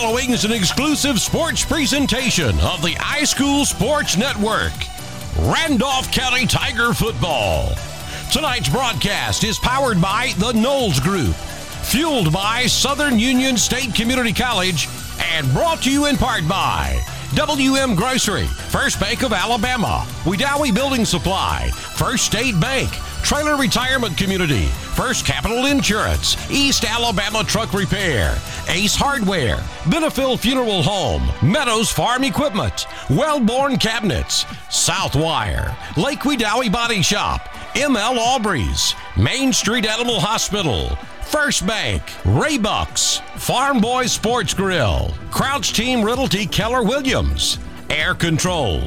following is an exclusive sports presentation of the iSchool Sports Network. Randolph County Tiger Football. Tonight's broadcast is powered by the Knowles Group, fueled by Southern Union State Community College, and brought to you in part by WM Grocery, First Bank of Alabama, Wedowee Building Supply, First State Bank, Trailer Retirement Community, First Capital Insurance, East Alabama Truck Repair, Ace Hardware, Benefield Funeral Home, Meadows Farm Equipment, Wellborn Cabinets, Southwire, Lake Wedowee Body Shop, ML Aubreys, Main Street Animal Hospital, First Bank, Raybucks, Farm Boy Sports Grill, Crouch Team Realty Keller Williams, Air Control,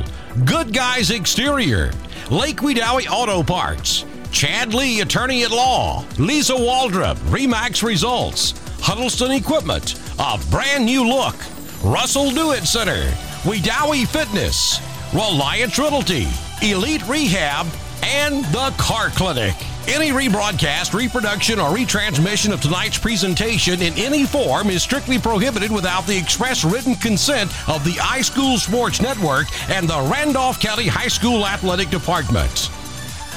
Good Guys Exterior, Lake Wedowee Auto Parts, Chad Lee, Attorney at Law, Lisa Waldrop, Remax Results, Huddleston Equipment, a brand new look, Russell Do-It Center, Wedowee Fitness, Reliance Realty, Elite Rehab, and the Car Clinic. Any rebroadcast, reproduction, or retransmission of tonight's presentation in any form is strictly prohibited without the express written consent of the iSchool Sports Network and the Randolph County High School Athletic Department.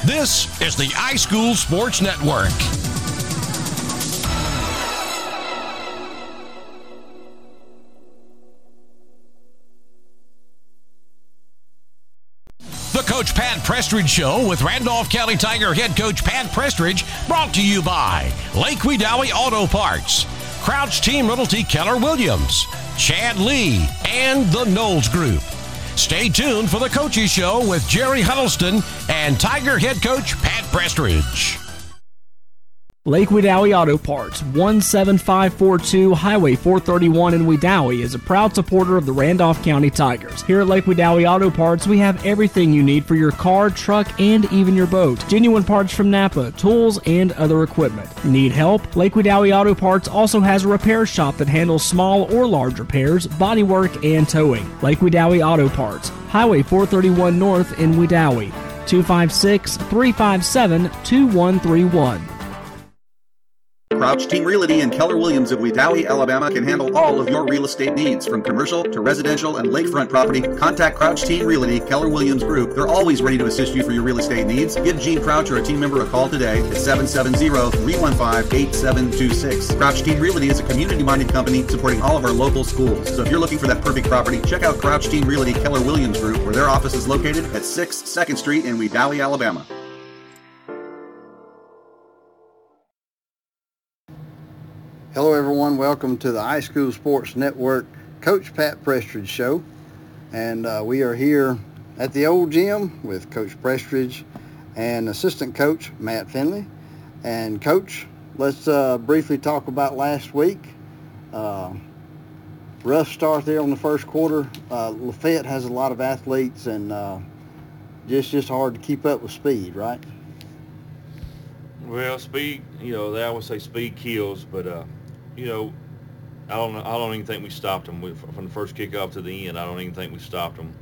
This is the iSchool Sports Network. The Coach Pat Prestridge Show with Randolph County Tiger head coach Pat Prestridge, brought to you by Lake Wedowee Auto Parts, Crouch Team Realty Keller Williams, Chad Lee, and the Knowles Group. Stay tuned for the Coaches Show with Jerry Huddleston and Tiger head coach Pat Prestridge. Lake Wedowee Auto Parts, 17542 Highway 431 in Wedowee, is a proud supporter of the Randolph County Tigers. Here at Lake Wedowee Auto Parts, we have everything you need for your car, truck, and even your boat. Genuine parts from Napa, tools, and other equipment. Need help? Lake Wedowee Auto Parts also has a repair shop that handles small or large repairs, bodywork, and towing. Lake Wedowee Auto Parts, Highway 431 North in Wedowee, 256 357 2131. Crouch Team Realty and Keller Williams of Wedowee, Alabama can handle all of your real estate needs from commercial to residential and lakefront property. Contact Crouch Team Realty, Keller Williams Group. They're always ready to assist you for your real estate needs. Give Gene Crouch or a team member a call today at 770-315-8726. Crouch Team Realty is a community-minded company supporting all of our local schools. So if you're looking for that perfect property, check out Crouch Team Realty, Keller Williams Group, where their office is located at 6 2nd Street in Wedowee, Alabama. Hello, everyone. Welcome to the iSchool Sports Network Coach Pat Prestridge Show. And uh, we are here at the old gym with Coach Prestridge and assistant coach Matt Finley. And, Coach, let's uh, briefly talk about last week. Uh, rough start there on the first quarter. Uh, Lafayette has a lot of athletes and uh, just, just hard to keep up with speed, right? Well, speed, you know, they always say speed kills, but uh, you know, I don't I don't even think we stopped them from the first kickoff to the end. I don't even think we stopped them.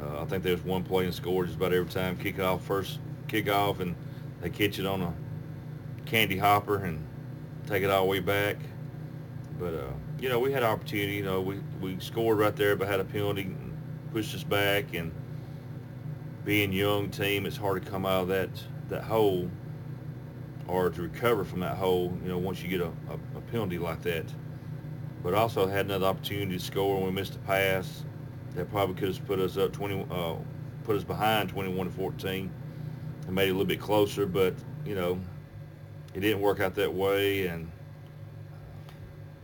Uh, I think there's one play and score just about every time kickoff first kickoff, and they catch it on a candy hopper and take it all the way back. But uh, you know, we had opportunity. You know, we we scored right there, but had a penalty, pushed us back, and being young team, it's hard to come out of that that hole or to recover from that hole, you know, once you get a, a, a, penalty like that. But also had another opportunity to score when we missed a pass that probably could have put us up 20, uh, put us behind 21 to 14 and made it a little bit closer. But, you know, it didn't work out that way. And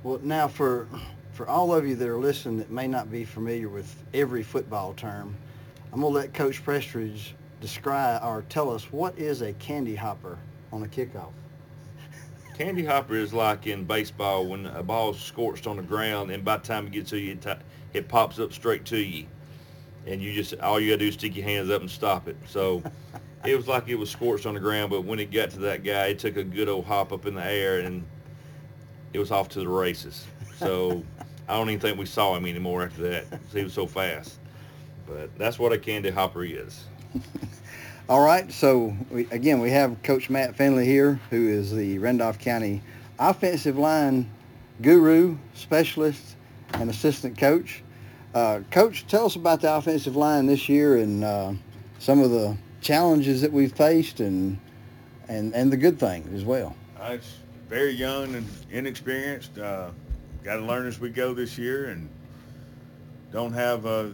Well, now for, for all of you that are listening that may not be familiar with every football term, I'm going to let Coach Prestridge describe or tell us what is a candy hopper on a kickoff? Candy hopper is like in baseball when a ball's scorched on the ground, and by the time it gets to you, it, t- it pops up straight to you, and you just all you gotta do is stick your hands up and stop it. So it was like it was scorched on the ground, but when it got to that guy, it took a good old hop up in the air, and it was off to the races. So I don't even think we saw him anymore after that. He was so fast. But that's what a candy hopper is. All right, so we, again, we have Coach Matt Finley here, who is the Randolph County offensive line guru, specialist, and assistant coach. Uh, coach, tell us about the offensive line this year and uh, some of the challenges that we've faced and and and the good things as well. Uh, it's very young and inexperienced. Uh, Got to learn as we go this year, and don't have uh,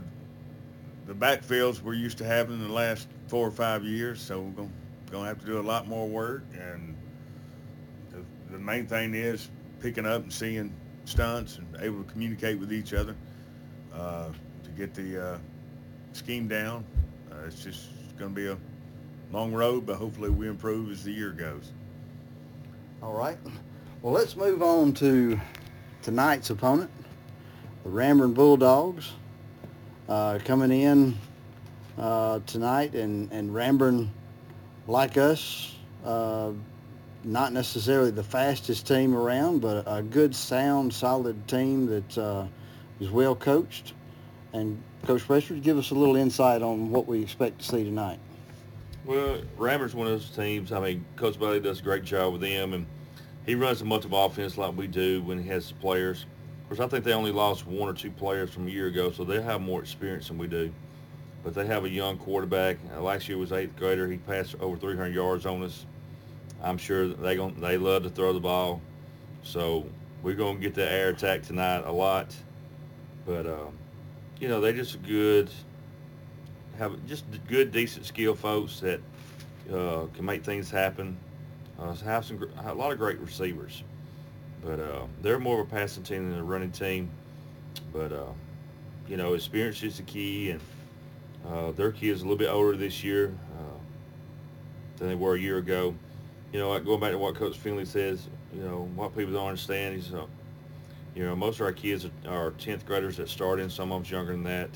the backfields we're used to having in the last four or five years. So we're going to have to do a lot more work, and the, the main thing is picking up and seeing stunts and able to communicate with each other uh, to get the uh, scheme down. Uh, it's just going to be a long road, but hopefully we improve as the year goes. All right. Well, let's move on to tonight's opponent, the Ranburne Bulldogs, uh, coming in uh, tonight, and, and Ranburne, like us, uh, not necessarily the fastest team around, but a good, sound, solid team that uh, is well coached. And Coach Prestridge, give us a little insight on what we expect to see tonight. Well, Ranburne's one of those teams. I mean, Coach Bailey does a great job with them, and he runs a much of offense like we do when he has the players. Of course, I think they only lost one or two players from a year ago, so they have more experience than we do. But they have a young quarterback. Uh, last year was eighth grader. He passed over 300 yards on us. I'm sure they going they love to throw the ball, so we're going to get the air attack tonight a lot. But uh, you know, they're just good, have just good, decent skill folks that uh, can make things happen. Uh, have some a lot of great receivers, but uh, they're more of a passing team than a running team. But uh, you know, experience is the key, and uh, their kids a little bit older this year uh, than they were a year ago. You know, like going back to what Coach Finley says, you know, what people don't understand is, uh, you know, most of our kids are 10th graders that start in. Some of them's younger than that.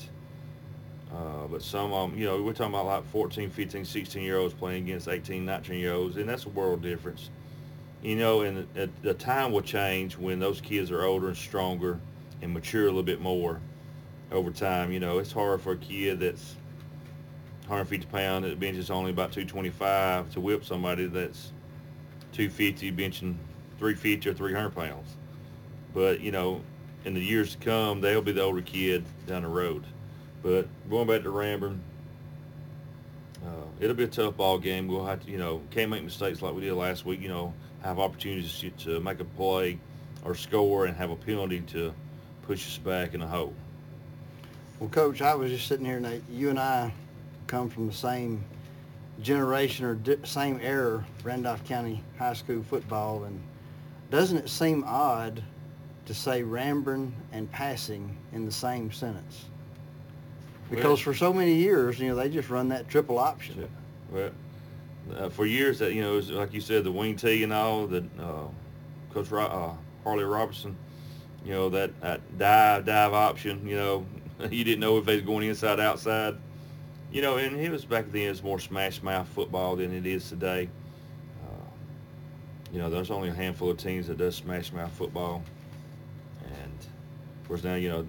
Uh, but some of them, you know, we're talking about like 14, 15, 16 year olds playing against 18, 19 year olds, and that's a world difference. You know, and the, the time will change when those kids are older and stronger and mature a little bit more over time. You know, it's hard for a kid that's 150 pound that benches only about 225 to whip somebody that's 250 benching 350 or 300 pounds. But, you know, in the years to come, they'll be the older kid down the road. But going back to Ranburne, uh, it'll be a tough ball game. We'll have to, you know, can't make mistakes like we did last week. You know, have opportunities to, to make a play or score and have a penalty to push us back in the hole. Well, Coach, I was just sitting here, and you and I come from the same generation or di- same era, Randolph County High School football, and doesn't it seem odd to say Ranburne and passing in the same sentence? because for so many years, you know, they just run that triple option. Well, uh, for years that you know, was, like you said, the wing tee and all that. Uh, Coach Ro- uh, Harley Robertson, you know, that, that dive dive option. You know, you didn't know if they was going inside outside. You know, and it was back then. It was more smash mouth football than it is today. Uh, you know, there's only a handful of teams that does smash mouth football, and of course now you know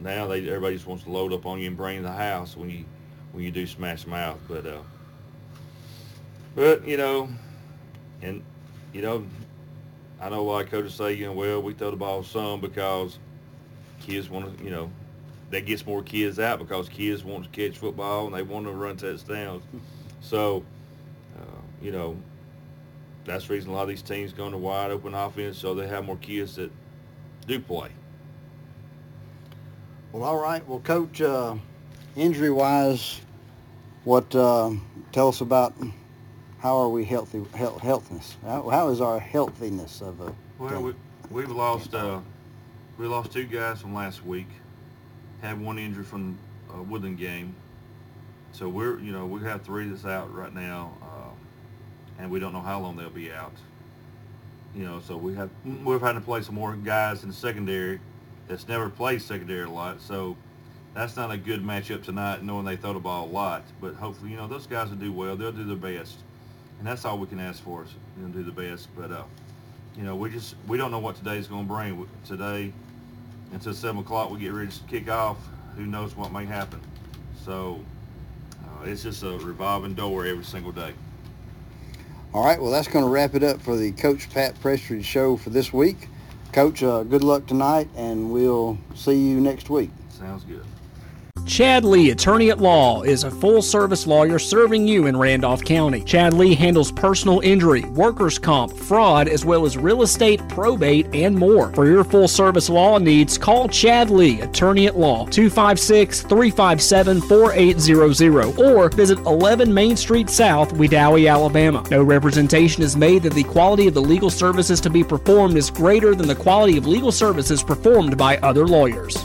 now they everybody just wants to load up on you and bring the house when you when you do smash mouth. But uh, but you know, and you know, I know of coaches say, you know, well, we throw the ball some because kids want to, you know, that gets more kids out because kids want to catch football and they want to run touchdowns. So, uh, you know, that's the reason a lot of these teams go into wide open offense so they have more kids that do play. Well, all right. Well, Coach, uh, injury-wise, what uh, tell us about how are we healthy? Health, healthiness. How, how is our healthiness of a? Well, we, we've lost uh, we lost two guys from last week. Had one injury from a Woodland game. So we're you know we have three that's out right now, uh, and we don't know how long they'll be out. You know, so we have we've had to play some more guys in secondary that's never played secondary a lot. So that's not a good matchup tonight, knowing they throw the ball a lot. But hopefully, you know, those guys will do well. They'll do their best, and that's all we can ask for is you know do the best. But uh, you know, we just we don't know what today's going to bring. Today, until seven o'clock, we get ready to kick off. Who knows what may happen? So uh, it's just a revolving door every single day. All right, well, that's going to wrap it up for the Coach Pat Prestridge show for this week. Coach, uh, good luck tonight, and we'll see you next week. Sounds good. Chad Lee, attorney at law, is a full service lawyer serving you in Randolph County. Chad Lee handles personal injury, workers' comp, fraud, as well as real estate, probate, and more. For your full service law needs, call Chad Lee, attorney at law, 256 357 4800, or visit 11 Main Street South, Wedowee, Alabama. No representation is made that the quality of the legal services to be performed is greater than the quality of legal services performed by other lawyers.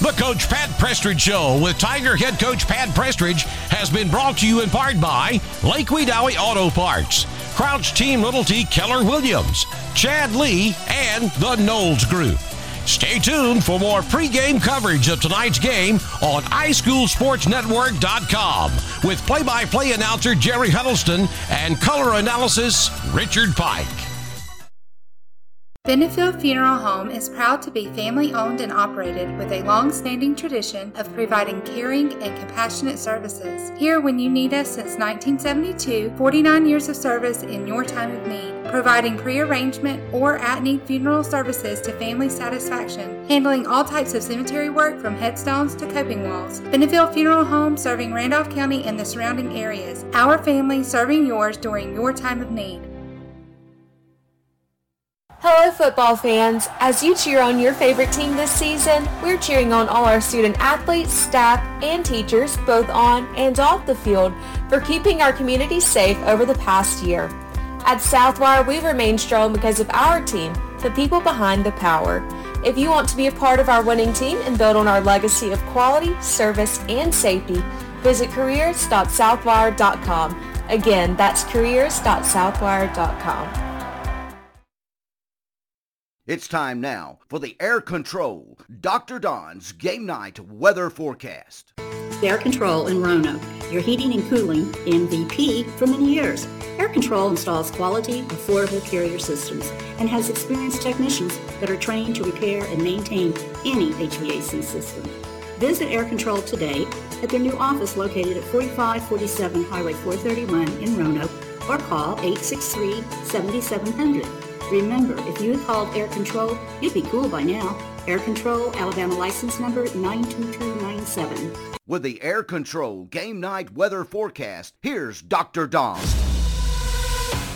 The Coach Pat Prestridge Show with Tiger head coach Pat Prestridge has been brought to you in part by Lake Auto Parts, Crouch Team Realty Keller Williams, Chad Lee, and the Knowles Group. Stay tuned for more pregame coverage of tonight's game on iSchoolSportsNetwork.com with play-by-play announcer Jerry Huddleston and color analysis Richard Pike. Benefield Funeral Home is proud to be family owned and operated with a long standing tradition of providing caring and compassionate services. Here when you need us since 1972, 49 years of service in your time of need, providing pre arrangement or at need funeral services to family satisfaction, handling all types of cemetery work from headstones to coping walls. Benefield Funeral Home serving Randolph County and the surrounding areas. Our family serving yours during your time of need. Hello, football fans. As you cheer on your favorite team this season, we're cheering on all our student athletes, staff, and teachers, both on and off the field, for keeping our community safe over the past year. At Southwire, we remain strong because of our team, the people behind the power. If you want to be a part of our winning team and build on our legacy of quality, service, and safety, visit careers.southwire.com. Again, that's careers.southwire.com. It's time now for the Air Control Dr. Don's Game Night Weather Forecast. Air Control in Roanoke, your heating and cooling MVP for many years. Air Control installs quality, affordable carrier systems and has experienced technicians that are trained to repair and maintain any HVAC system. Visit Air Control today at their new office located at 4547 Highway 431 in Roanoke or call 863-7700. Remember, if you had called Air Control, you'd be cool by now. Air Control, Alabama license number 92297. With the Air Control Game Night Weather Forecast, here's Dr. Don.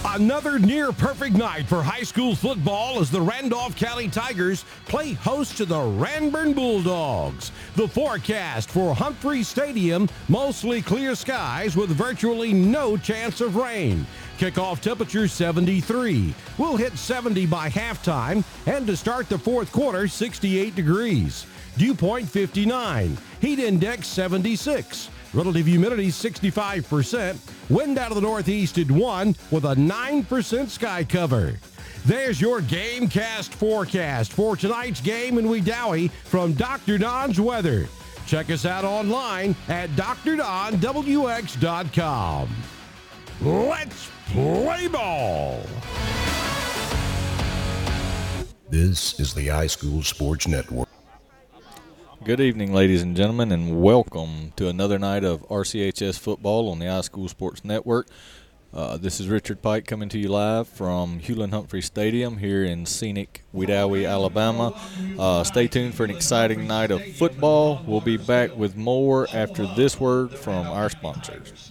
Another near perfect night for high school football as the Randolph County Tigers play host to the Ranburne Bulldogs. The forecast for Humphrey Stadium mostly clear skies with virtually no chance of rain. Kickoff temperature 73. We'll hit 70 by halftime, and to start the fourth quarter, 68 degrees. Dew point 59. Heat index 76. Relative humidity 65%. Wind out of the northeast at 1 with a 9% sky cover. There's your Gamecast forecast for tonight's game in Wedowee from Dr. Don's Weather. Check us out online at drdonwx.com. Let's play ball. This is the iSchool Sports Network. Good evening, ladies and gentlemen, and welcome to another night of RCHS football on the iSchool Sports Network. Uh, this is Richard Pike coming to you live from Hewlin Humphrey Stadium here in scenic Wedowee, Alabama. Uh, stay tuned for an exciting night of football. We'll be back with more after this word from our sponsors.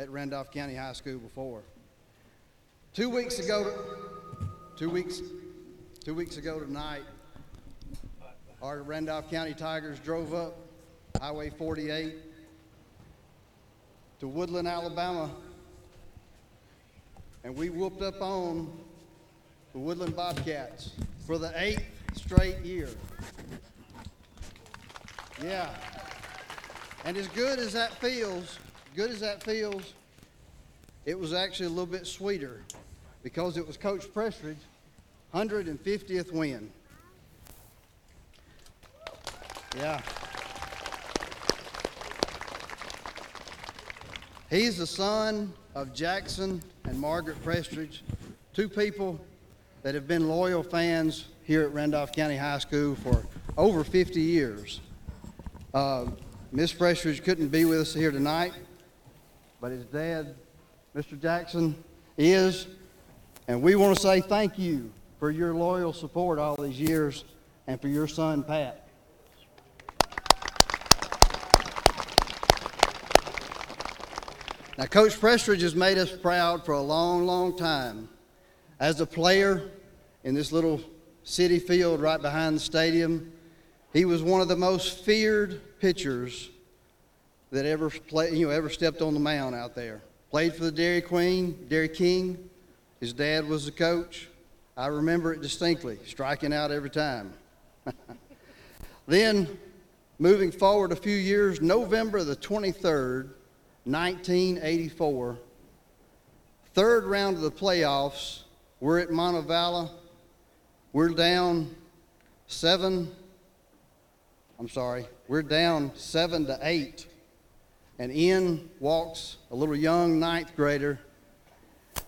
at Randolph County High School before. Two weeks ago, two weeks, two weeks ago tonight, our Randolph County Tigers drove up Highway 48 to Woodland, Alabama, and we whooped up on the Woodland Bobcats for the eighth straight year. Yeah. And as good as that feels, good as that feels, it was actually a little bit sweeter because it was Coach Prestridge's 150th win. Yeah. He's the son of Jackson and Margaret Prestridge, two people that have been loyal fans here at Randolph County High School for over 50 years. Uh, Miss Prestridge couldn't be with us here tonight, but his dad, Mr. Jackson, is, and we want to say thank you for your loyal support all these years and for your son, Pat. Now, Coach Prestridge has made us proud for a long, long time. As a player in this little city field right behind the stadium, he was one of the most feared pitchers that ever play, you know, ever stepped on the mound out there. Played for the Dairy Queen, Dairy King. His dad was the coach. I remember it distinctly, striking out every time. then, moving forward a few years, November the 23rd, 1984, third round of the playoffs, we're at Montevallo. We're down seven, I'm sorry, we're down seven to eight. And in walks a little young ninth grader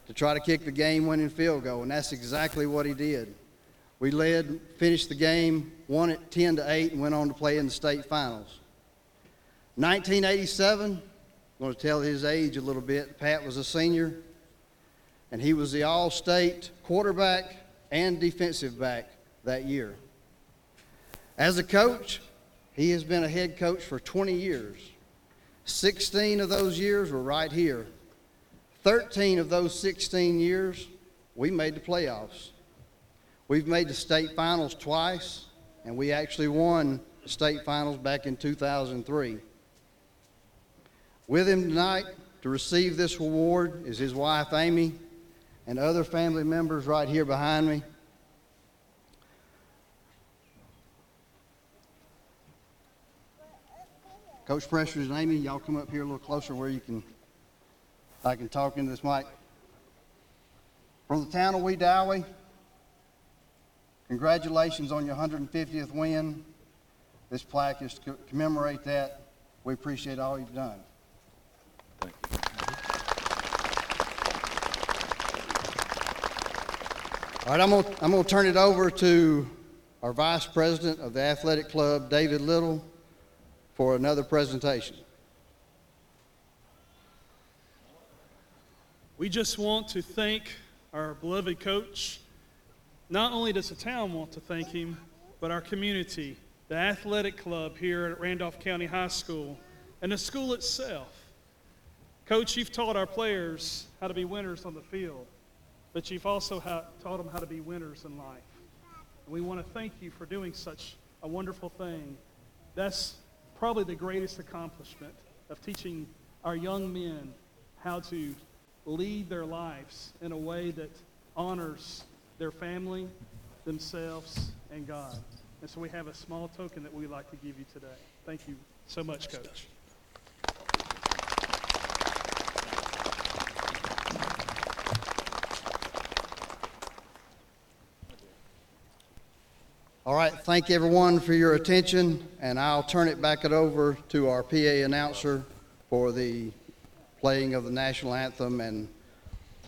to try to kick the game winning field goal. And that's exactly what he did. We led, finished the game, won it 10 to 8, and went on to play in the state finals. 1987, I'm going to tell his age a little bit. Pat was a senior, and he was the all state quarterback and defensive back that year. As a coach, he has been a head coach for 20 years. 16 of those years were right here. 13 of those 16 years, we made the playoffs. We've made the state finals twice, and we actually won the state finals back in 2003. With him tonight to receive this award is his wife, Amy, and other family members right here behind me. Coach Prestridge and Amy, y'all come up here a little closer where you can, I can talk into this mic. From the town of Wedowee, congratulations on your 150th win. This plaque is to commemorate that. We appreciate all you've done. Thank you. All right, I'm going to I'm gonna turn it over to our Vice President of the Athletic Club, David Little, for another presentation. We just want to thank our beloved coach. Not only does the town want to thank him, but our community, the athletic club here at Randolph County High School, and the school itself. Coach, you've taught our players how to be winners on the field, but you've also taught them how to be winners in life. And we want to thank you for doing such a wonderful thing. That's probably the greatest accomplishment of teaching our young men how to lead their lives in a way that honors their family, themselves, and God. And so we have a small token that we'd like to give you today. Thank you so much, Coach. All right, thank everyone for your attention, and I'll turn it back it over to our PA announcer for the playing of the national anthem and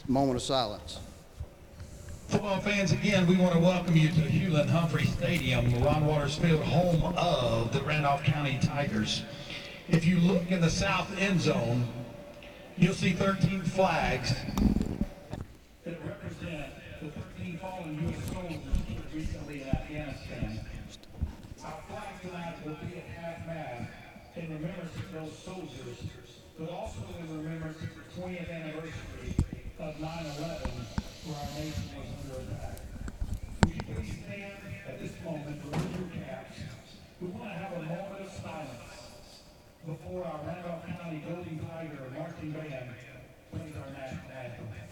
moment of silence. Football fans, again, we want to welcome you to Hewlett Humphrey Stadium, the Ron Waters Field, home of the Randolph County Tigers. If you look in the south end zone, you'll see 13 flags that represent the 13 fallen U.S. soldiers killed recently in Afghanistan. Our flag tonight will be at half-mast in remembrance of those soldiers, but also in remembrance of the 20th anniversary of 9/11 where our nation was under attack. Would you please stand at this moment, remove your caps. We want to have a moment of silence before our Randolph County Golden Tiger marching band plays our national anthem.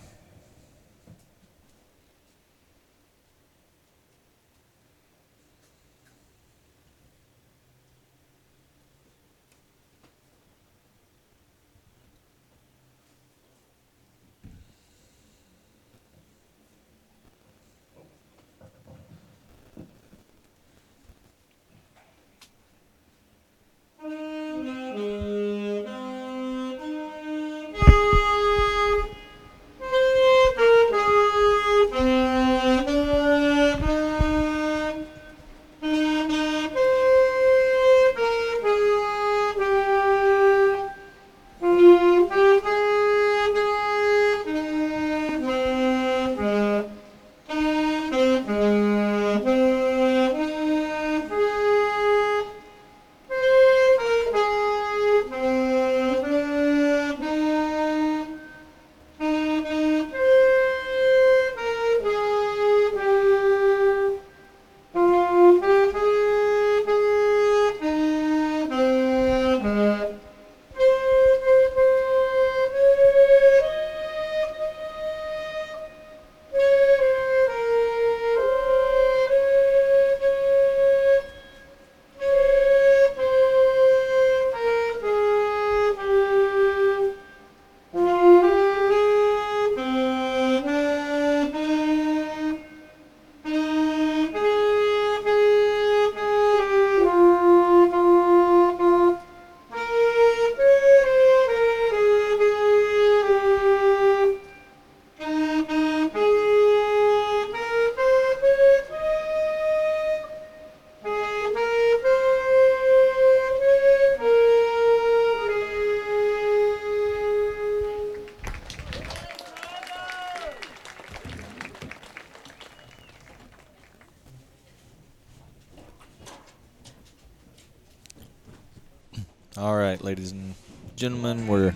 Gentlemen, we're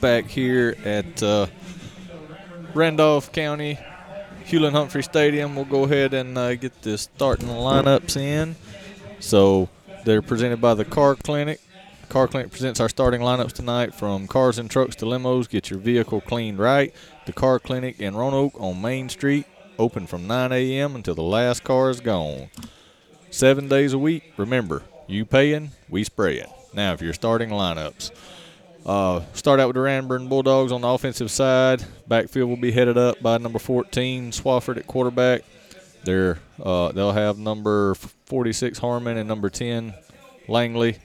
back here at uh, Randolph County Hewlin Humphrey Stadium. We'll go ahead and uh, get the starting lineups in. So they're presented by the Car Clinic. Car Clinic presents our starting lineups tonight from cars and trucks to limos. Get your vehicle cleaned right. The Car Clinic in Roanoke on Main Street, open from 9 a.m. until the last car is gone. Seven days a week. Remember, you paying, we spraying. Now, if you're starting lineups, uh, start out with the Ranburne Bulldogs on the offensive side. Backfield will be headed up by number 14, Swafford at quarterback. They're, uh, they'll have number 46, Harmon, and number 10, Langley,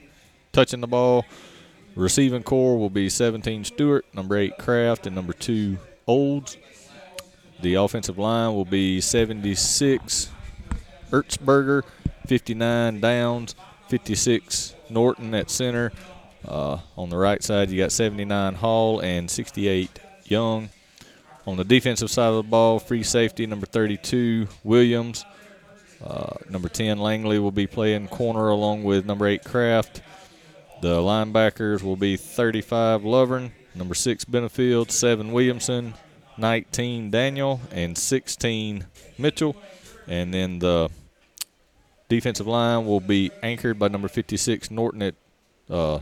touching the ball. Receiving corps will be 17, Stewart, number 8, Kraft, and number 2, Olds. The offensive line will be 76, Ertzberger, 59, Downs, 56, Norton at center. Uh, on the right side, you got 79 Hall and 68 Young. On the defensive side of the ball, free safety number 32 Williams. Uh, number 10 Langley will be playing corner along with number 8 Kraft. The linebackers will be 35 Lovern, number 6 Benefield, 7 Williamson, 19 Daniel, and 16 Mitchell. And then the defensive line will be anchored by number 56 Norton at uh,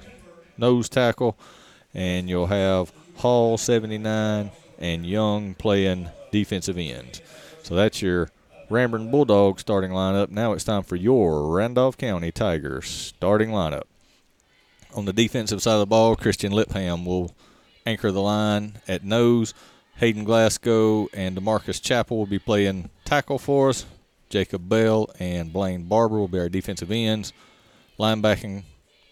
nose tackle, and you'll have Hall 79 and Young playing defensive ends. So that's your Ranburne Bulldogs starting lineup. Now it's time for your Randolph County Tigers starting lineup. On the defensive side of the ball, Christian Lipham will anchor the line at nose. Hayden Glasgow and Demarcus Chappell will be playing tackle for us. Jacob Bell and Blaine Barber will be our defensive ends. Linebacking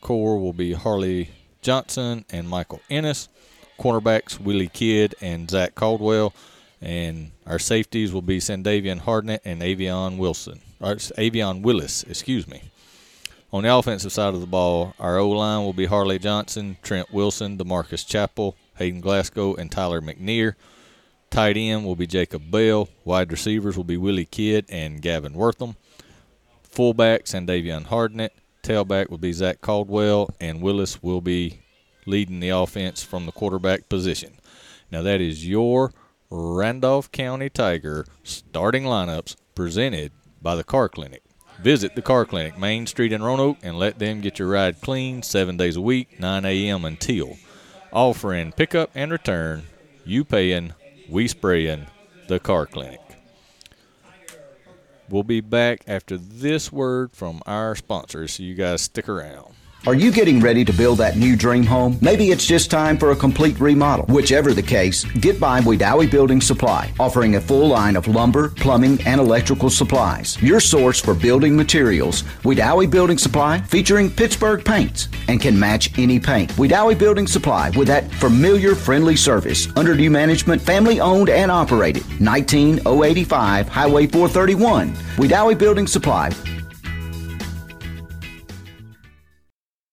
corps will be Harley Johnson and Michael Ennis. Cornerbacks Willie Kidd and Zach Caldwell. And our safeties will be Sandavian Hardnett and Avion Wilson. Or Avion Willis, excuse me. On the offensive side of the ball, our O line will be Harley Johnson, Trent Wilson, Demarcus Chappell, Hayden Glasgow, and Tyler McNear. Tight end will be Jacob Bell. Wide receivers will be Willie Kidd and Gavin Wortham. Fullbacks and Hardnett. Tailback will be Zach Caldwell, and Willis will be leading the offense from the quarterback position. Now, that is your Randolph County Tiger starting lineups presented by the Car Clinic. Visit the Car Clinic, Main Street in Roanoke, and let them get your ride clean seven days a week, 9 a.m. until. Offering pickup and return. You paying, we spraying, the Car Clinic. We'll be back after this word from our sponsors, so you guys stick around. Are you getting ready to build that new dream home? Maybe it's just time for a complete remodel. Whichever the case, get by Wedowee Building Supply, offering a full line of lumber, plumbing, and electrical supplies. Your source for building materials. Wedowee Building Supply, featuring Pittsburgh paints and can match any paint. Wedowee Building Supply with that familiar, friendly service. Under new management, family owned and operated. 19085 Highway 431. Wedowee Building Supply.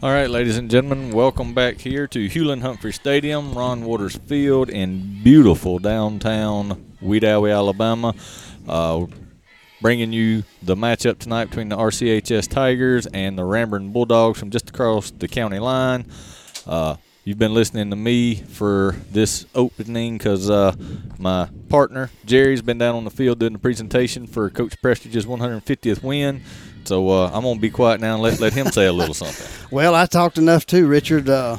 All right, ladies and gentlemen, welcome back here to Hewlin Humphrey Stadium, Ron Waters Field in beautiful downtown Wedowee, Alabama. Uh, bringing you the matchup tonight between the RCHS Tigers and the Ranburne Bulldogs from just across the county line. Uh, you've been listening to me for this opening because uh, my partner Jerry's been down on the field doing the presentation for Coach Prestridge's 150th win. So uh, I'm gonna be quiet now and let, let him say a little something. Well, I talked enough too, Richard. Uh,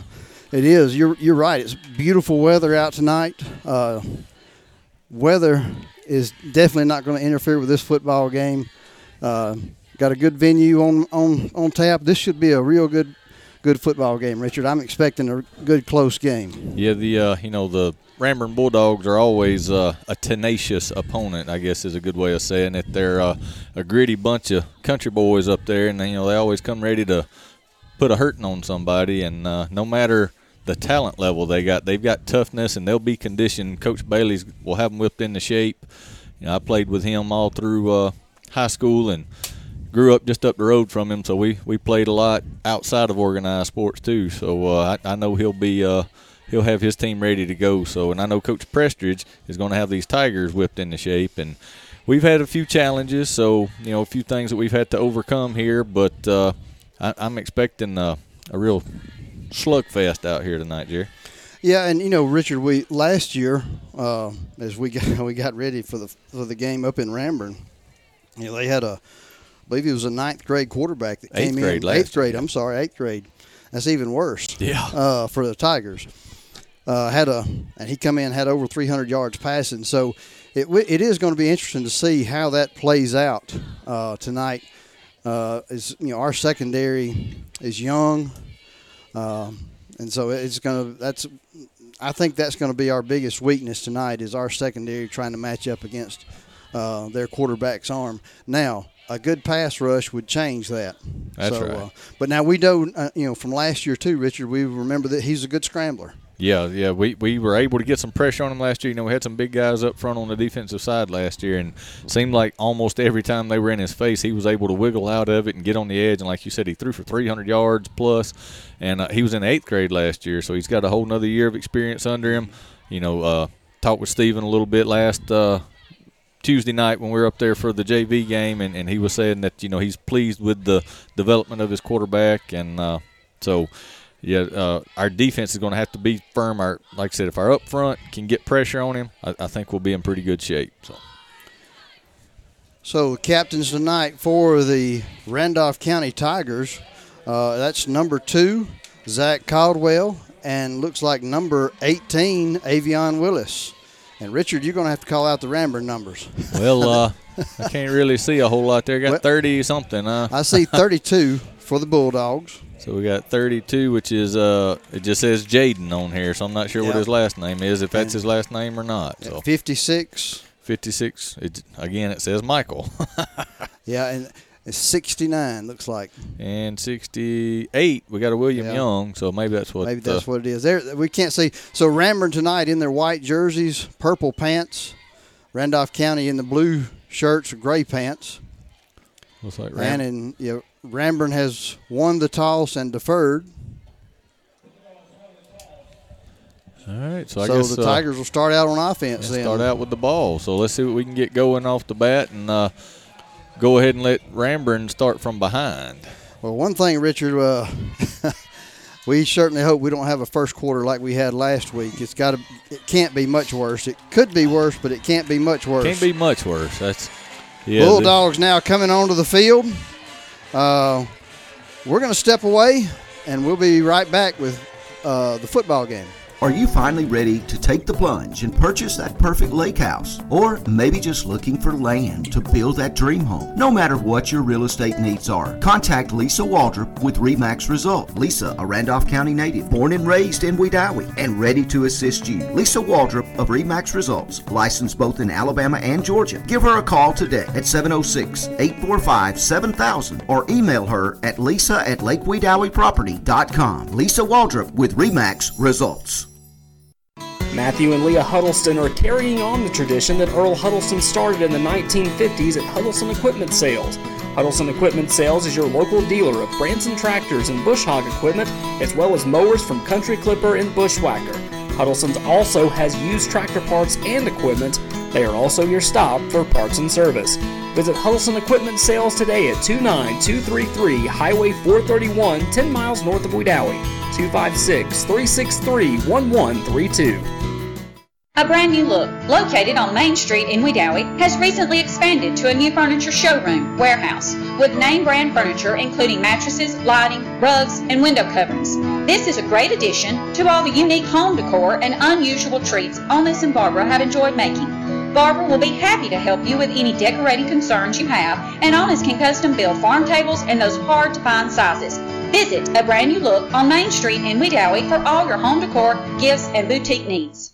it is. You're you're right. It's beautiful weather out tonight. Uh, weather is definitely not going to interfere with this football game. Uh, got a good venue on on on tap. This should be a real good good football game, Richard. I'm expecting a good close game. Yeah, the uh, you know the Ranburne Bulldogs are always uh, a tenacious opponent. I guess is a good way of saying it. They're uh, a gritty bunch of country boys up there, and you know they always come ready to put a hurting on somebody. And uh, no matter the talent level they got, they've got toughness, and they'll be conditioned. Coach Bailey's will have them whipped into shape. You know, I played with him all through uh, high school and grew up just up the road from him, so we, we played a lot outside of organized sports too. So uh, I, I know he'll be uh, he'll have his team ready to go. So and I know Coach Prestridge is going to have these Tigers whipped into shape, and we've had a few challenges, so you know a few things that we've had to overcome here, but uh, I, am expecting a, a real slugfest out here tonight, Jerry. Yeah, and you know, Richard, we last year uh, as we got we got ready for the for the game up in Ranburne, you know, they had a I believe he was a ninth grade quarterback that eighth came in. Eighth grade. I'm sorry, eighth grade. That's even worse. Yeah. Uh, for the Tigers, uh, had a and he come in had over 300 yards passing. So it it is going to be interesting to see how that plays out uh, tonight. Uh, is you know our secondary is young, um, and so it's going to that's I think that's going to be our biggest weakness tonight is our secondary trying to match up against uh, their quarterback's arm. Now a good pass rush would change that. That's so, right. Uh, but now we know, uh, you know, from last year too, Richard. We remember that he's a good scrambler. Yeah, yeah, we, we were able to get some pressure on him last year. You know, we had some big guys up front on the defensive side last year, and seemed like almost every time they were in his face, he was able to wiggle out of it and get on the edge. And like you said, he threw for 300 yards plus, and uh, he was in eighth grade last year, so he's got a whole another year of experience under him. You know, uh, talked with Steven a little bit last uh, Tuesday night when we were up there for the JV game, and, and he was saying that you know he's pleased with the development of his quarterback, and uh, so yeah, uh, our defense is going to have to be firm. Our like I said, if our up front can get pressure on him, I, I think we'll be in pretty good shape. So. So captains tonight for the Randolph County Tigers. Uh, that's number two, Zach Caldwell, and looks like number 18, Avion Willis. And Richard, you're going to have to call out the Ranburne numbers. Well, uh, I can't really see a whole lot there. Got 30 something, huh? I see 32 for the Bulldogs. So we got 32, which is uh, it just says Jaden on here, so I'm not sure what his last name is, if that's his last name or not. So 56. 56. It, again, it says Michael. Yeah, and it's 69 looks like. and 68, we got a William Yeah. Young, so maybe that's what. Maybe that's uh, what it is. There, we can't see. So Ranburne tonight in their white jerseys, purple pants. Randolph County in the blue shirts, gray pants. Looks like Ram- And in you know, Ranburne has won the toss and deferred. All right, so I So guess the uh, Tigers will start out on offense. Then. start out with the ball. So let's see what we can get going off the bat and uh, go ahead and let Ranburne start from behind. Well, one thing, Richard, uh, we certainly hope we don't have a first quarter like we had last week. It's got to. It can't be much worse. It could be worse, but it can't be much worse. Can't be much worse. That's yeah. Bulldogs now coming onto the field. Uh, we're going to step away, and we'll be right back with uh, the football game. Are you finally ready to take the plunge and purchase that perfect lake house? Or maybe just looking for land to build that dream home? No matter what your real estate needs are, contact Lisa Waldrop with REMAX Result. Lisa, a Randolph County native, born and raised in Wedowee, and ready to assist you. Lisa Waldrop of REMAX Results, licensed both in Alabama and Georgia. Give her a call today at 706 845 7000 or email her at lisa at lakewedoweeproperty.com. Lisa Waldrop with REMAX Results. Matthew and Leah Huddleston are carrying on the tradition that Earl Huddleston started in the 1950s at Huddleston Equipment Sales. Huddleston Equipment Sales is your local dealer of Branson tractors and bush hog equipment, as well as mowers from Country Clipper and Bushwhacker. Huddleston's also has used tractor parts and equipment. They are also your stop for parts and service. Visit Huddleston Equipment Sales today at 29233 Highway 431, 10 miles north of Wedowee. 256 363 1132. A brand new look, located on Main Street in Wedowee, has recently expanded to a new furniture showroom warehouse with name brand furniture including mattresses, lighting, rugs, and window coverings. This is a great addition to all the unique home decor and unusual treats Honest and Barbara have enjoyed making. Barbara will be happy to help you with any decorating concerns you have, and Honest can custom build farm tables in those hard to find sizes. Visit a brand new look on Main Street in Wedowee for all your home decor, gifts, and boutique needs.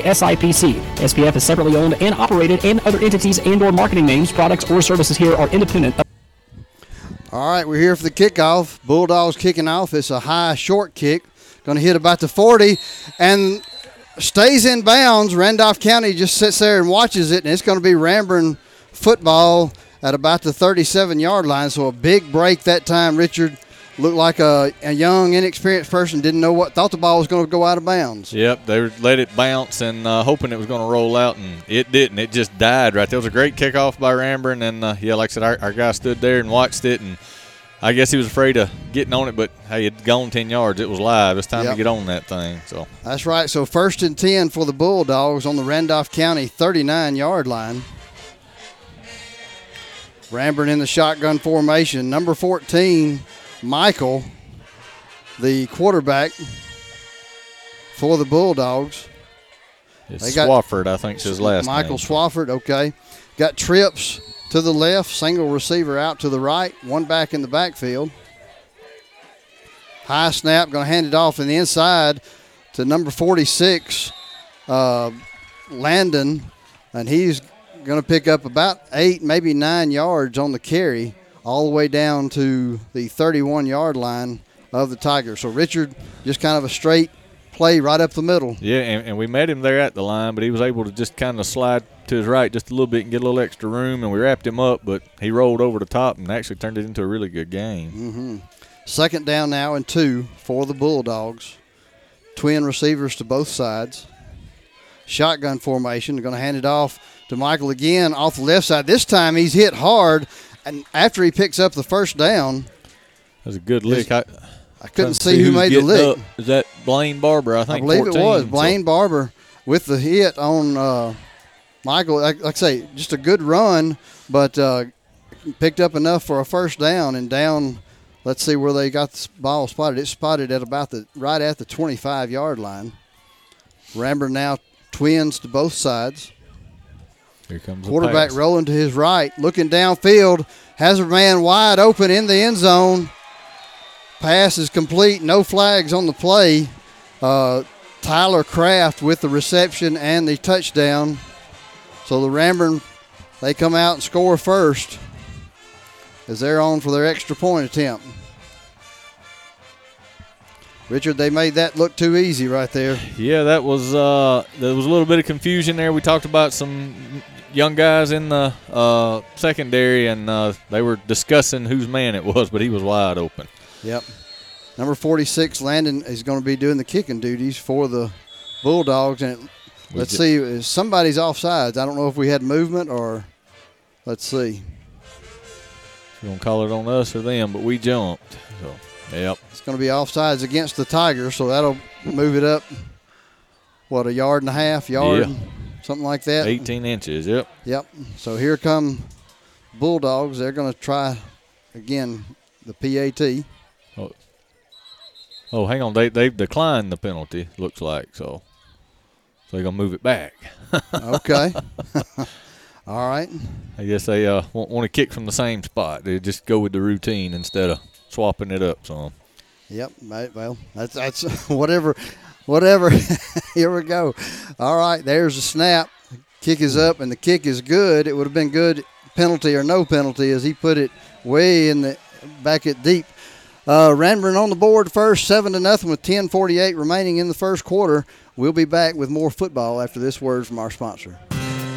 SIPC. SPF is separately owned and operated, and other entities and/or marketing names, products, or services here are independent. of- All right, we're here for the kickoff. Bulldogs kicking off. It's a high short kick. Going to hit about the 40 and stays in bounds. Randolph County just sits there and watches it, and it's going to be Ranburne football at about the 37 yard line. So a big break that time. Richard looked like a, a young, inexperienced person, didn't know what, thought the ball was going to go out of bounds. Yep, they let it bounce and uh, hoping it was going to roll out, and it didn't. It just died right there. It was a great kickoff by Ranburne, and uh, yeah, like I said, our, our guy stood there and watched it, and I guess he was afraid of getting on it, but hey, it'd gone 10 yards. It was live. It's time Yep. to get on that thing. So That's right. So first and 10 for the Bulldogs on the Randolph County 39 yard line. Ranburne in the shotgun formation. Number 14, Michael, the quarterback for the Bulldogs. it's They got- Swafford, I think, is his last Michael name. Swafford, okay. Got trips to the left, single receiver out to the right, one back in the backfield. High snap, going to hand it off in the inside to number 46, uh, Landon, and he's going to pick up about eight, maybe nine yards on the carry, all the way down to the 31 yard line of the Tigers. So Richard, just kind of a straight play right up the middle. Yeah, and, and we met him there at the line, but he was able to just kind of slide to his right just a little bit and get a little extra room, and we wrapped him up, but he rolled over the top and actually turned it into a really good game. hmm Second down now and two for the Bulldogs. twin receivers to both sides. Shotgun formation. They're going to hand it off to Michael again off the left side. This time he's hit hard, and after he picks up the first down, That was a good lick. I, I couldn't see who made the lick. up. Is that Blaine Barber? I I think believe 14, it was so- Blaine Barber with the hit on uh, Michael. Like, like I say, just a good run, but uh, picked up enough for a first down and down. Let's see where they got the ball spotted. It's spotted at about the right at the 25 yard line. Ranburne now twins to both sides. Here comes Quarterback pass. rolling to his right, looking downfield, has a man wide open in the end zone. Pass is complete, no flags on the play. Uh, Tyler Kraft with the reception and the touchdown. So the Ranburne, they come out and score first as they're on for their extra point attempt. Richard, they made that look too easy right there. Yeah, that was uh, there was a little bit of confusion there. We talked about some young guys in the uh, secondary, and uh, they were discussing whose man it was, but he was wide open. Yep. Number 46, Landon, is going to be doing the kicking duties for the Bulldogs. And it, let's ju- see, somebody's offsides. I don't know if we had movement or let's see. You gonna call it on us or them? But we jumped. So, yep. It's going to be offsides against the Tigers, so that'll move it up, what, a yard and a half, yard, Yeah. Something like that. 18 inches. Yep. Yep. So here come Bulldogs. They're going to try again the PAT. Oh, oh, hang on. They they've declined the penalty. Looks like so. So they're gonna move it back. Okay. All right. I guess they uh, want, want to kick from the same spot. They just go with the routine instead of swapping it up some. Yep. Well, that's that's whatever, whatever. Here we go. All right. There's a snap. Kick is up, and the kick is good. It would have been good penalty or no penalty as he put it way in the back at deep. Uh, Ranburne on the board first, seven to nothing with 10:48 remaining in the first quarter. We'll be back with more football after this word from our sponsor.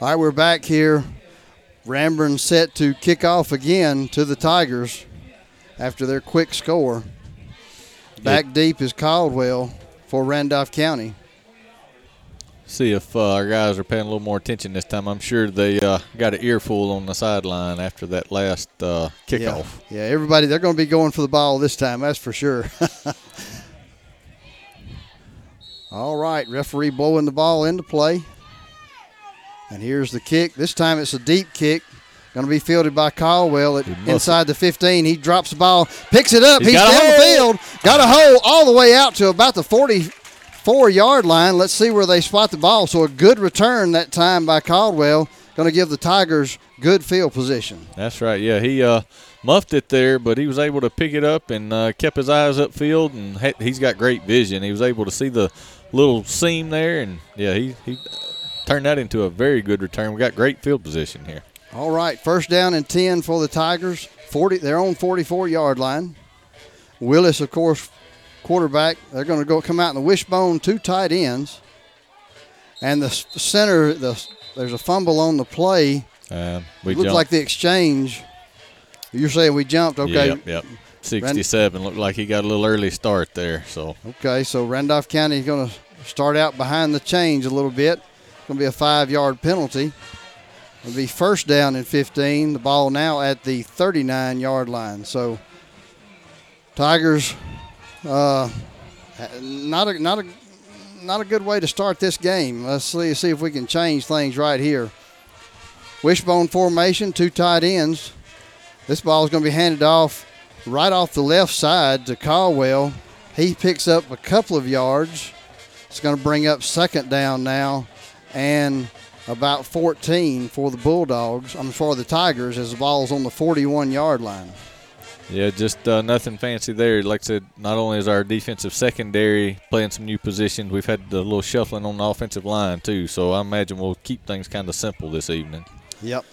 All right, we're back here. Ranburne set to kick off again to the Tigers after their quick score. Back deep is Caldwell for Randolph County. See if uh, our guys are paying a little more attention this time. I'm sure they uh, got an earful on the sideline after that last uh, kickoff. Yeah, yeah, everybody, they're going to be going for the ball this time, that's for sure. All right, referee blowing the ball into play. And here's the kick. This time it's a deep kick. Going to be fielded by Caldwell at inside the 15. He drops the ball, picks it up. He's He's, got down the field. Got a hole all the way out to about the 44 yard line. Let's see where they spot the ball. So a good return that time by Caldwell. Going to give the Tigers good field position. That's right. Yeah, he uh, muffed it there, but he was able to pick it up and uh, kept his eyes upfield, and he's got great vision. He was able to see the little seam there, and yeah, he he turned that into a very good return. We got great field position here. All right, first down and 10 for the Tigers. 40, their own 44 yard line. Willis, of course, quarterback. They're going to go come out in the wishbone, two tight ends. And the center, the, there's a fumble on the play. Uh, we Looks like the exchange. You're saying we jumped, okay? Yep, yep. 67 looked like he got a little early start there. So Okay, so Randolph County is going to start out behind the change a little bit. Going to be a five yard penalty. It'll be first down and 15. The ball now at the 39 yard line. So Tigers, uh, not a not a not a good way to start this game. Let's see see if we can change things right here. Wishbone formation, two tight ends. This ball is going to be handed off right off the left side to Caldwell. He picks up a couple of yards. It's going to bring up second down now and about 14 for the Bulldogs. I'm for the Tigers as the ball's on the 41 yard line. Yeah, just uh, nothing fancy there. Like I said, not only is our defensive secondary playing some new positions, we've had a little shuffling on the offensive line too. So I imagine we'll keep things kind of simple this evening. Yep.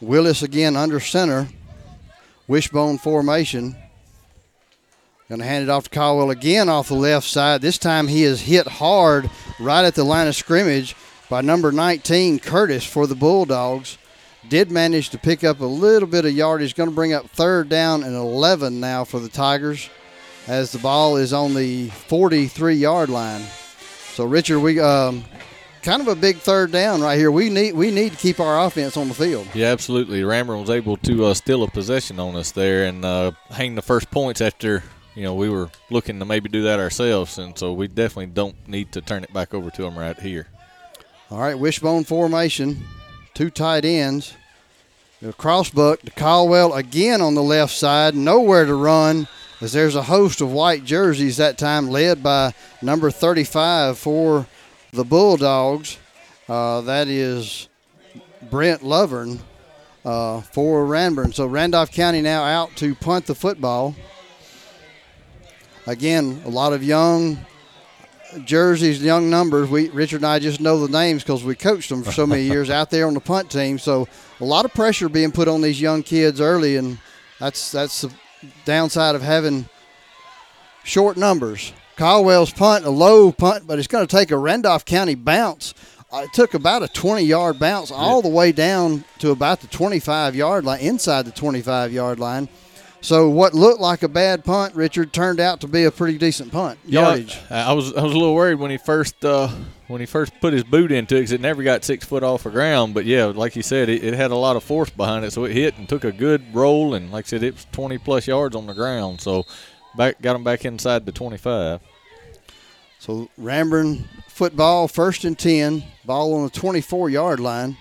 Willis again under center. Wishbone formation. Going to hand it off to Caldwell again off the left side. This time he is hit hard right at the line of scrimmage by number 19, Curtis, for the Bulldogs. Did manage to pick up a little bit of yardage. Going to bring up third down and 11 now for the Tigers as the ball is on the 43 yard line. So, Richard, we um, kind of a big third down right here. We need we need to keep our offense on the field. Yeah, absolutely. Ranburne was able to uh, steal a possession on us there and uh, hang the first points after you know we were looking to maybe do that ourselves, and so we definitely don't need to turn it back over to them right here. All right, wishbone formation, two tight ends. The crossbuck to Caldwell again on the left side, nowhere to run as there's a host of white jerseys that time led by number 35 for the Bulldogs. Uh, that is Brent Lovern uh, for Ranburne. So Randolph County now out to punt the football. Again, a lot of young jerseys, young numbers. We Richard and I just know the names because we coached them for so many years out there on the punt team. So a lot of pressure being put on these young kids early, and that's that's the downside of having short numbers. Caldwell's punt, a low punt, but it's going to take a Randolph County bounce. Uh, it took about a 20 yard bounce all the way down to about the 25 yard line, inside the 25 yard line. So what looked like a bad punt, Richard, turned out to be a pretty decent punt yardage. Yeah, I was I was a little worried when he first uh, when he first put his boot into it because it never got six foot off the ground. But yeah, like you said, it, it, had a lot of force behind it, so it hit and took a good roll. And like I said, it was 20 plus yards on the ground. So back got him back inside the 25. So Ranburne football, first and 10, ball on the 24 yard line.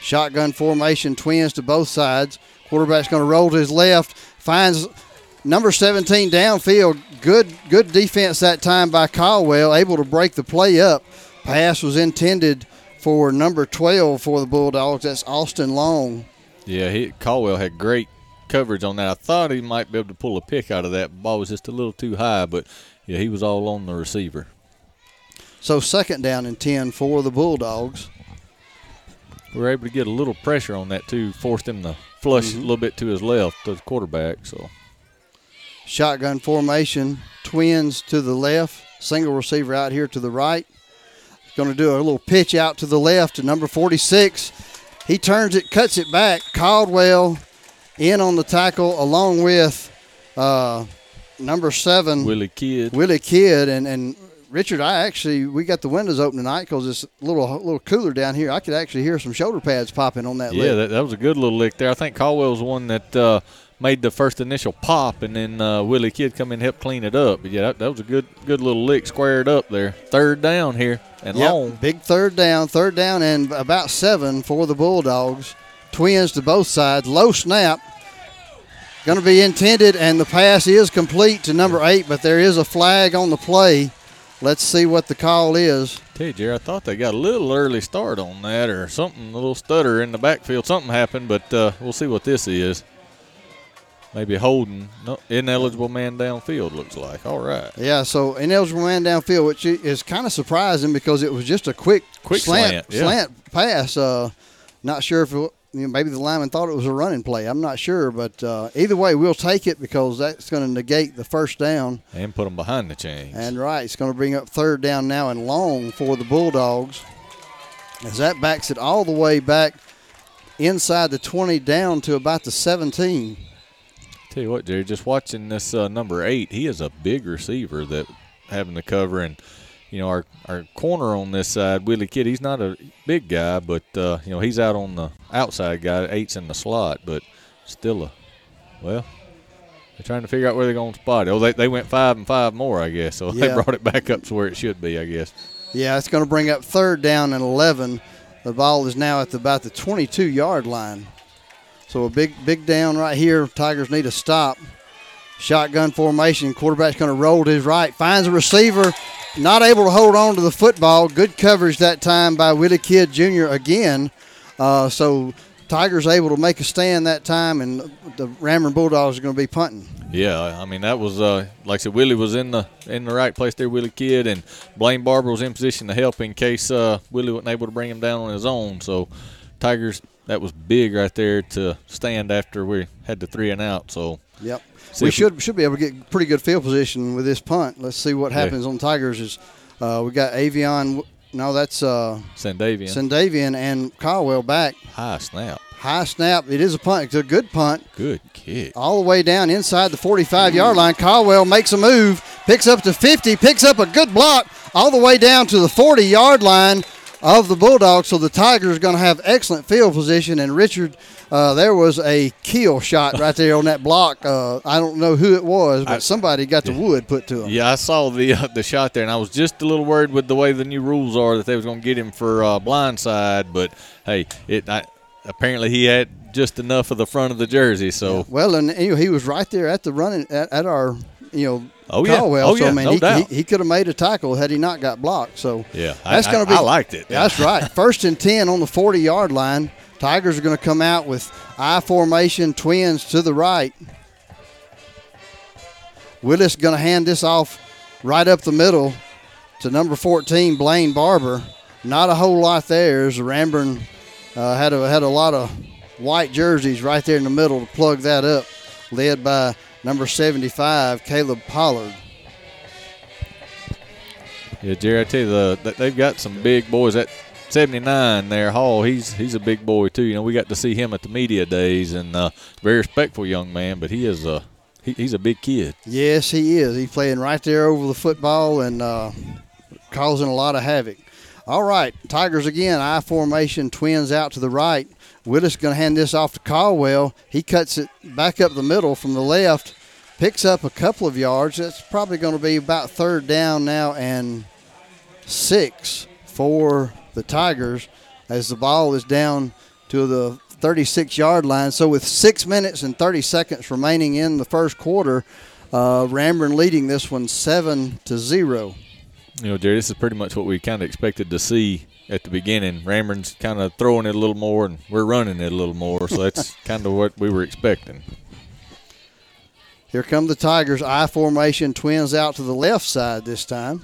Shotgun formation, twins to both sides. Quarterback's going to roll to his left, finds number 17 downfield. Good, good defense that time by Caldwell, able to break the play up. Pass was intended for number 12 for the Bulldogs. That's Austin Long. Yeah, he, Caldwell had great coverage on that. I thought he might be able to pull a pick out of that. Ball was just a little too high, but yeah, he was all on the receiver. So second down and 10 for the Bulldogs. We were able to get a little pressure on that too, forced him to flush mm-hmm. a little bit to his left, to the quarterback. So, shotgun formation, twins to the left, single receiver out here to the right. Going to do a little pitch out to the left to number 46. He turns it, cuts it back. Caldwell in on the tackle along with uh, number seven, Willie Kidd. Willie Kidd, and and Richard, I actually we got the windows open tonight because it's a little a little cooler down here. I could actually hear some shoulder pads popping on that. Lick. Yeah, that, that, was a good little lick there. I think Caldwell's the one that uh, made the first initial pop, and then uh, Willie Kidd come in and help clean it up. But yeah, that, that, was a good good little lick, squared up there. Third down here and yep, long. Big third down, third down, and about seven for the Bulldogs. Twins to both sides. Low snap. Going to be intended, and the pass is complete to number eight, but there is a flag on the play. Let's see what the call is. Tell you, Jerry, I thought they got a little early start on that or something, a little stutter in the backfield. Something happened, but uh, we'll see what this is. Maybe holding no, ineligible man downfield looks like. All right. Yeah, so ineligible man downfield, which is kind of surprising because it was just a quick, quick slant, slant, yeah. slant pass. Uh, not sure if it, you know, maybe the lineman thought it was a running play. I'm not sure, but uh, either way, we'll take it because that's going to negate the first down and put them behind the chains. And right, it's going to bring up third down now and long for the Bulldogs, as that backs it all the way back inside the 20 down to about the 17. Tell you what, Jerry, just watching this uh, number eight, he is a big receiver that having to cover and you know, our, our corner on this side, Willie Kidd, he's not a big guy, but, uh, you know, he's out on the outside guy. Eight's in the slot, but still a, well, they're trying to figure out where they're going to spot it. Oh, they, they went five and five more, I guess. So yeah. they brought it back up to where it should be, I guess. Yeah, it's going to bring up third down and 11. The ball is now at the, about the 22 yard line. So a big, big down right here. Tigers need a stop. Shotgun formation. Quarterback's going to roll to his right. Finds a receiver. Not able to hold on to the football. Good coverage that time by Willie Kidd Jr. again. Uh, so Tigers able to make a stand that time, and the Ranburne Bulldogs are going to be punting. Yeah, I mean that was uh, like I said, Willie was in the in the right place there, Willie Kidd, and Blaine Barber was in position to help in case uh, Willie wasn't able to bring him down on his own. So Tigers, that was big right there to stand after we had the three and out. So Yep. We should should be able to get pretty good field position with this punt. Let's see what Yeah. happens on Tigers. Is uh, we got Avion? No, that's uh, Sandavian. Sandavian and Caldwell back. High snap. High snap. It is a punt. It's a good punt. Good kick. All the way down inside the 45 yard line. Caldwell makes a move, picks up to 50, picks up a good block all the way down to the 40 yard line of the Bulldogs. So the Tigers are going to have excellent field position. And Richard, uh, there was a kill shot right there on that block. Uh, I don't know who it was, but somebody got the wood put to him. Yeah, I saw the uh, the shot there, and I was just a little worried with the way the new rules are that they was going to get him for uh, blindside. But hey, it I, apparently he had just enough of the front of the jersey. So Well, and you know, he was right there at the running at, at our, you know, Oh, yeah. Caldwell. Oh, so, yeah, I mean, no he, doubt. he, he could have made a tackle had he not got blocked. So Yeah, that's going to be. I liked it. Yeah, that's right. First and ten on the forty yard line. Tigers are going to come out with I formation, twins to the right. Willis going to hand this off right up the middle to number 14, Blaine Barber. Not a whole lot there as Ranburne uh, had, a, had a lot of white jerseys right there in the middle to plug that up, led by number 75, Caleb Pollard. yeah, Jerry, I tell you, the they've got some big boys. That 79 there, Hall, he's he's a big boy too. You know, we got to see him at the media days, and uh, very respectful young man. But he is a he, he's a big kid. Yes, he is. He's playing right there over the football and uh, causing a lot of havoc. All right, Tigers again. I formation, twins out to the right. Willis going to hand this off to Caldwell. He cuts it back up the middle from the left, picks up a couple of yards. That's probably going to be about third down now and six for the Tigers as the ball is down to the 36 yard line. So, with six minutes and 30 seconds remaining in the first quarter, uh, leading this one 7 to 0. You know, Jerry, this is pretty much what we kind of expected to see at the beginning. Ranburne's kind of throwing it a little more, and we're running it a little more. So that's kind of what we were expecting. Here come the Tigers. I formation, twins out to the left side this time.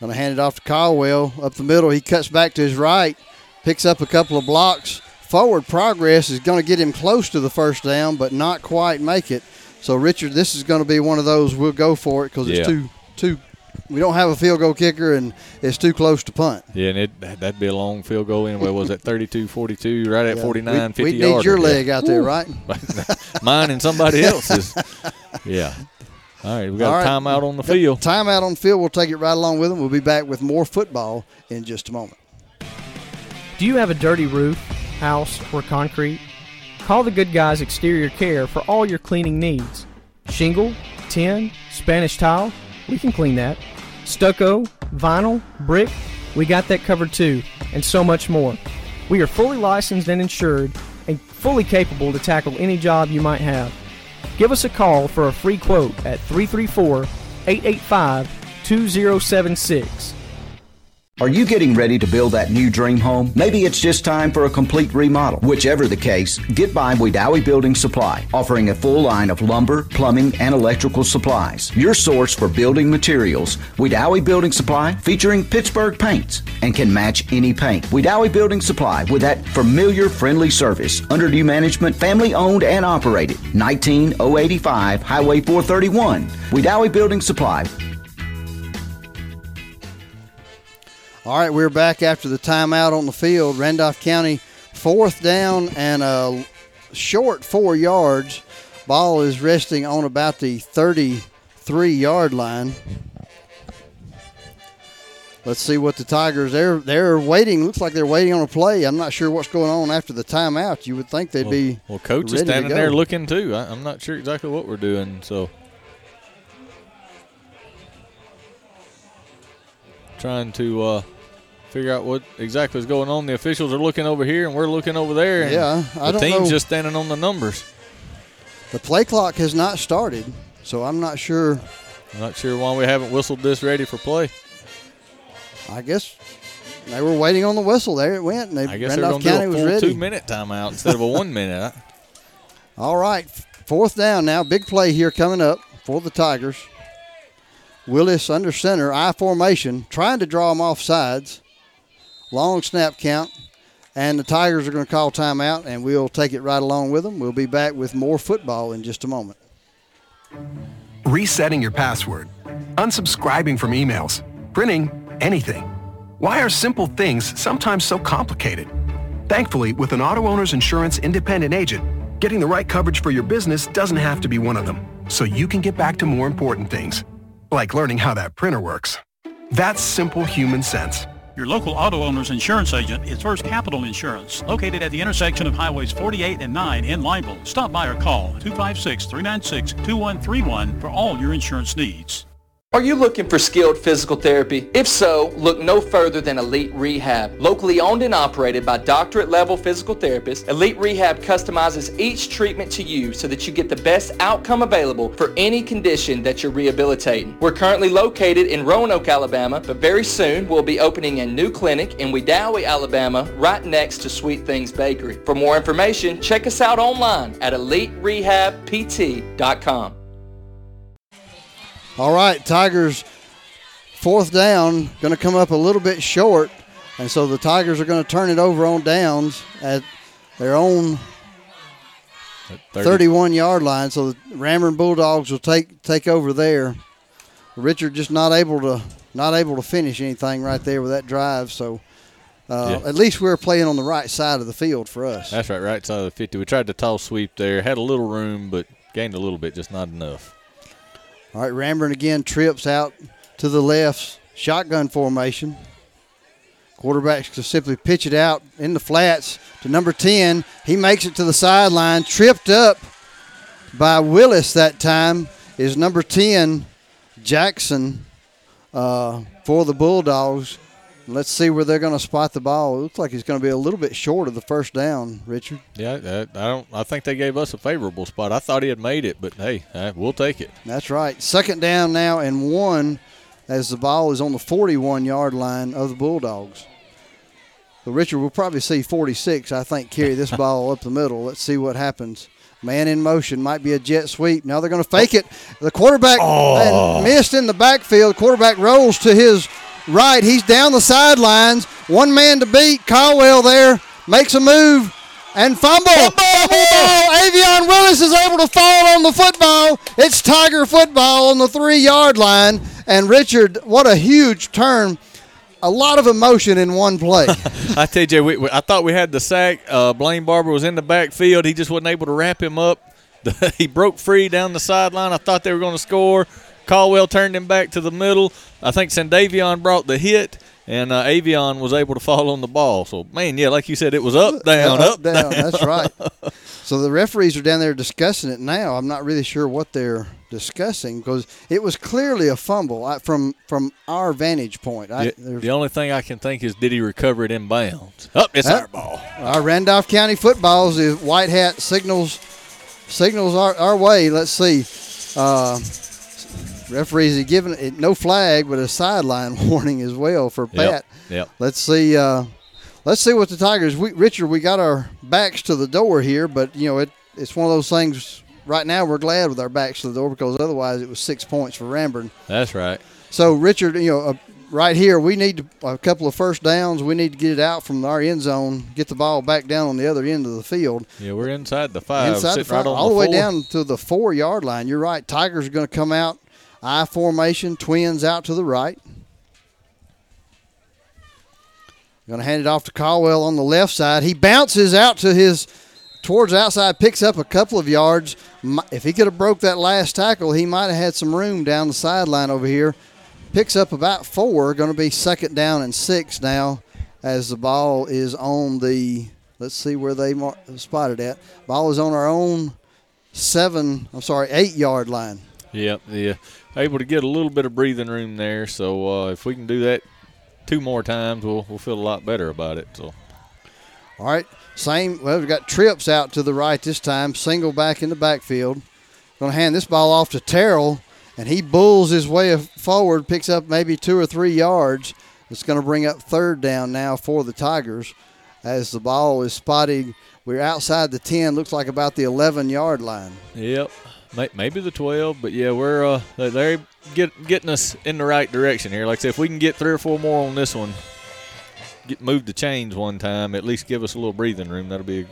Going to hand it off to Caldwell up the middle. He cuts back to his right, picks up a couple of blocks. Forward progress is going to get him close to the first down, but not quite make it. So, Richard, this is going to be one of those we'll go for it because Yeah. it's too too. We don't have a field goal kicker, and it's too close to punt. Yeah, and it that'd be a long field goal anyway. Was it 32 42, right at Yeah. 49, We- 50 we need yards? your leg out there, right? Mine and somebody else's. Yeah. All right, we got All a timeout on the Yep, field. Timeout on the field. We'll take it right along with them. We'll be back with more football in just a moment. Do you have a dirty roof, house, or concrete? Call the Good Guys Exterior Care for all your cleaning needs. Shingle, tin, Spanish tile, we can clean that. Stucco, vinyl, brick, we got that covered too, and so much more. We are fully licensed and insured and fully capable to tackle any job you might have. Give us a call for a free quote at 334 885 2076. Are you getting ready to build that new dream home? Maybe it's just time for a complete remodel. Whichever the case, get by Wedowee Building Supply, offering a full line of lumber, plumbing, and electrical supplies. Your source for building materials, Wedowee Building Supply, featuring Pittsburgh paints and can match any paint. Wedowee Building Supply with that familiar, friendly service. Under new management, family owned and operated. 19085 Highway 431. Wedowee Building Supply, All right, we're back after the timeout on the field. Randolph County, fourth down and a short four yards. Ball is resting on about the 33 yard line. Let's see what the Tigers they're they're waiting. Looks like they're waiting on a play. I'm not sure what's going on after the timeout. You would think they'd be Well, coach is standing there looking too. I, I'm not sure exactly what we're doing. So, trying to uh, figure out what exactly is going on. The officials are looking over here, and we're looking over there. And Yeah, I the don't team's know. just standing on the numbers. The play clock has not started, so I'm not sure. I'm not sure why we haven't whistled this ready for play. I guess They were waiting on the whistle. There it went. And they, I guess they're Randolph going to County do a full ready. two-minute timeout instead of a one-minute. All right, fourth down now. Big play here coming up for the Tigers. Willis under center, I formation, trying to draw them off sides. Long snap count, and the Tigers are going to call timeout, and we'll take it right along with them. We'll be back with more football in just a moment. Resetting your password, unsubscribing from emails, printing anything. Why are simple things sometimes so complicated? Thankfully, with an auto owner's insurance independent agent, getting the right coverage for your business doesn't have to be one of them, so you can get back to more important things, like learning how that printer works. That's simple human sense. Your local auto owner's insurance agent is First Capital Insurance, located at the intersection of Highways 48 and 9 in Lineville. Stop by or call 256-396-2131 for all your insurance needs. Are you looking for skilled physical therapy? If so, look no further than Elite Rehab. Locally owned and operated by doctorate level physical therapists, Elite Rehab customizes each treatment to you so that you get the best outcome available for any condition that you're rehabilitating. We're currently located in Roanoke, Alabama, but very soon we'll be opening a new clinic in Wedowee, Alabama, right next to Sweet Things Bakery. For more information, check us out online at eliterehabpt.com. All right, Tigers fourth down going to come up a little bit short, and so the Tigers are going to turn it over on downs at their own 31 yard line. So the Ranburne Bulldogs will take take over there. Richard just not able to not able to finish anything right there with that drive. So uh, Yeah. at least we're playing on the right side of the field for us. That's right, right side of the 50. We tried to tall sweep there. Had a little room, but gained a little bit, just not enough. All right, Ranburne again trips out to the left, shotgun formation. Quarterbacks to simply pitch it out in the flats to number 10. He makes it to the sideline, tripped up by Willis that time is number 10, Jackson, uh, for the Bulldogs. Let's see where they're going to spot the ball. It looks like he's going to be a little bit short of the first down, Richard. Yeah, I, don't. I think they gave us a favorable spot. I thought he had made it, but hey, uh, we'll take it. That's right. Second down now and one as the ball is on the 41 yard line of the Bulldogs. So Richard we'll probably see 46, I think, carry this ball up the middle. Let's see what happens. Man in motion might be a jet sweep. Now they're going to fake it. The quarterback Oh. missed in the backfield. Quarterback rolls to his right. He's down the sidelines. One man to beat. Caldwell there makes a move and fumble. Fumble ball. Avion Willis is able to fall on the football. It's Tiger football on the three yard line. And Richard, what a huge turn. A lot of emotion in one play. I tell you, we, we, I thought we had the sack. Uh, Blaine Barber was in the backfield. He just wasn't able to wrap him up. he broke free down the sideline. I thought they were going to score. Caldwell turned him back to the middle. I think Sandavion brought the hit, and uh, Avion was able to fall on the ball. So, man, yeah, like you said, it was up, down, Yeah, up, down. That's right. So the referees are down there discussing it now. I'm not really sure what they're discussing because it was clearly a fumble I, from from our vantage point. I, The, the only thing I can think is, did he recover it in bounds? Up, it's That- our ball. Our Randolph County footballs is white hat signals signals our, our way. Let's see. Uh, referees are giving it no flag, but a sideline warning as well for Pat. yep. Let's see. Uh, let's see what the Tigers. We, Richard, we got our backs to the door here, but you know it. It's one of those things. Right now, we're glad with our backs to the door because otherwise, it was six points for Ranburne. That's right. So, Richard, you know, uh, right here, we need a couple of first downs. We need to get it out from our end zone, get the ball back down on the other end of the field. Yeah, we're inside the five, Inside the right five, on all the, way four. down to the four yard line. You're right. Tigers are going to come out, I formation, twins out to the right. Going to hand it off to Caldwell on the left side. He bounces out to his towards outside, picks up a couple of yards. If he could have broke that last tackle, he might have had some room down the sideline over here. Picks up about four. Going to be second down and six now, as the ball is on the. Let's see where they mar- spotted at. Ball is on our own seven. I'm sorry, eight yard line. Yep, yeah. Able to get a little bit of breathing room there. So uh, if we can do that two more times, we'll we'll feel a lot better about it. So All right, same. Well, we've got trips out to the right this time. Single back in the backfield. Going to hand this ball off to Terrell, and he bulls his way forward, picks up maybe two or three yards. It's going to bring up third down now for the Tigers as the ball is spotted. We're outside the 10, looks like about the 11 yard line. Yep. May- Maybe the 12, but yeah, we're uh, they- they're get, getting us in the right direction here. Like I said, if we can get three or four more on this one, get moved the chains one time, at least give us a little breathing room. That'll be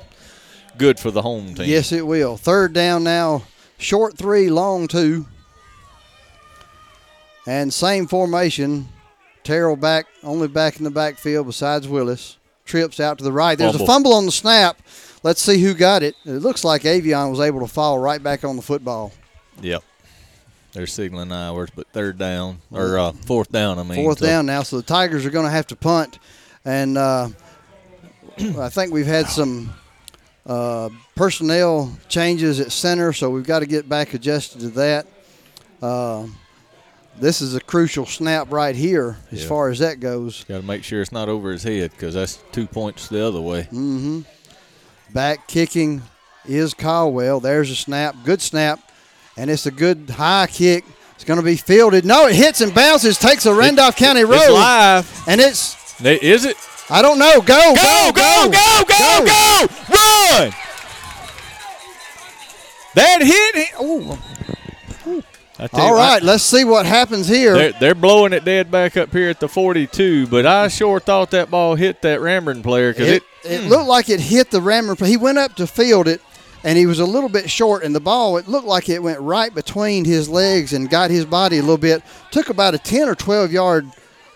good for the home team. Yes, it will. Third down now, short three, long two. And same formation. Terrell back, only back in the backfield besides Willis. Trips out to the right. There's Fumble. a fumble on the snap. Let's see who got it. It looks like Avion was able to fall right back on the football. Yep. They're signaling hours, but third down or uh, fourth down. I mean, Fourth so- down now, so the Tigers are going to have to punt. And uh, I think we've had some uh, personnel changes at center, so we've got to get back adjusted to that. Uh, this is a crucial snap right here as Yeah. far as that goes. Got to make sure it's not over his head because that's two points the other way. hmm Back kicking is Caldwell. There's a snap. Good snap. And it's a good high kick. It's going to be fielded. No, it hits and bounces, takes a Randolph County road. It's live. And it's. Is it? I don't know. Go, Go, go, go, go, go! Run! That hit. him. All right, let's see what happens here. They're, they're blowing it dead back up here at the 42, but I sure thought that ball hit that Ranburne player because it, it, it looked like it hit the Ranburne. He went up to field it, and he was a little bit short. And the ball, it looked like it went right between his legs and got his body a little bit. Took about a ten or twelve yard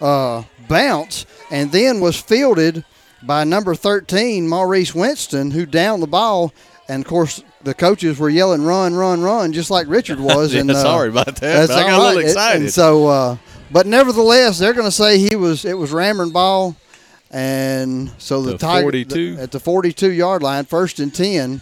uh, bounce, and then was fielded by number thirteen, Maurice Winston, who downed the ball. And of course, the coaches were yelling, "Run, run, run!" just like Richard was. Yeah, and uh, sorry about that, that's but I got all a little right. It- excited. and so, uh, but nevertheless, they're going to say he was. It was Ranburne ball. And so the, The Tiger 42. the- at the 42 yard line, first and 10.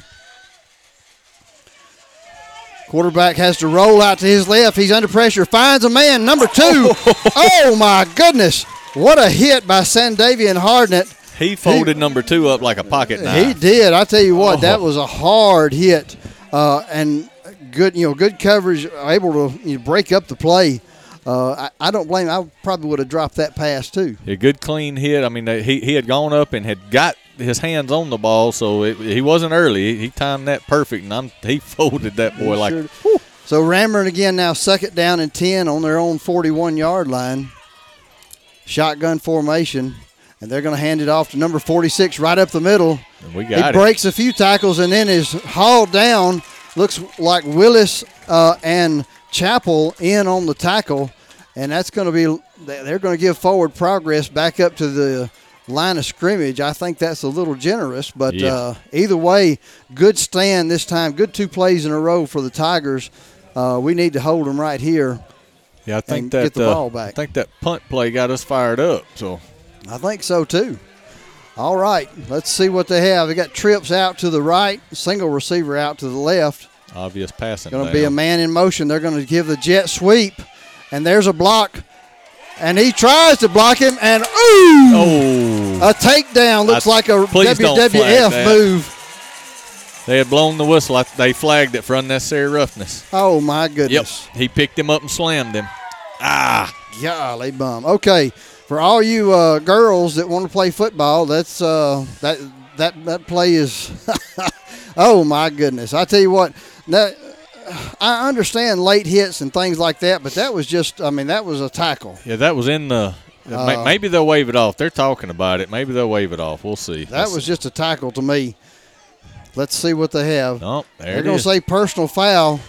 Quarterback has to roll out to his left. He's under pressure. Finds a man, number two. oh my goodness! What a hit by Sandavian Hardnett. He folded number two up like a pocket knife. He did. I tell you what, that Oh. was a hard hit, uh, and good. You know, good coverage, able to you know, break up the play. Uh, I, I don't blame. I probably would have dropped that pass too. A good clean hit. I mean, he, he had gone up and had got his hands on the ball, so it, he wasn't early. He timed that perfect, and I'm, he folded that boy like Sure- So Ranburne again now second down and ten on their own 41 yard line. Shotgun formation, and they're going to hand it off to number 46 right up the middle. we he got it. breaks a few tackles and then is hauled down. Looks like Willis uh, and Chapel in on the tackle, and that's going to be. They're going to give forward progress back up to the line of scrimmage. I think that's a little generous, but Yeah. uh, either way, good stand this time. Good two plays in a row for the Tigers. Uh, we need to hold them right here. Yeah, I think and that get the uh, ball back. I think that punt play got us fired up. So I think so too. All right, let's see what they have. They got trips out to the right, single receiver out to the left. obvious passing. Going to be a man in motion. They're going to give the jet sweep, and there's a block, and he tries to block him, and ooh, Oh, a takedown. Looks I- like a please don't flag WWF move. they had blown the whistle. They flagged it for unnecessary roughness. Oh my goodness! Yep, he picked him up and slammed him. Ah, Golly bum. Okay, for all you uh, girls that want to play football, that's uh, that that that play is. oh my goodness! I tell you what, that, I understand late hits and things like that, but that was just. I mean, that was a tackle. yeah, that was in the. Uh, maybe they'll wave it off. They're talking about it. Maybe they'll wave it off. We'll see. That was just a tackle to me. Let's see what they have. Oh, there They're going to say personal foul.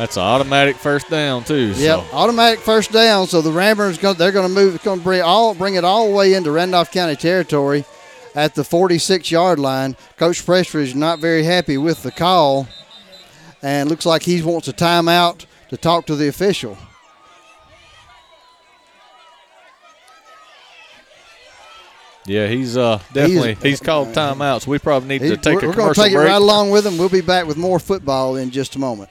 That's an automatic first down too. Yep, So. automatic first down. So the Ranburne's going they're going to move. Going to bring all bring it all the way into Randolph County territory at the 46 yard line. Coach Prestridge is not very happy with the call, and looks like he wants a timeout to talk to the official. Yeah, he's uh definitely he's, called timeouts. We probably need to take we're a we're going to commercial take it right along with him. We'll be back with more football in just a moment.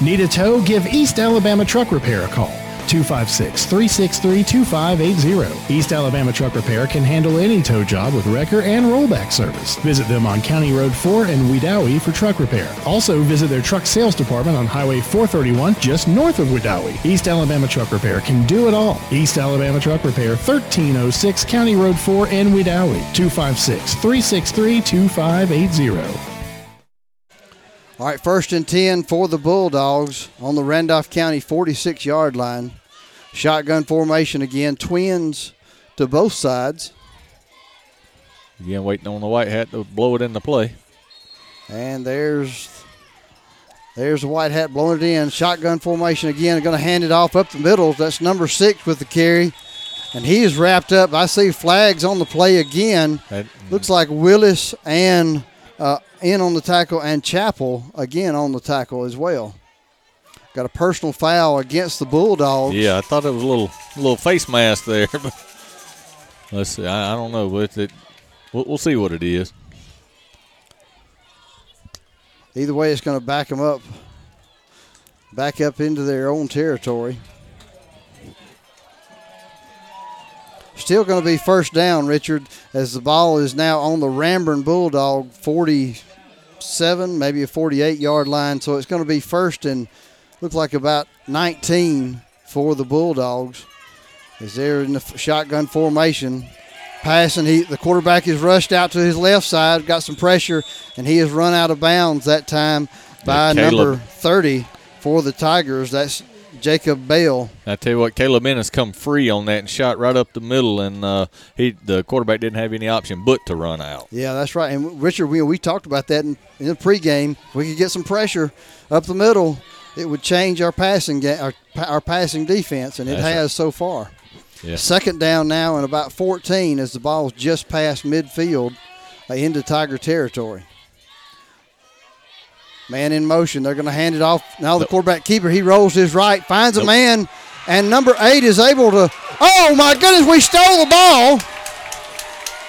Need a tow? Give East Alabama Truck Repair a call. 256 363 2580. East Alabama Truck Repair can handle any tow job with wrecker and rollback service. Visit them on County Road 4 in Wedowee for truck repair. Also, visit their truck sales department on Highway 431 just north of Wedowee. East Alabama Truck Repair can do it all. East Alabama Truck Repair, 1306 County Road 4 in Wedowee. 256 363 2580. All right, first and 10 for the Bulldogs on the Randolph County 46 yard line. Shotgun formation again, twins to both sides. Again, waiting on the white hat to blow it into play. And there's there's the white hat blowing it in. Shotgun formation again. Going to hand it off up the middle. That's number six with the carry. And he is wrapped up. I see flags on the play again. That, Looks like Willis and uh, in on the tackle and Chapel again on the tackle as well. Got a personal foul against the Bulldogs. Yeah, I thought it was a little little face mask there, but let's see. I, I don't know, but it, we'll, we'll see what it is. Either way, it's going to back them up, back up into their own territory. Still going to be first down, Richard, as the ball is now on the Ranburne Bulldog 47, maybe a 48 yard line. So it's going to be first and look like about 19 for the Bulldogs as they're in the shotgun formation. Passing, he the quarterback is rushed out to his left side, got some pressure, and he has run out of bounds that time by Yeah, number 30 for the Tigers. That's Jacob Bell. I tell you what, Caleb Ennis come free on that and shot right up the middle, and uh, he the quarterback didn't have any option but to run out. Yeah, that's right. And Richard, we, we talked about that in, in the pregame. If we could get some pressure up the middle, it would change our passing ga- our, our passing defense, and it That's right. has so far. Yeah. Second down now and about 14 as the ball's just past midfield uh, into Tiger territory. Man in motion. They're going to hand it off. Now the quarterback keeper, he rolls his right, finds a man, and number eight is able to. Oh my goodness, we stole the ball.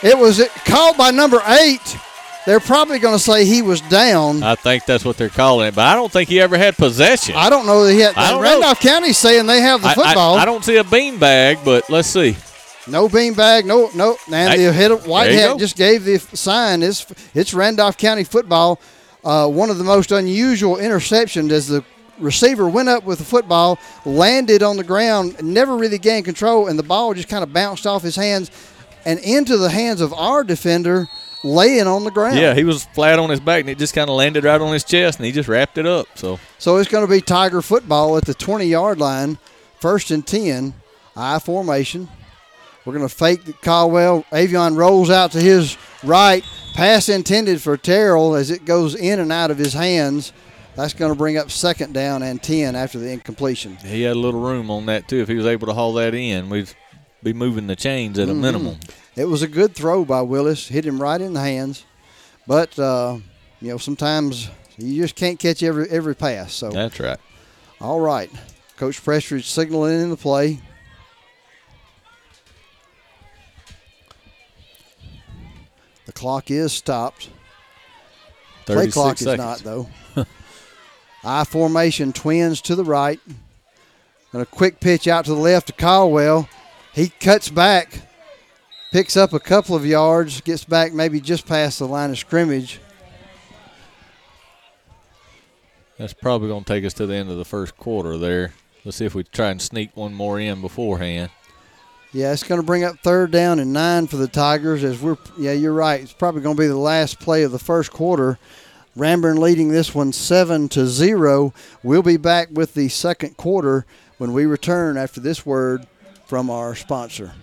It was caught by number eight. They're probably going to say he was down. I think that's what they're calling it, but I don't think he ever had possession. I don't know that he had. I don't know. Randolph County's saying they have the I- I- football. I, don't see a bean bag, but let's see. No beanbag, no, no. And Hey, the head of hat just gave the sign. It's it's Randolph County football. Uh, one of the most unusual interceptions as the receiver went up with the football, landed on the ground, never really gained control, and the ball just kind of bounced off his hands and into the hands of our defender, laying on the ground. Yeah, he was flat on his back, and it just kind of landed right on his chest, and he just wrapped it up. So So it's going to be Tiger football at the 20 yard line, first and 10, I formation. We're going to fake the Caldwell. Avion rolls out to his right. Pass intended for Terrell as it goes in and out of his hands. That's going to bring up second down and 10 after the incompletion. he had a little room on that too. If he was able to haul that in, we'd be moving the chains at a Mhm. minimum. It was a good throw by Willis, hit him right in the hands. But, uh, you know, sometimes you just can't catch every every pass. So That's right. All right. Coach Prestridge signaling in the play. The clock is stopped. Play clock seconds. is not, though. I formation, twins to the right. And a quick pitch out to the left to Caldwell. He cuts back, picks up a couple of yards, gets back maybe just past the line of scrimmage. That's probably going to take us to the end of the first quarter there. Let's see if we try and sneak one more in beforehand. Yeah, it's going to bring up third down and nine for the Tigers. As we're, yeah, you're right. It's probably going to be the last play of the first quarter. Ranburne leading this one seven to zero. We'll be back with the second quarter when we return after this word from our sponsor.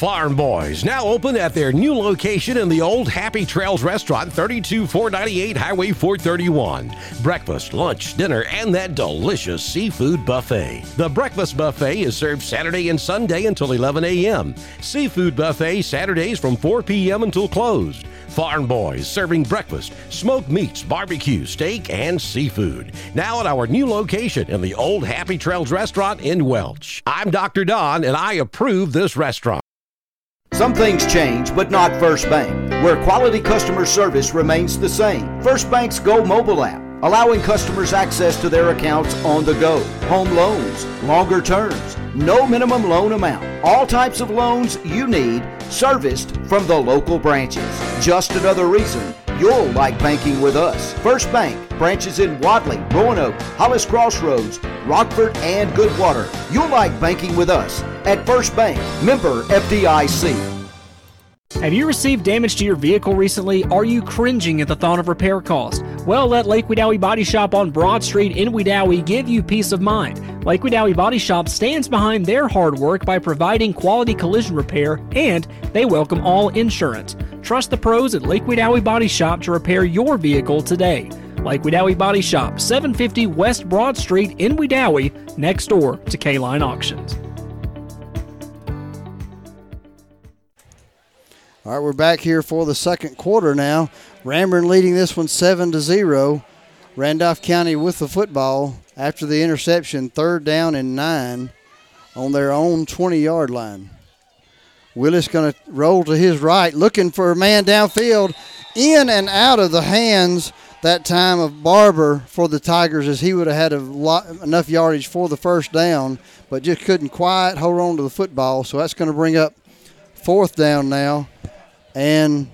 Farm Boys, now open at their new location in the old Happy Trails restaurant, 32498 Highway 431. Breakfast, lunch, dinner, and that delicious seafood buffet. The breakfast buffet is served Saturday and Sunday until 11 a.m. Seafood buffet Saturdays from 4 p.m. until closed. Farm Boys serving breakfast, smoked meats, barbecue, steak, and seafood. Now at our new location in the old Happy Trails restaurant in Welch. I'm Dr. Don, and I approve this restaurant. Some things change, but not First Bank, where quality customer service remains the same. First Bank's Go mobile app, allowing customers access to their accounts on the go. Home loans, longer terms, no minimum loan amount. All types of loans you need, serviced from the local branches. Just another reason you'll like banking with us. First Bank, branches in Wadley, Roanoke, Hollis Crossroads, Rockford, and Goodwater. You'll like banking with us at First Bank, member FDIC. Have you received damage to your vehicle recently? Are you cringing at the thought of repair cost? Well, let Lake Wedowee Body Shop on Broad Street in Wedowee give you peace of mind. Lake Wedowee Body Shop stands behind their hard work by providing quality collision repair and they welcome all insurance. Trust the pros at Lake Wedowee Body Shop to repair your vehicle today. Lake Wedowee Body Shop, 750 West Broad Street in Wedowee, next door to K-Line Auctions. All right, we're back here for the second quarter now. Ranburne leading this one 7 to 0. Randolph County with the football after the interception, third down and nine on their own 20 yard line. Willis going to roll to his right, looking for a man downfield, in and out of the hands that time of Barber for the Tigers, as he would have had lot, enough yardage for the first down, but just couldn't quite hold on to the football. So that's going to bring up fourth down now, and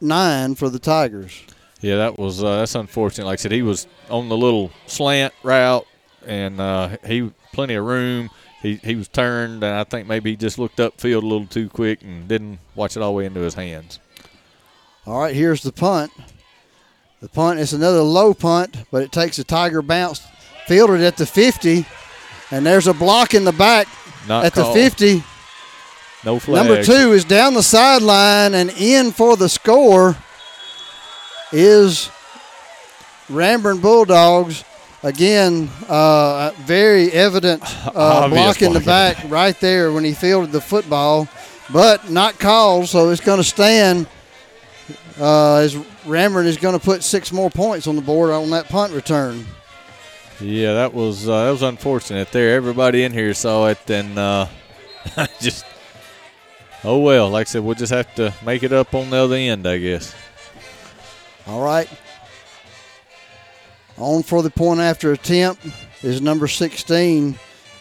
nine for the Tigers. Yeah, that was uh, that's unfortunate. Like I said, he was on the little slant route, and uh, he plenty of room. He he was turned, and I think maybe he just looked upfield a little too quick and didn't watch it all the way into his hands. All right, here's the punt. The punt is another low punt, but it takes a Tiger bounce, fielded at the 50, and there's a block in the back Not at called. the 50. No flag. Number two is down the sideline and in for the score is Ranburne Bulldogs. Again, uh, very evident uh, block in the back right there when he fielded the football, but not called, so it's going to stand uh, as Ranburne is going to put six more points on the board on that punt return. Yeah, that was uh, that was unfortunate. There, everybody in here saw it, and uh, just oh well. Like I said, we'll just have to make it up on the other end, I guess. All right. On for the point after attempt is number 16,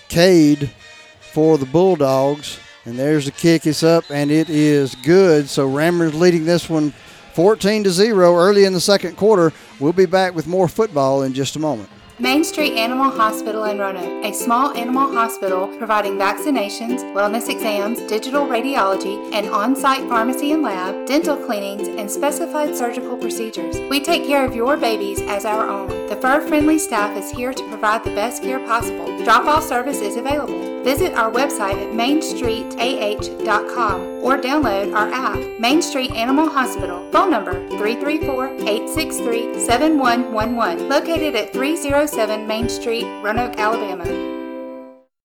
Cade, for the Bulldogs. And there's the kick. It's up, and it is good. So Ranburne's leading this one 14 to 0 early in the second quarter. We'll be back with more football in just a moment. Main Street Animal Hospital in Roanoke, a small animal hospital providing vaccinations, wellness exams, digital radiology, and on site pharmacy and lab, dental cleanings, and specified surgical procedures. We take care of your babies as our own. The fur friendly staff is here to provide the best care possible. Drop off service is available. Visit our website at mainstreetah.com or download our app, Main Street Animal Hospital. Phone number 334 863 7111, located at 307 Main Street, Roanoke, Alabama.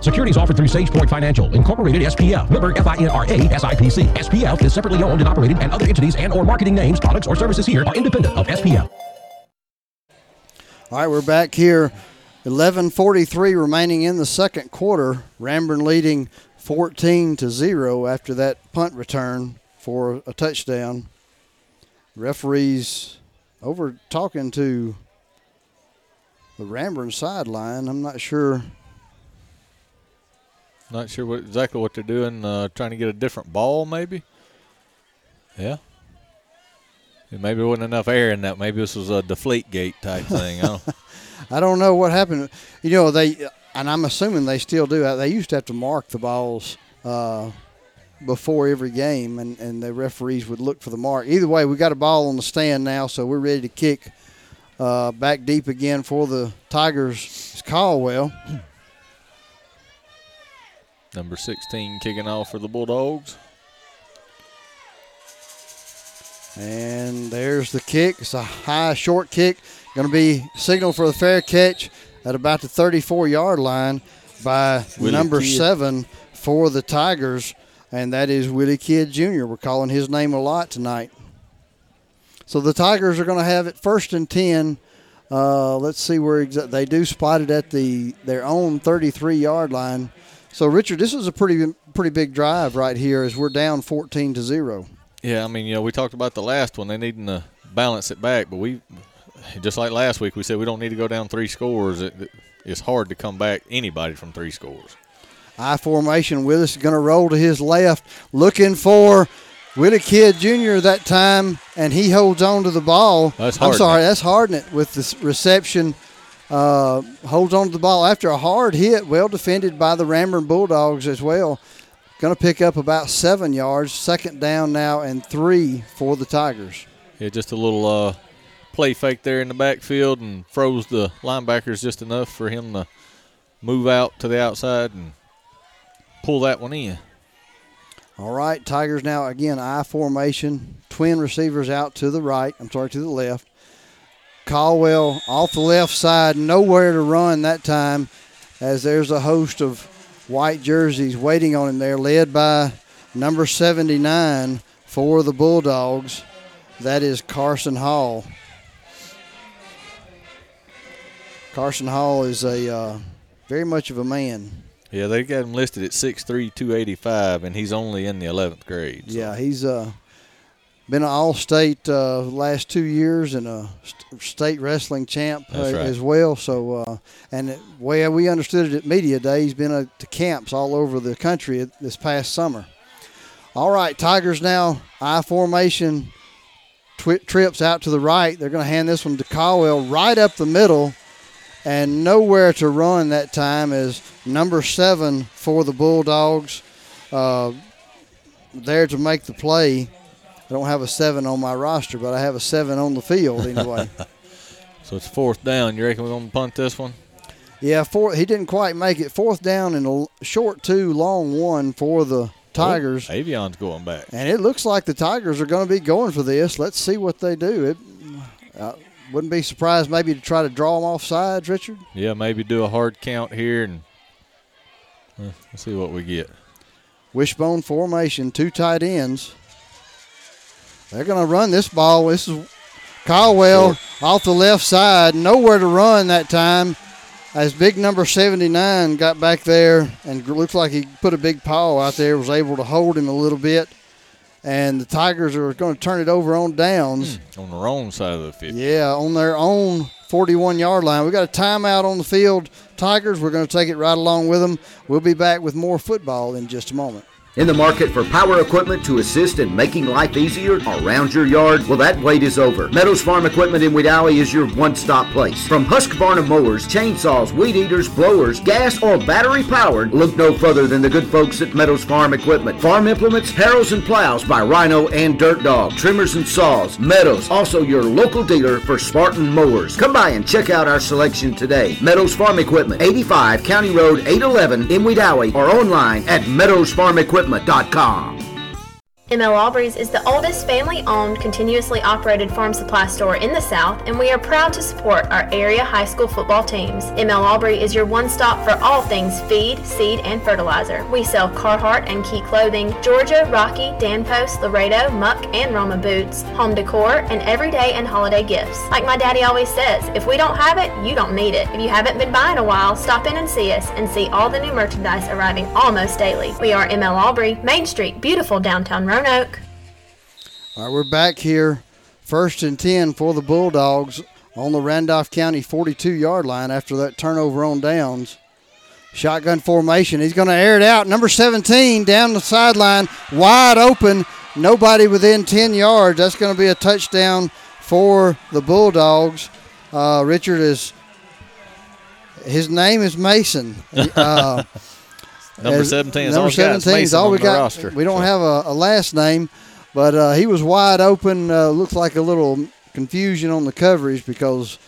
Securities offered through SagePoint Financial, Incorporated SPF, member FINRA SIPC. SPF is separately owned and operated, and other entities and or marketing names, products, or services here are independent of SPF. All right, we're back here. 11:43 remaining in the second quarter. Ranburne leading 14 to 0 after that punt return for a touchdown. Referees over talking to the Ranburne sideline. I'm not sure Not sure what exactly what they're doing. Uh, trying to get a different ball, maybe. Yeah. And maybe there wasn't enough air in that. Maybe this was a deflate gate type thing. I don't. I don't know what happened. You know, they and I'm assuming they still do. They used to have to mark the balls uh, before every game, and, and the referees would look for the mark. Either way, we got a ball on the stand now, so we're ready to kick uh, back deep again for the Tigers. It's Caldwell. Number 16 kicking off for the Bulldogs. And there's the kick. It's a high, short kick. Going to be signal for the fair catch at about the 34 yard line by Willie number Kidd. seven for the Tigers, and that is Willie Kidd Jr. We're calling his name a lot tonight. So the Tigers are going to have it first and 10. Uh, let's see where exa- they do spot it at the their own 33 yard line. So Richard, this is a pretty pretty big drive right here as we're down 14 to zero. Yeah, I mean, you know, we talked about the last one. They needing to balance it back, but we, just like last week, we said we don't need to go down three scores. It, it- it's hard to come back anybody from three scores. I formation. Willis is going to roll to his left, looking for Willie Kidd Jr. that time, and he holds on to the ball. That's I'm sorry, that's Hardnett with the reception. Uh, holds on to the ball after a hard hit, well defended by the Ranburne Bulldogs as well. Going to pick up about seven yards. Second down now and three for the Tigers. Yeah, just a little uh, play fake there in the backfield and froze the linebackers just enough for him to move out to the outside and pull that one in. All right, Tigers now again I formation. Twin receivers out to the right. I'm sorry, to the left. Caldwell off the left side, nowhere to run that time, as there's a host of white jerseys waiting on him there, led by number 79 for the Bulldogs. That is Carson Hall. Carson Hall is a uh, very much of a man. Yeah, they got him listed at 6'3", 285, and he's only in the 11th grade. so- Yeah, he's uh, been an all-state uh, last two years and a st- state wrestling champ uh, right. as well. So, uh, and it, way we understood it at media day, he's been uh, to camps all over the country this past summer. All right, Tigers now I formation twi- trips out to the right. They're going to hand this one to Caldwell right up the middle, and nowhere to run that time is number seven for the Bulldogs. Uh, there to make the play. I don't have a seven on my roster, but I have a seven on the field anyway. So it's fourth down. You reckon we're going to punt this one? yeah, four, he didn't quite make it. Fourth down and a short two, long one for the Tigers. Oh, Avion's going back. And it looks like the Tigers are going to be going for this. Let's see what they do. It uh, wouldn't be surprised maybe to try to draw them off sides, Richard. Yeah, maybe do a hard count here and uh, let's see what we get. Wishbone formation, two tight ends. They're going to run this ball. This is Caldwell off the left side, nowhere to run that time. As big number 79 got back there and looks like he put a big paw out there, was able to hold him a little bit. And the Tigers are going to turn it over on downs. Hmm, on their own side of the field. Yeah, on their own 41 yard line. We got a timeout on the field. Tigers, we're going to take it right along with them. We'll be back with more football in just a moment. In the market for power equipment to assist in making life easier around your yard? Well, that wait is over. Meadows Farm Equipment in Wedowee is your one-stop place. From Husqvarna mowers, chainsaws, weed eaters, blowers, gas or battery powered, look no further than the good folks at Meadows Farm Equipment. Farm implements, harrows and plows by Rhino and Dirt Dog, trimmers and saws. Meadows, also your local dealer for Spartan mowers. Come by and check out our selection today. Meadows Farm Equipment, 85 County Road 811 in Wedowee or online at meadowsfarmequipment.com. ML Aubreys is the oldest family-owned, continuously operated farm supply store in the South, and we are proud to support our area high school football teams. ML Aubrey is your one-stop for all things feed, seed, and fertilizer. We sell Carhartt and Key clothing, Georgia, Rocky, Dan Post, Laredo, Muck, and Roma boots, home decor, and everyday and holiday gifts. Like my daddy always says, if we don't have it, you don't need it. If you haven't been by in a while, stop in and see us and see all the new merchandise arriving almost daily. We are ML Aubrey, Main Street, beautiful downtown Roanoke. All right, we're back here. First and 10 for the Bulldogs on the Randolph County 42 yard line after that turnover on downs. Shotgun formation. He's going to air it out. Number 17 down the sideline, wide open. Nobody within 10 yards. That's going to be a touchdown for the Bulldogs. Uh, Richard is. His name is Mason. Uh, Number as- 17 is number all we got. 17 is all we got. roster, we don't so. have a, a last name, but uh, he was wide open. Uh, looks like a little confusion on the coverage because,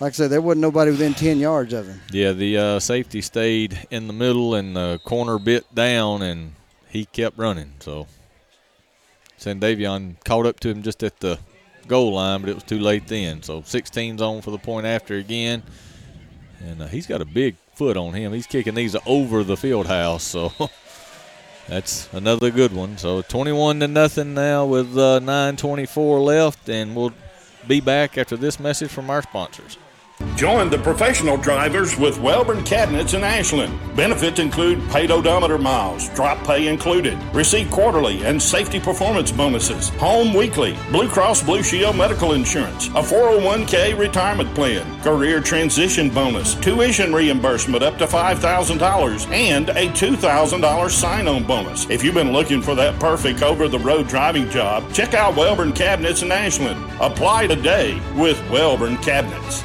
like I said, there wasn't nobody within 10 yards of him. Yeah, the uh, safety stayed in the middle and the corner bit down, and he kept running. So Sandavion caught up to him just at the goal line, but it was too late then. So 16's on for the point after again, and uh, he's got a big foot on him. He's kicking these over the field house, so that's another good one. So 21 to nothing now with uh, 9:24 left, and we'll be back after this message from our sponsors. Join the professional drivers with Wellborn Cabinets in Ashland. Benefits include paid odometer miles, drop pay included, receive quarterly and safety performance bonuses, home weekly, Blue Cross Blue Shield medical insurance, a 401k retirement plan, career transition bonus, tuition reimbursement up to $5,000, and a $2,000 sign on bonus. If you've been looking for that perfect over the road driving job, check out Wellborn Cabinets in Ashland. Apply today with Wellborn Cabinets.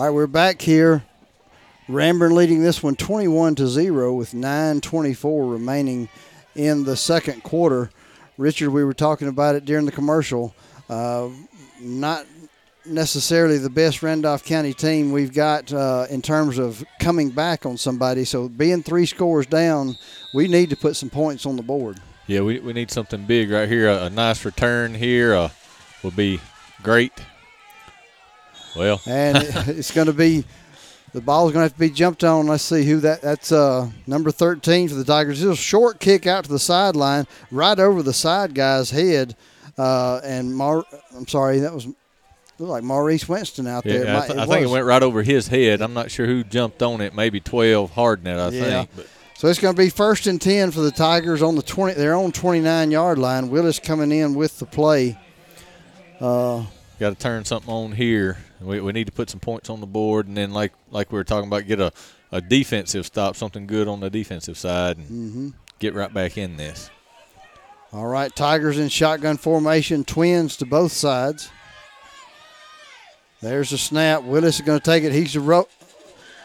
All right, we're back here. Ranburne leading this one 21 to 0 with 9.24 remaining in the second quarter. Richard, we were talking about it during the commercial. Uh, not necessarily the best Randolph County team we've got uh, in terms of coming back on somebody. So, being three scores down, we need to put some points on the board. Yeah, we, we need something big right here. A, a nice return here uh, would be great. Well, and it- it's going to be the ball's going to have to be jumped on. Let's see who that. That's uh, number 13 for the Tigers. It's a short kick out to the sideline, right over the side guy's head. Uh, and Mar, I'm sorry, that was looked like Maurice Winston out there. yeah, I, th- I think it went right over his head. I'm not sure who jumped on it. Maybe 12 Hardnett, I Yeah. think. But So it's going to be first and 10 for the Tigers on the 20, their own 29 yard line. Willis coming in with the play. Uh, got to turn something on here. We, we need to put some points on the board, and then like like we were talking about, get a, a defensive stop, something good on the defensive side, and Mhm. get right back in this. All right, Tigers in shotgun formation, twins to both sides. There's a snap. Willis is going to take it. He's a ro-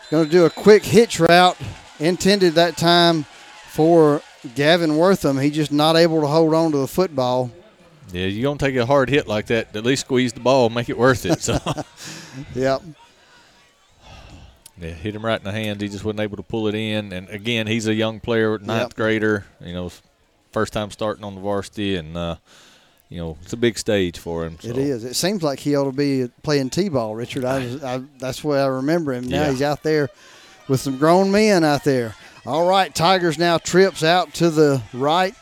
going to do a quick hitch route, intended that time for Gavin Wortham. He's just not able to hold on to the football. Yeah, you're gonna take a hard hit like that. At least squeeze the ball, make it worth it. So Yep. yeah, hit him right in the hand. He just wasn't able to pull it in. And again, he's a young player, ninth Yep. grader. You know, first time starting on the varsity, and uh, you know it's a big stage for him. So. It is. It seems like he ought to be playing t-ball, Richard. I, I that's where I remember him. Now Yeah. he's out there with some grown men out there. All right, Tigers now trips out to the right,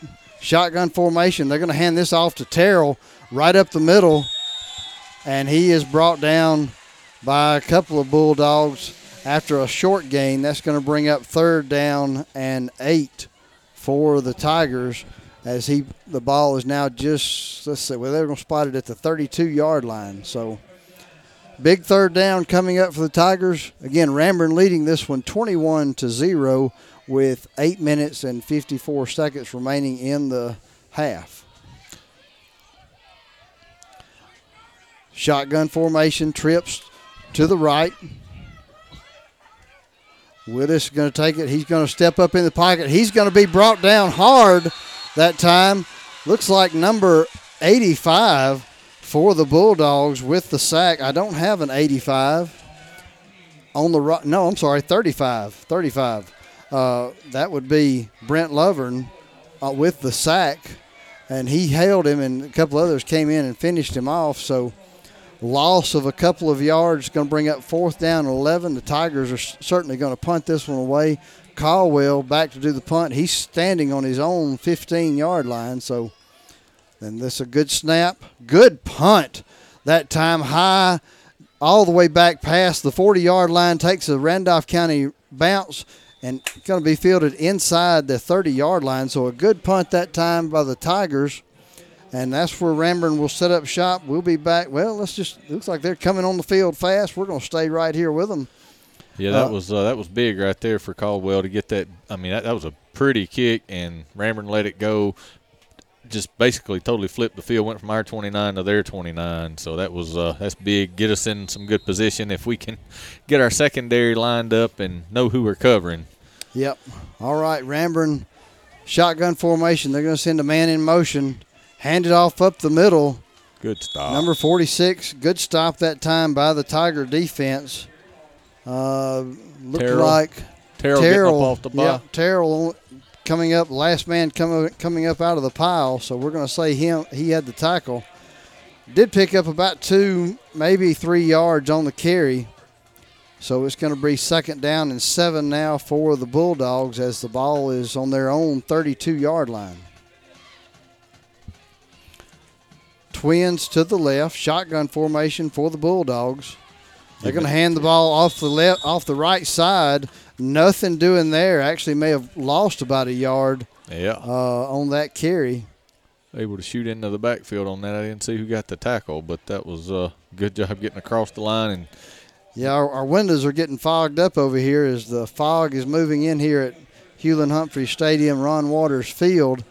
shotgun formation. They're going to hand this off to Terrell right up the middle, and he is brought down by a couple of Bulldogs after a short gain. That's going to bring up third down and eight for the Tigers as he the ball is now just let's see well they're going to spot it at the 32 yard line so big third down coming up for the tigers again Ranburne leading this one 21 to 0 with 8 minutes and 54 seconds remaining in the half shotgun formation trips to the right Willis is going to take it. He's going to step up in the pocket. He's going to be brought down hard that time. Looks like number 85 for the Bulldogs with the sack. I don't have an 85 on the right. No, I'm sorry, 35. 35. Uh, that would be Brent Lovern uh, with the sack, and he held him, and a couple others came in and finished him off. So loss of a couple of yards going to bring up fourth down 11. The Tigers are certainly going to punt this one away. Caldwell back to do the punt. He's standing on his own 15 yard line. So then this a good snap. Good punt. That time high all the way back past the 40 yard line. Takes a Randolph County bounce and going to be fielded inside the 30 yard line. So a good punt that time by the Tigers. And that's where Ranburne will set up shop. We'll be back. Well, let's just looks like they're coming on the field fast. We're going to stay right here with them. Yeah, that uh, was uh, that was big right there for Caldwell to get that. I mean, that, that was a pretty kick, and Ranburne let it go. Just basically totally flipped the field, went from our 29 to their 29. So that was uh, that's big. Get us in some good position if we can get our secondary lined up and know who we're covering. Yep. All right, Ranburne shotgun formation. They're going to send a man in motion, hand it off up the middle. Good stop. Number 46, good stop that time by the Tiger defense. Uh, looked Terrell. like Terrell, Terrell off the yeah, Terrell coming up, last man coming coming up out of the pile. So we're going to say him. He had the tackle. Did pick up about two, maybe three yards on the carry. So it's going to be second down and seven now for the Bulldogs as the ball is on their own 32 yard line. Twins to the left, shotgun formation for the Bulldogs. They're going to hand the ball off the left, off the right side. Nothing doing there. Actually, may have lost about a yard. Yeah. Uh, on that carry. Able to shoot into the backfield on that. I didn't see who got the tackle, but that was a uh, good job getting across the line and. Yeah, our, our, windows are getting fogged up over here as the fog is moving in here at Hewlin Humphrey Stadium, Ron Waters Field.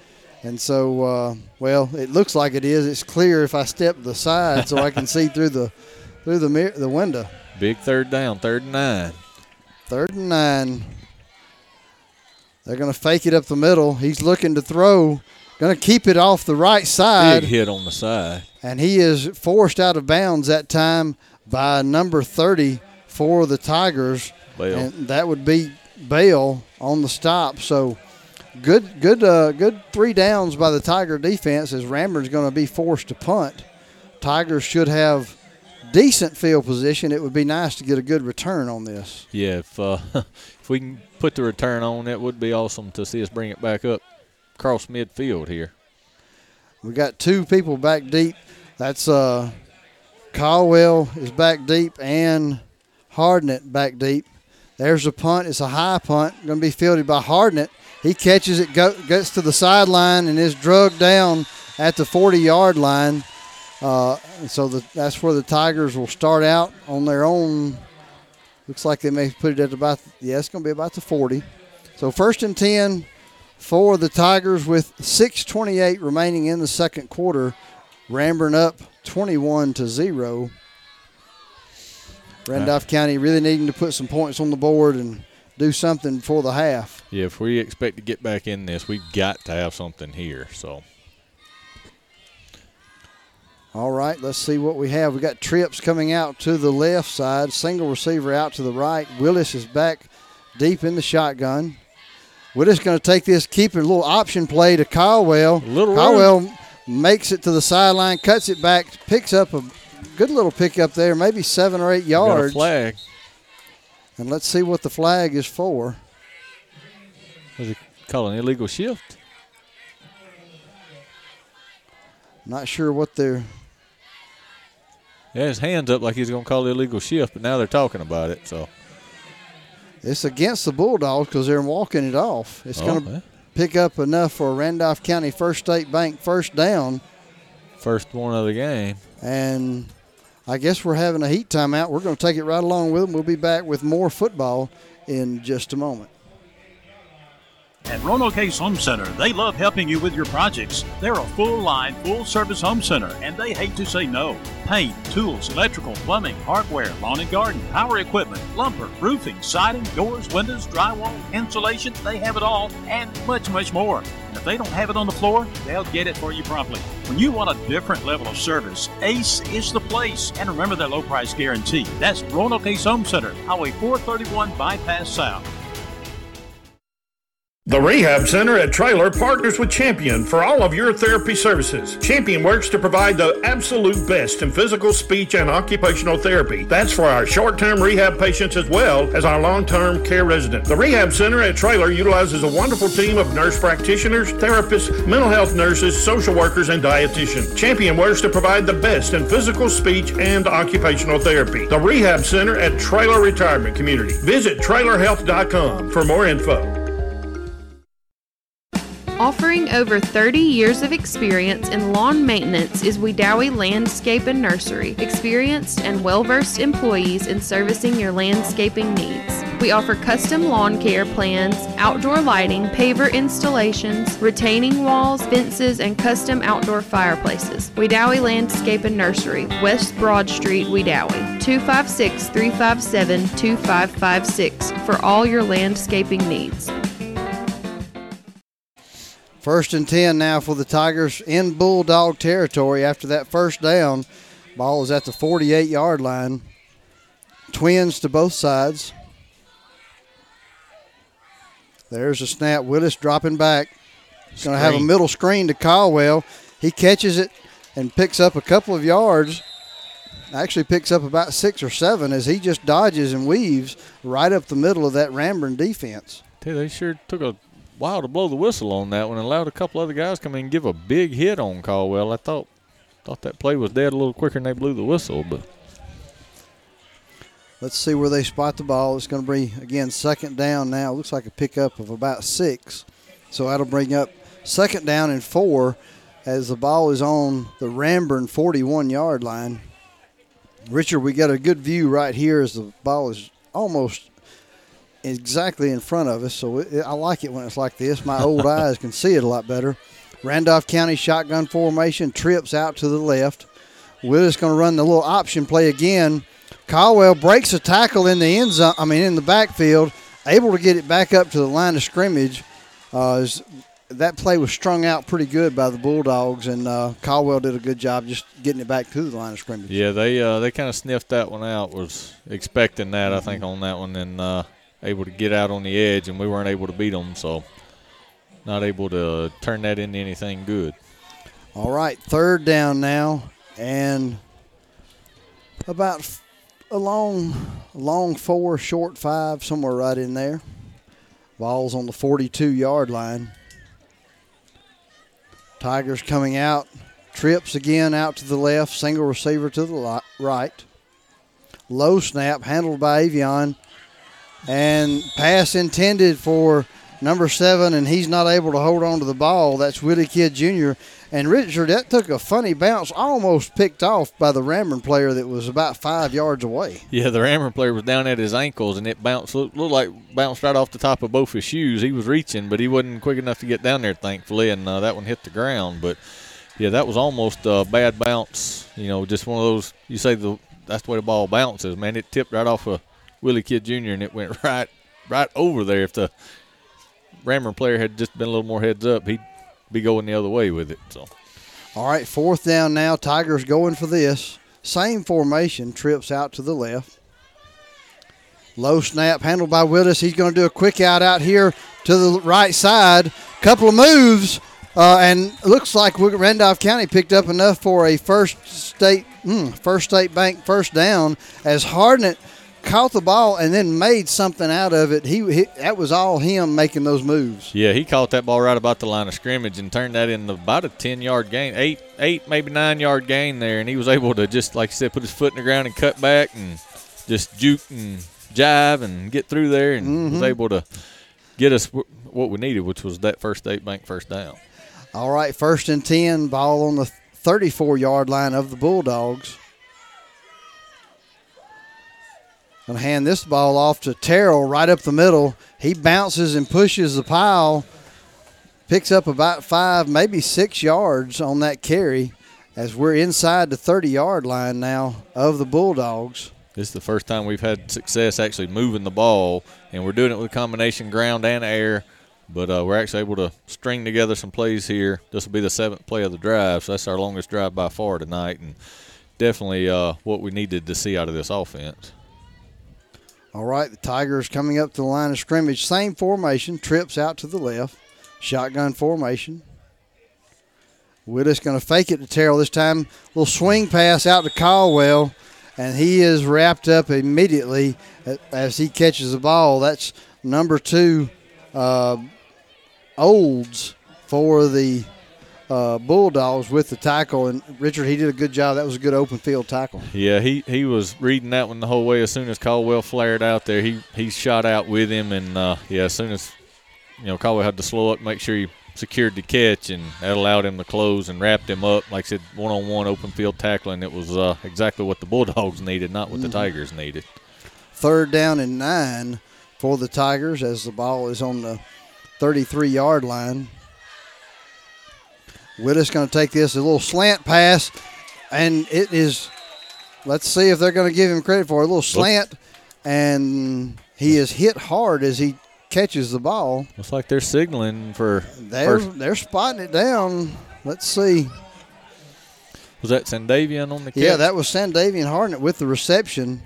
And so, uh, well, it looks like it is. It's clear if I step to the side so I can see through the through the mirror, the window. Big third down, third and nine. Third and nine. They're going to fake it up the middle. He's looking to throw. Going to keep it off the right side. Big hit on the side. And he is forced out of bounds that time by number 30 for the Tigers. Bale. And that would be Bale on the stop. So good, good, uh, good three downs by the Tiger defense as Ranburne's going to be forced to punt. Tigers should have decent field position, it would be nice to get a good return on this. Yeah, if uh, if we can put the return on, it would be awesome to see us bring it back up across midfield here. We got two people back deep. That's uh, Caldwell is back deep and Hardnett back deep. There's a punt. It's a high punt. Going to be fielded by Hardnett. He catches it, go, gets to the sideline, and is drugged down at the 40 yard line. Uh, so the, that's where the Tigers will start out on their own. Looks like they may put it at about, yeah, it's going to be about the 40. So first and 10 for the Tigers with 6.28 remaining in the second quarter. Ranburne up 21 to 0. Randolph County really needing to put some points on the board and do something for the half. Yeah, if we expect to get back in this, we've got to have something here. So all right, let's see what we have. We got trips coming out to the left side, single receiver out to the right. Willis is back deep in the shotgun. Willis going to take this, keep a little option play to Caldwell. Little Caldwell room. Makes it to the sideline, cuts it back, picks up a good little pickup there, maybe seven or eight yards. flag. And let's see what the flag is for. Was it call an illegal shift? Not sure what they're yeah, his hands up like he's going to call the illegal shift, but now they're talking about it. So it's against the Bulldogs because they're walking it off. It's oh, going to. Pick up enough for Randolph County First State Bank first down. First one of the game. And I guess we're having a heat timeout. We're going to take it right along with them. We'll be back with more football in just a moment. At Roanoke Home Center, they love helping you with your projects. They're a full line, full service home center, and they hate to say no. Paint, tools, electrical, plumbing, hardware, lawn and garden, power equipment, lumber, roofing, siding, doors, windows, drywall, insulation, they have it all, and much, much more. And if they don't have it on the floor, they'll get it for you promptly. When you want a different level of service, Ace is the place. And remember that low price guarantee. That's Roanoke Ace Home Center, Highway 431 Bypass South. The Rehab Center at Traylor partners with Champion for all of your therapy services. Champion works to provide the absolute best in physical, speech, and occupational therapy. That's for our short term rehab patients as well as our long term care residents. The Rehab Center at Traylor utilizes a wonderful team of nurse practitioners, therapists, mental health nurses, social workers, and dietitians. Champion works to provide the best in physical, speech, and occupational therapy. The Rehab Center at Traylor Retirement Community. Visit traylorhealth.com for more info. Offering over 30 years of experience in lawn maintenance is Wedowee Landscape and Nursery. Experienced and well versed employees in servicing your landscaping needs. We offer custom lawn care plans, outdoor lighting, paver installations, retaining walls, fences, and custom outdoor fireplaces. Wedowee Landscape and Nursery, West Broad Street, Wedowee. 256 357 2556 for all your landscaping needs. First and 10 now for the Tigers in Bulldog territory after that first down. Ball is at the 48 yard line. Twins to both sides. There's a snap. Willis dropping back. He's going to have a middle screen to Caldwell. He catches it and picks up a couple of yards. Actually, picks up about six or seven as he just dodges and weaves right up the middle of that Ranburne defense. Tell you, they sure took a while to blow the whistle on that one and allowed a couple other guys come in and give a big hit on Caldwell. I thought thought that play was dead a little quicker than they blew the whistle, but Let's see where they spot the ball. It's going to be, again, second down now. Looks like a pickup of about six. So that'll bring up second down and four as the ball is on the Ranburne 41 yard line. Richard, we got a good view right here as the ball is almost exactly in front of us. So it, I like it when it's like this. My old eyes can see it a lot better. Randolph County shotgun formation trips out to the left. Willis going to run the little option play again. Caldwell breaks a tackle in the end zone. I mean, in the backfield, able to get it back up to the line of scrimmage. Uh, that play was strung out pretty good by the Bulldogs, and uh, Caldwell did a good job just getting it back to the line of scrimmage. Yeah, they uh, they kind of sniffed that one out. Was expecting that, I think, on that one, and uh, able to get out on the edge, and we weren't able to beat them. So, not able to turn that into anything good. All right, third down now, and about a long, long four, short five, somewhere right in there. Ball's on the 42 yard line. Tigers coming out. Trips again out to the left. Single receiver to the right. Low snap handled by Avion. And pass intended for number seven, and he's not able to hold on to the ball. That's Willie Kidd Jr. And Richard, that took a funny bounce, almost picked off by the Ranburne player that was about five yards away. Yeah, the Ranburne player was down at his ankles, and it bounced, looked, looked like bounced right off the top of both his shoes. He was reaching, but he wasn't quick enough to get down there, thankfully, and uh, that one hit the ground. But yeah, that was almost a bad bounce. You know, just one of those. You say the that's the way the ball bounces, man. It tipped right off of Willie Kidd Jr. and it went right, right over there. If the Ranburne player had just been a little more heads up, he'd be going the other way with it. So, all right, fourth down now. Tigers going for this. Same formation. Trips out to the left. Low snap handled by Willis. He's going to do a quick out out here to the right side. Couple of moves, uh, and looks like Randolph County picked up enough for a first state mm, first state bank first down as Hardnett caught the ball and then made something out of it. He, he, that was all him making those moves. Yeah, he caught that ball right about the line of scrimmage and turned that into about a ten yard gain, eight eight maybe nine yard gain there, and he was able to just like you said put his foot in the ground and cut back and just juke and jive and get through there and mm-hmm. was able to get us what we needed, which was that first state bank first down. All right, first and ten, ball on the 34 yard line of the Bulldogs. I'm gonna hand this ball off to Terrell right up the middle. He bounces and pushes the pile, picks up about five, maybe six yards on that carry as we're inside the 30 yard line now of the Bulldogs. This is the first time we've had success actually moving the ball, and we're doing it with a combination ground and air. But uh, we're actually able to string together some plays here. This will be the seventh play of the drive, so that's our longest drive by far tonight, and definitely uh, what we needed to see out of this offense. All right, the Tigers coming up to the line of scrimmage. Same formation, trips out to the left. Shotgun formation. Willis going to fake it to Terrell this time. Little swing pass out to Caldwell, and he is wrapped up immediately as he catches the ball. That's number two, uh, Olds for the uh, Bulldogs with the tackle. And Richard, he did a good job. That was a good open field tackle. Yeah, he, he was reading that one the whole way. As soon as Caldwell flared out there, he he shot out with him, and uh, yeah, as soon as you know Caldwell had to slow up, make sure he secured the catch, and that allowed him to close and wrapped him up. Like I said, one on one open field tackling. It was uh, exactly what the Bulldogs needed, not what mm-hmm. the Tigers needed. Third down and nine for the Tigers as the ball is on the 33 yard line. Willis going to take this a little slant pass, and it is. Let's see if they're going to give him credit for it. a little slant, and he is hit hard as he catches the ball. Looks like they're signaling for. They're first. they're spotting it down. Let's see. Was that Sandavian on the catch? Yeah, that was Sandavian Hardnett with the reception.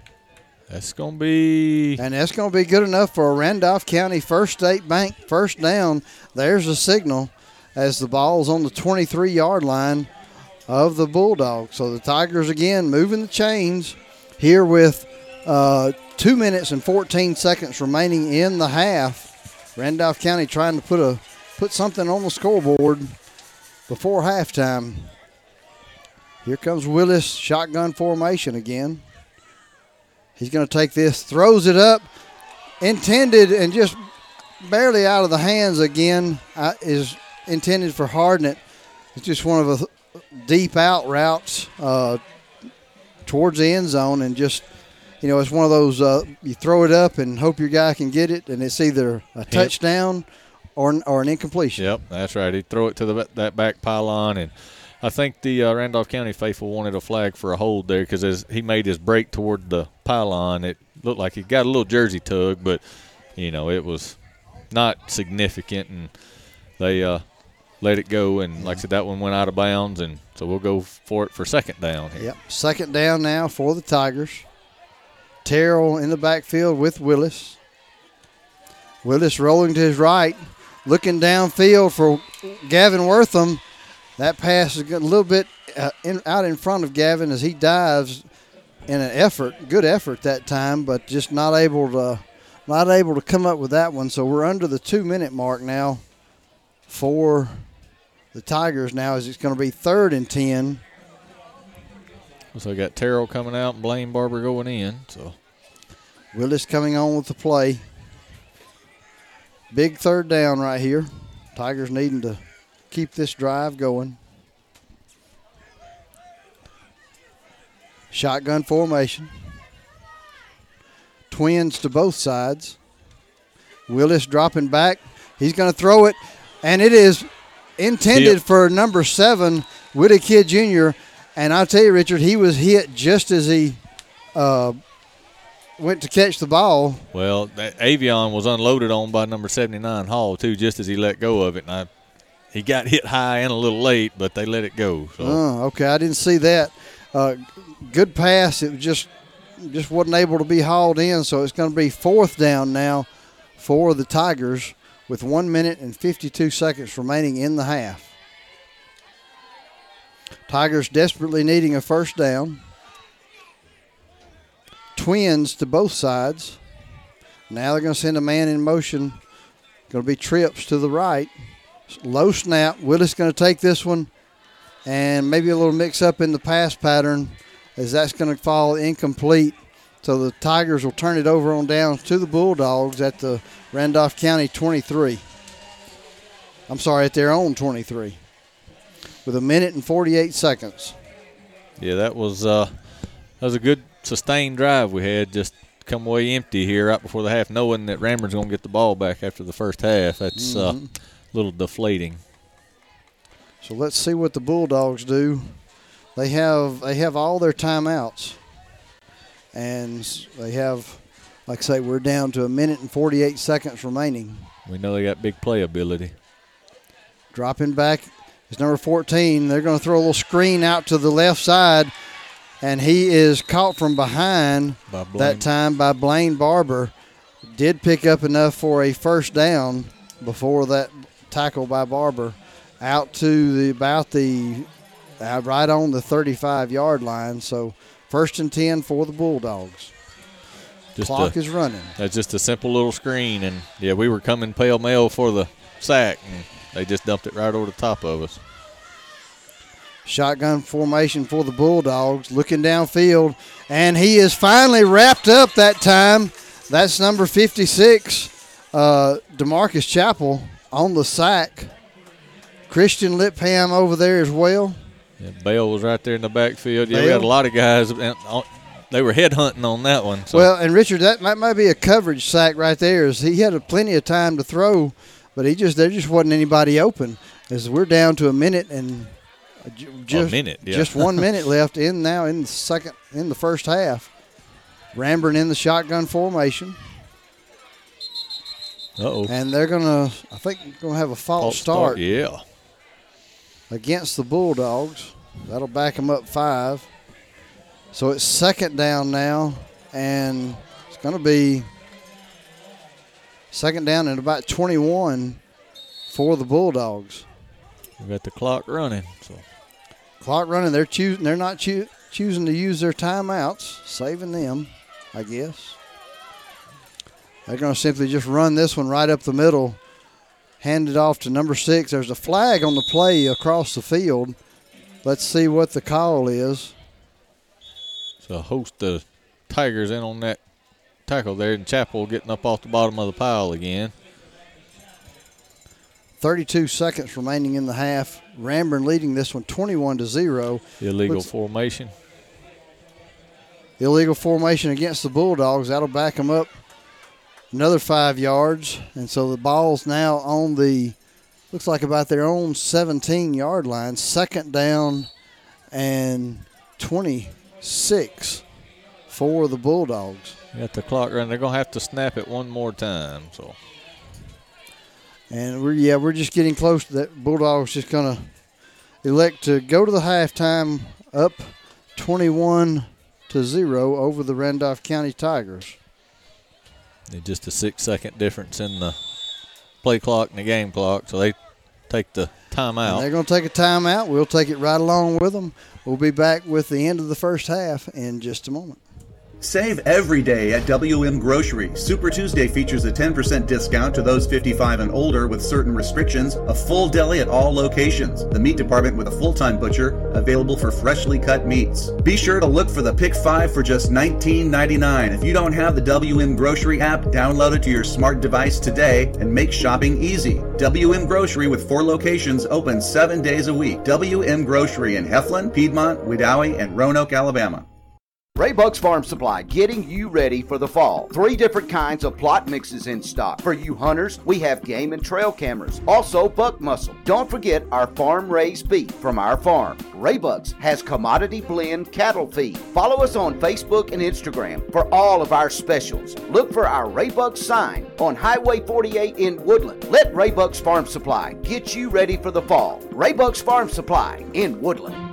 That's going to be. And that's going to be good enough for a Randolph County First State Bank first down. There's a signal as the ball's on the 23 yard line of the Bulldogs. So the Tigers again moving the chains here with uh, two minutes and 14 seconds remaining in the half. Randolph County trying to put a put something on the scoreboard before halftime. Here comes Willis, shotgun formation again. He's going to take this, throws it up, intended and just barely out of the hands again. Uh, is intended for Hardnett. It's just one of the deep out routes uh, towards the end zone, and just you know, it's one of those uh, you throw it up and hope your guy can get it, and it's either a yep. touchdown or or an incompletion. Yep, that's right. He throw it to the that back pylon, and I think the uh, Randolph County faithful wanted a flag for a hold there because as he made his break toward the pylon, it looked like he got a little jersey tug, but you know it was not significant, and they uh, let it go. And like I said, that one went out of bounds, and so we'll go for it for second down here. Yep, second down now for the Tigers. Terrell in the backfield with Willis. Willis rolling to his right, looking downfield for Gavin Wortham. That pass is a little bit uh, in, out in front of Gavin as he dives in an effort, good effort that time, but just not able to not able to come up with that one. So we're under the two minute mark now for the Tigers now is it's going to be third and 10. So we got Terrell coming out and Blaine Barber going in. So Willis coming on with the play. Big third down right here. Tigers needing to keep this drive going. Shotgun formation. Twins to both sides. Willis dropping back. He's going to throw it, and it is intended yep. for number seven, Woody Kidd Jr. And I'll tell you, Richard, he was hit just as he uh, went to catch the ball. Well, that Avion was unloaded on by number 79 Hall, too, just as he let go of it. And I, he got hit high and a little late, but they let it go. So. Oh, okay. I didn't see that. Uh, good pass. It was just just wasn't able to be hauled in, so it's going to be fourth down now for the Tigers with one minute and 52 seconds remaining in the half. Tigers desperately needing a first down. Twins to both sides. Now they're going to send a man in motion. Going to be trips to the right. Low snap. Willis going to take this one, and maybe a little mix up in the pass pattern as that's going to fall incomplete. So the Tigers will turn it over on down to the Bulldogs at the Randolph County 23. I'm sorry, at their own 23 with a minute and 48 seconds. Yeah, that was uh, that was a good sustained drive we had. Just come away empty here right before the half, knowing that Ranburne's going to get the ball back after the first half. That's uh, mm-hmm. uh, a little deflating. So let's see what the Bulldogs do. They have they have all their timeouts and they have, like I say, we're down to a minute and 48 seconds remaining. We know they got big playability. Dropping back is number 14. They're going to throw a little screen out to the left side. and he is caught from behind that time by Blaine Barber. Did pick up enough for a first down before that tackle by Barber out to the about the uh, right on the 35 yard line. So first and 10 for the Bulldogs. Just Clock a- is running. That's just a simple little screen, and yeah, we were coming pale mail for the sack, and they just dumped it right over the top of us. Shotgun formation for the Bulldogs, looking downfield, and he is finally wrapped up that time. That's number 56, uh, Demarcus Chappell on the sack. Christian Lipham over there as well. Yeah, Bell was right there in the backfield. Yeah, we Bell. had a lot of guys. On- they were headhunting on that one. So. Well, and Richard, that might, might be a coverage sack right there. Is he had a plenty of time to throw, but he just there just wasn't anybody open. As we're down to a minute and uh, ju- just minute, yeah. just one minute left in now in the second in the first half. Ranburne in the shotgun formation, Uh-oh. and they're gonna I think gonna have a false, False start, Yeah. Against the Bulldogs. That'll back them up five. So it's second down now, and it's going to be second down and about 21 for the Bulldogs. We've got the clock running. So Clock running. They're choosing. They're not choo- choosing to use their timeouts, saving them, I guess. They're going to simply just run this one right up the middle, hand it off to number six. There's a flag on the play across the field. Let's see what the call is. So a host of Tigers in on that tackle there, and Chappell getting up off the bottom of the pile again. 32 seconds remaining in the half. Ranburne leading this one 21 to 0. Illegal Looks- formation. illegal formation against the Bulldogs. That'll back them up another five yards. And so the ball's now on the, looks like about their own 17 yard line. Second down and 26 for the Bulldogs. Got the clock running. They're gonna have to snap it one more time. So And we're, yeah, we're just getting close to that. Bulldogs just going to elect to go to the halftime up 21 to 0 over the Randolph County Tigers. Just a six second difference in the play clock and the game clock. So they take the And timeout. they're going to take a timeout. We'll take it right along with them. We'll be back with the end of the first half in just a moment. Save every day at WM Grocery. Super Tuesday features a 10% discount to those 55 and older with certain restrictions, a full deli at all locations, the meat department with a full-time butcher, available for freshly cut meats. Be sure to look for the Pick 5 for just $19.99. If you don't have the WM Grocery app, download it to your smart device today and make shopping easy. WM Grocery with four locations open seven days a week. WM Grocery in Heflin, Piedmont, Wedowee, and Roanoke, Alabama. Raybuck's Farm Supply getting you ready for the fall. Three different kinds of plot mixes in stock. For you hunters, we have game and trail cameras. Also buck muscle. Don't forget our farm raised beef from our farm. Ray Bucks has commodity blend cattle feed. Follow us on Facebook and Instagram for all of our specials. Look for our Ray Bucks sign on Highway 48 in Woodland. Let Ray Bucks Farm Supply get you ready for the fall. Ray Bucks Farm Supply in Woodland.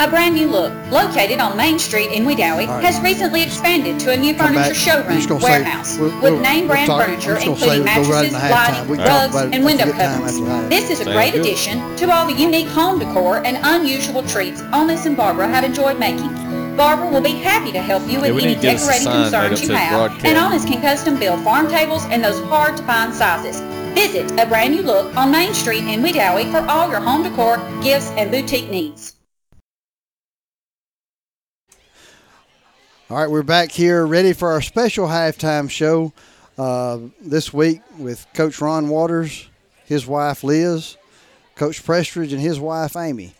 A brand new look, located on Main Street in Wedowee, All right. has recently expanded to a new Come furniture back. showroom I'm just gonna say- warehouse we'll- with we'll- name we'll brand talk- furniture, I'm just gonna say including we'll right mattresses, the lighting, We rugs, about it and window after covers. after the half. This is a Sounds great good. addition to all the unique home decor and unusual treats Honest and Barbara have enjoyed making. Barbara will be happy to help you with Yeah, any need to get us a decorating concerns you have. And Honest can custom build farm tables and those hard to find sizes. Visit a brand new look on Main Street in Wedowee for all your home decor, gifts, and boutique needs. All right, we're back here ready for our special halftime show uh, this week with Coach Ron Waters, his wife Liz, Coach Prestridge, and his wife Amy.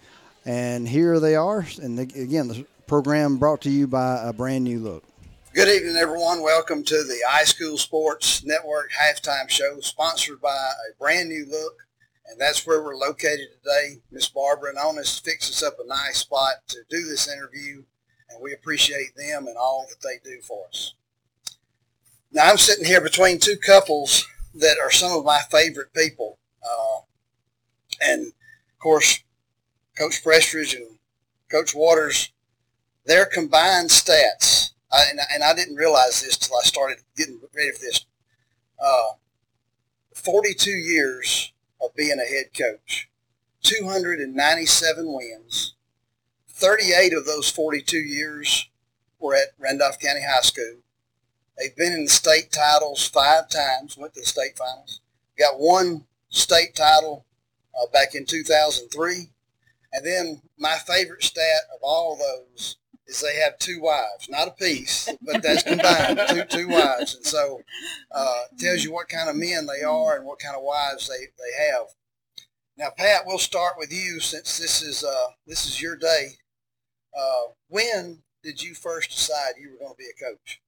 And here they are. And again, the program brought to you by a brand new look. Good evening, everyone. Welcome to the iSchool Sports Network halftime show, sponsored by a brand new look. And that's where we're located today. Miss Barbara and Honest fixed us up a nice spot to do this interview and we appreciate them and all that they do for us. Now, I'm sitting here between two couples that are some of my favorite people. Uh, and, of course, Coach Prestridge and Coach Waters, their combined stats, I, and, and I didn't realize this till I started getting ready for this, uh, 42 years of being a head coach, 297 wins, 38 of those 42 years were at Randolph County High School. They've been in the state titles five times, went to the state finals, got one state title uh, back in 2003. And then my favorite stat of all those is they have two wives, not a piece, but that's combined, two, two wives. And so uh, tells you what kind of men they are and what kind of wives they, they have. Now, Pat, we'll start with you since this is uh, this is your day. Uh, when did you first decide you were going to be a coach?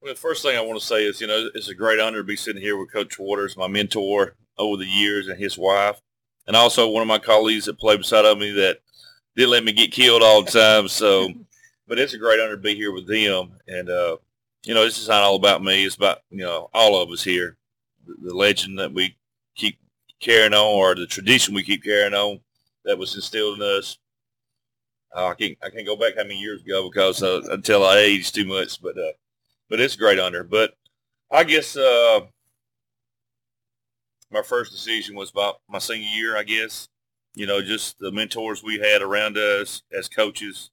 Well, the first thing I want to say is, you know, it's a great honor to be sitting here with Coach Waters, my mentor over the years, and his wife, and also one of my colleagues that played beside of me that didn't let me get killed all the time. So, but it's a great honor to be here with them. And, uh, you know, this is not all about me. It's about, you know, all of us here. The, the legend that we keep carrying on or the tradition we keep carrying on that was instilled in us. Uh, I can't I can't go back how many years ago because uh, until I age too much, but uh, but it's great honor. But I guess uh, my first decision was about my senior year. I guess you know just the mentors we had around us as coaches.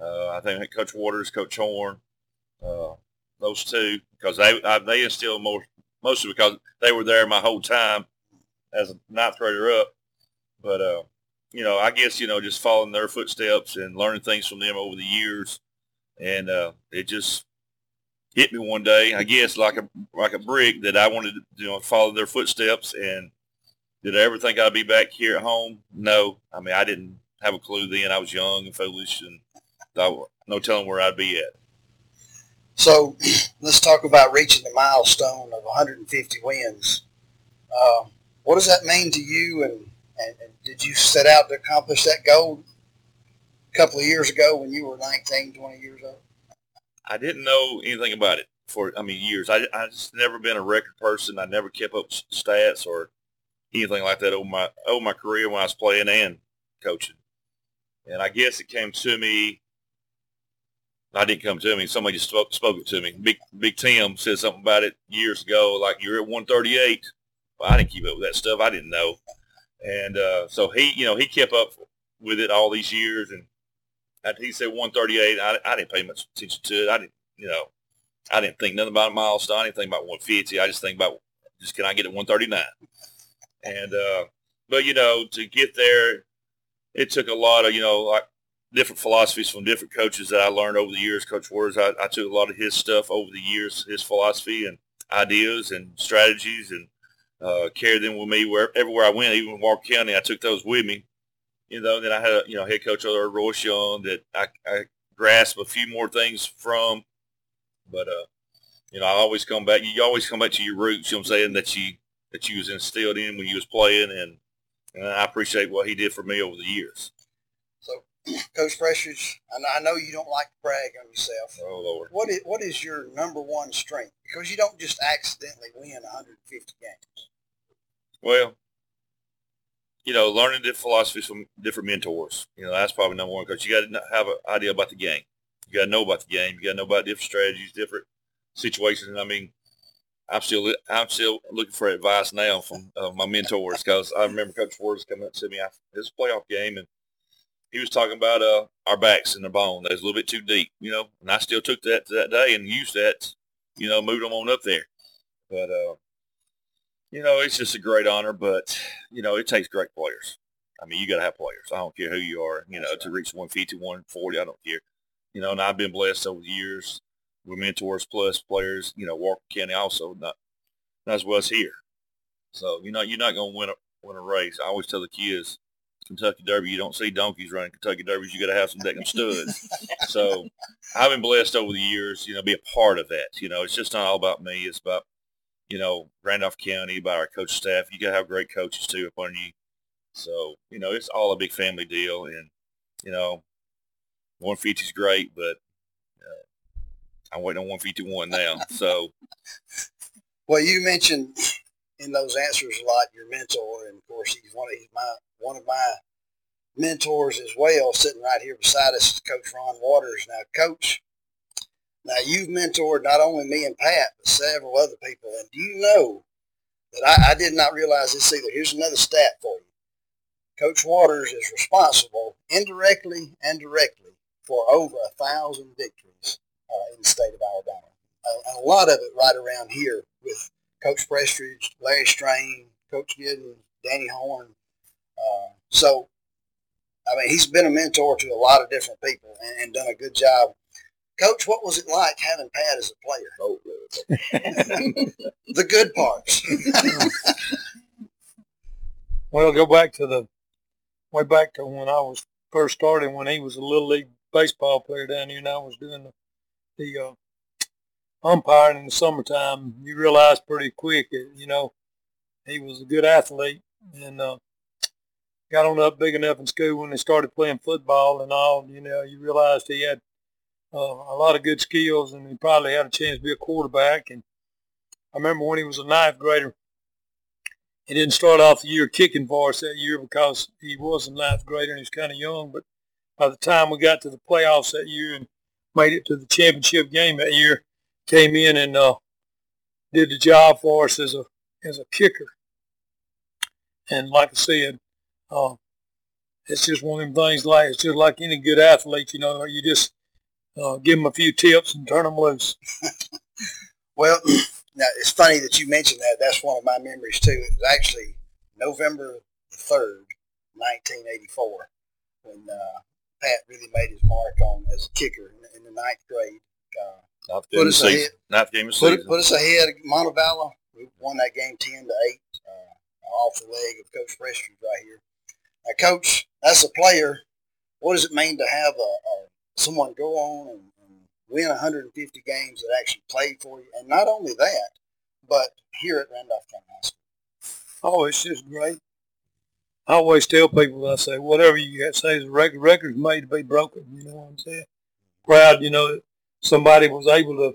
Uh, I think Coach Waters, Coach Horn, uh, those two because they I, they instilled more mostly because they were there my whole time as a ninth grader up. But you know, I guess, you know, just following their footsteps and learning things from them over the years. And uh, it just hit me one day, I guess, like a like a brick that I wanted to, you know, follow their footsteps. And did I ever think I'd be back here at home? No. I mean, I didn't have a clue then. I was young and foolish and I, no telling where I'd be at. So let's talk about reaching the milestone of 150 wins. Uh, what does that mean to you and and, and, did you set out to accomplish that goal a couple of years ago when you were 19, 20 years old? I didn't know anything about it for, I mean, years. I, I just never been a record person. I never kept up stats or anything like that over my, over my career when I was playing and coaching. And I guess it came to me. I didn't come to me. Somebody just spoke, spoke it to me. Big Big Tim said something about it years ago, like you're at 138. Well, I didn't keep up with that stuff. I didn't know. And uh, so he, you know, he kept up with it all these years. And he said 138. I, I didn't pay much attention to it. I didn't, you know, I didn't think nothing about a milestone. I didn't think about 150. I just think about just can I get it 139? And uh, but you know, to get there, it took a lot of you know like different philosophies from different coaches that I learned over the years. Coach Waters, I, I took a lot of his stuff over the years, his philosophy and ideas and strategies and uh, carried them with me where everywhere I went, even in Walker County, I took those with me. You know, then I had a you know head coach over Royce Young that I, I grasped a few more things from, but uh, you know, I always come back. You always come back to your roots. You know what I'm saying that you that you was instilled in when you was playing, and and I appreciate what he did for me over the years. So, Coach Prestridge, I know you don't like to brag on yourself. Oh Lord, what is what is your number one strength? Because you don't just accidentally win 150 games. Well, you know, learning different philosophies from different mentors. You know, that's probably number one because you got to have an idea about the game. You got to know about the game. You got to know about different strategies, different situations. And I mean, I'm still I'm still looking for advice now from uh, my mentors because I remember Coach Waters coming up to me after his playoff game and he was talking about uh, our backs in the bone. That was a little bit too deep, you know. And I still took that that day and used that, you know, moved them on up there. But uh, you know, it's just a great honor. But you know, it takes great players. I mean, you got to have players. I don't care who you are, you know, to reach 150, 140. I don't care. You know, and I've been blessed over the years with mentors plus players. You know, Walker County also not, not as well as here. So you know, you're not going to win a win a race. I always tell the kids, Kentucky Derby, you don't see donkeys running Kentucky Derbies. You got to have some decking studs. so I've been blessed over the years, you know, be a part of that. You know, it's just not all about me. It's about, you know, Randolph County, by our coach staff. You got to have great coaches too up under you. So, you know, it's all a big family deal. And, you know, 150 is great, but uh, I'm waiting on 151 now. So. Well, you mentioned in those answers a lot your mentor, and of course he's one of he's my one of my mentors as well, sitting right here beside us is Coach Ron Waters. Now, Coach, now you've mentored not only me and Pat, but several other people. And do you know that I, I did not realize this either? Here's another stat for you. Coach Waters is responsible indirectly and directly for over a thousand victories uh, in the state of Alabama. And a lot of it right around here with Coach Prestridge, Larry Strain, Coach Giddens, Danny Horn. Uh, so, I mean, he's been a mentor to a lot of different people and, and, done a good job. Coach, what was it like having Pat as a player? Oh, the good parts. well, go back to the way back to when I was first starting when he was a little league baseball player down here, and I was doing the, the uh, umpiring in the summertime, you realize pretty quick that, you know, he was a good athlete and uh, got on up big enough in school when they started playing football and all, you know, you realized he had uh, a lot of good skills and he probably had a chance to be a quarterback. And I remember when he was a ninth grader, he didn't start off the year kicking for us that year because he was a ninth grader and he was kind of young. But by the time we got to the playoffs that year and made it to the championship game that year, came in and uh, did the job for us as a as a kicker. And like I said, uh, it's just one of them things. Like it's just like any good athlete, you know. You just uh, give them a few tips and turn them loose. well, now it's funny that you mentioned that. That's one of my memories too. It was actually November the third, nineteen eighty four, when uh, Pat really made his mark on as a kicker in, in the ninth grade. Uh, Ninth game put us ahead. Ninth game of put, season. Put us ahead. Montevallo. We won that game ten to eight. Uh, off the leg of Coach Prestridge right here. Now, Coach, as a player, what does it mean to have a, a someone go on and, and win 150 games that actually played for you? And not only that, but here at Randolph County High School. Oh, it's just great. I always tell people, I say, whatever you say is a record. Record's made to be broken. You know what I'm saying? Proud, you know, somebody was able to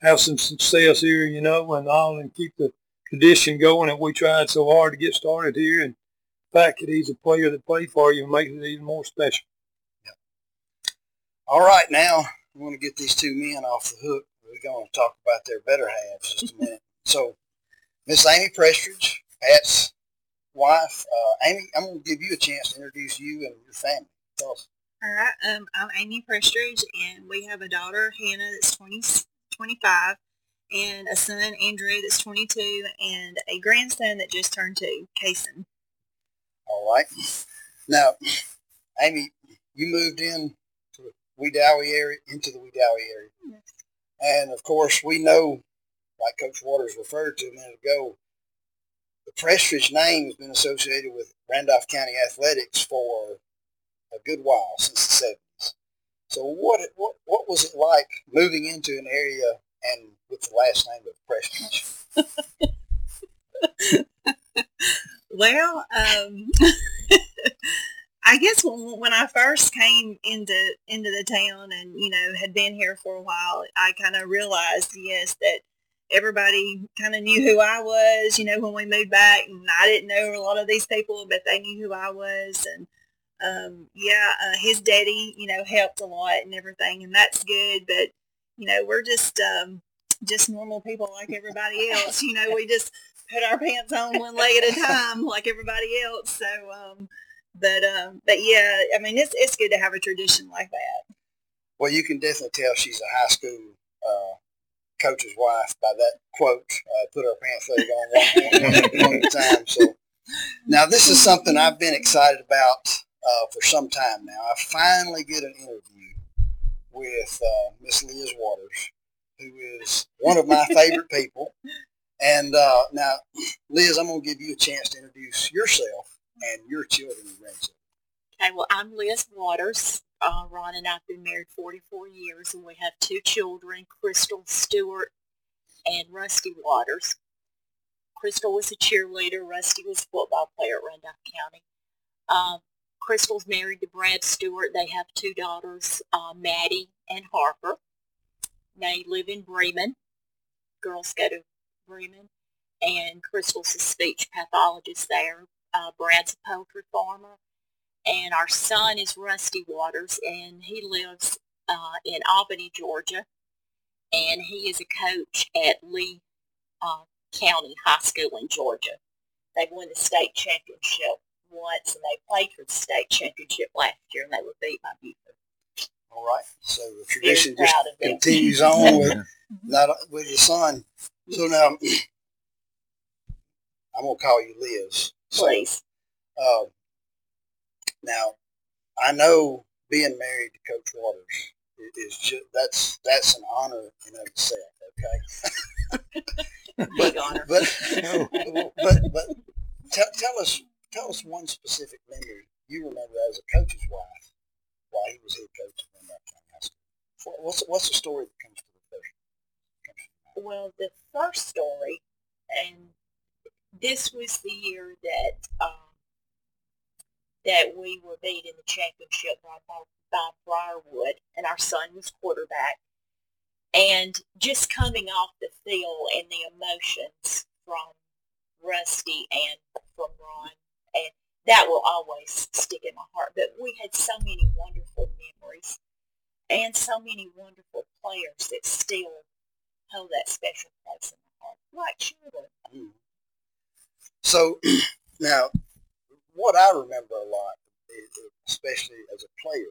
have some success here, you know, and all, and keep the tradition going. And we tried so hard to get started here, and the fact that he's a player that played for you makes it even more special. All right, now we want to get these two men off the hook. We're going to talk about their better halves just a minute. so, Miss Amy Prestridge, Pat's wife. Uh, Amy, I'm going to give you a chance to introduce you and your family. Tell us. All right. Um, I'm Amy Prestridge, and we have a daughter, Hannah, that's 20, 25, and a son, Andrew, that's 22, and a grandson that just turned two, Kason. All right. Now, Amy, you moved in the area, into the Wedowee area. And, of course, we know, like Coach Waters referred to a minute ago, the Prestridge name has been associated with Randolph County athletics for a good while since the seventies. So what what what was it like moving into an area and with the last name of Prestridge? well, um, I guess when, I first came into into the town and you know had been here for a while, I kind of realized yes that everybody kind of knew who I was. You know when we moved back, and I didn't know a lot of these people, but they knew who I was, and um, yeah, uh, his daddy, you know, helped a lot and everything, and that's good. But you know, we're just um, just normal people like everybody else. You know, we just put our pants on one leg at a time like everybody else. So um, But um, but yeah, I mean it's it's good to have a tradition like that. Well, you can definitely tell she's a high school uh, coach's wife by that quote. Uh, put her pants leg on one, one, one time. So now this is something I've been excited about uh, for some time now. I finally get an interview with uh, Miss Liz Waters, who is one of my favorite people. And uh, now, Liz, I'm going to give you a chance to introduce yourself and your children and grandchildren. Okay, well, I'm Liz Waters. Uh, Ron and I have been married 44 years, and we have two children, Crystal Stewart and Rusty Waters. Crystal was a cheerleader. Rusty was a football player at Randolph County. Um, Crystal's married to Brad Stewart. They have two daughters, uh, Maddie and Harper. They live in Bremen. Girls go to Bremen. And Crystal's a speech pathologist there. Uh, Brad's a poultry farmer. And our son is Rusty Waters, and he lives uh, in Albany, Georgia. And he is a coach at Lee uh, County High School in Georgia. They won the state championship once, and they played for the state championship last year, and they were beat by Buford. All right. So the tradition just continues on with not with the son. So now I'm gonna call you Liz. So, Please. Uh, now I know being married to Coach Waters is just that's that's an honor in of itself. Okay. Big honor. But but but tell, tell us tell us one specific memory you remember as a coach's wife while he was head coach at High School. What's what's the story that comes to the first? Well, the first story, and this was the year that um, that we were beat in the championship by, by Briarwood, and our son was quarterback. And just coming off the field and the emotions from Rusty and from Ron and that will always stick in my heart. But we had so many wonderful memories and so many wonderful players that still hold that special place in my heart, like children. Mm. So now, what I remember a lot, especially as a player,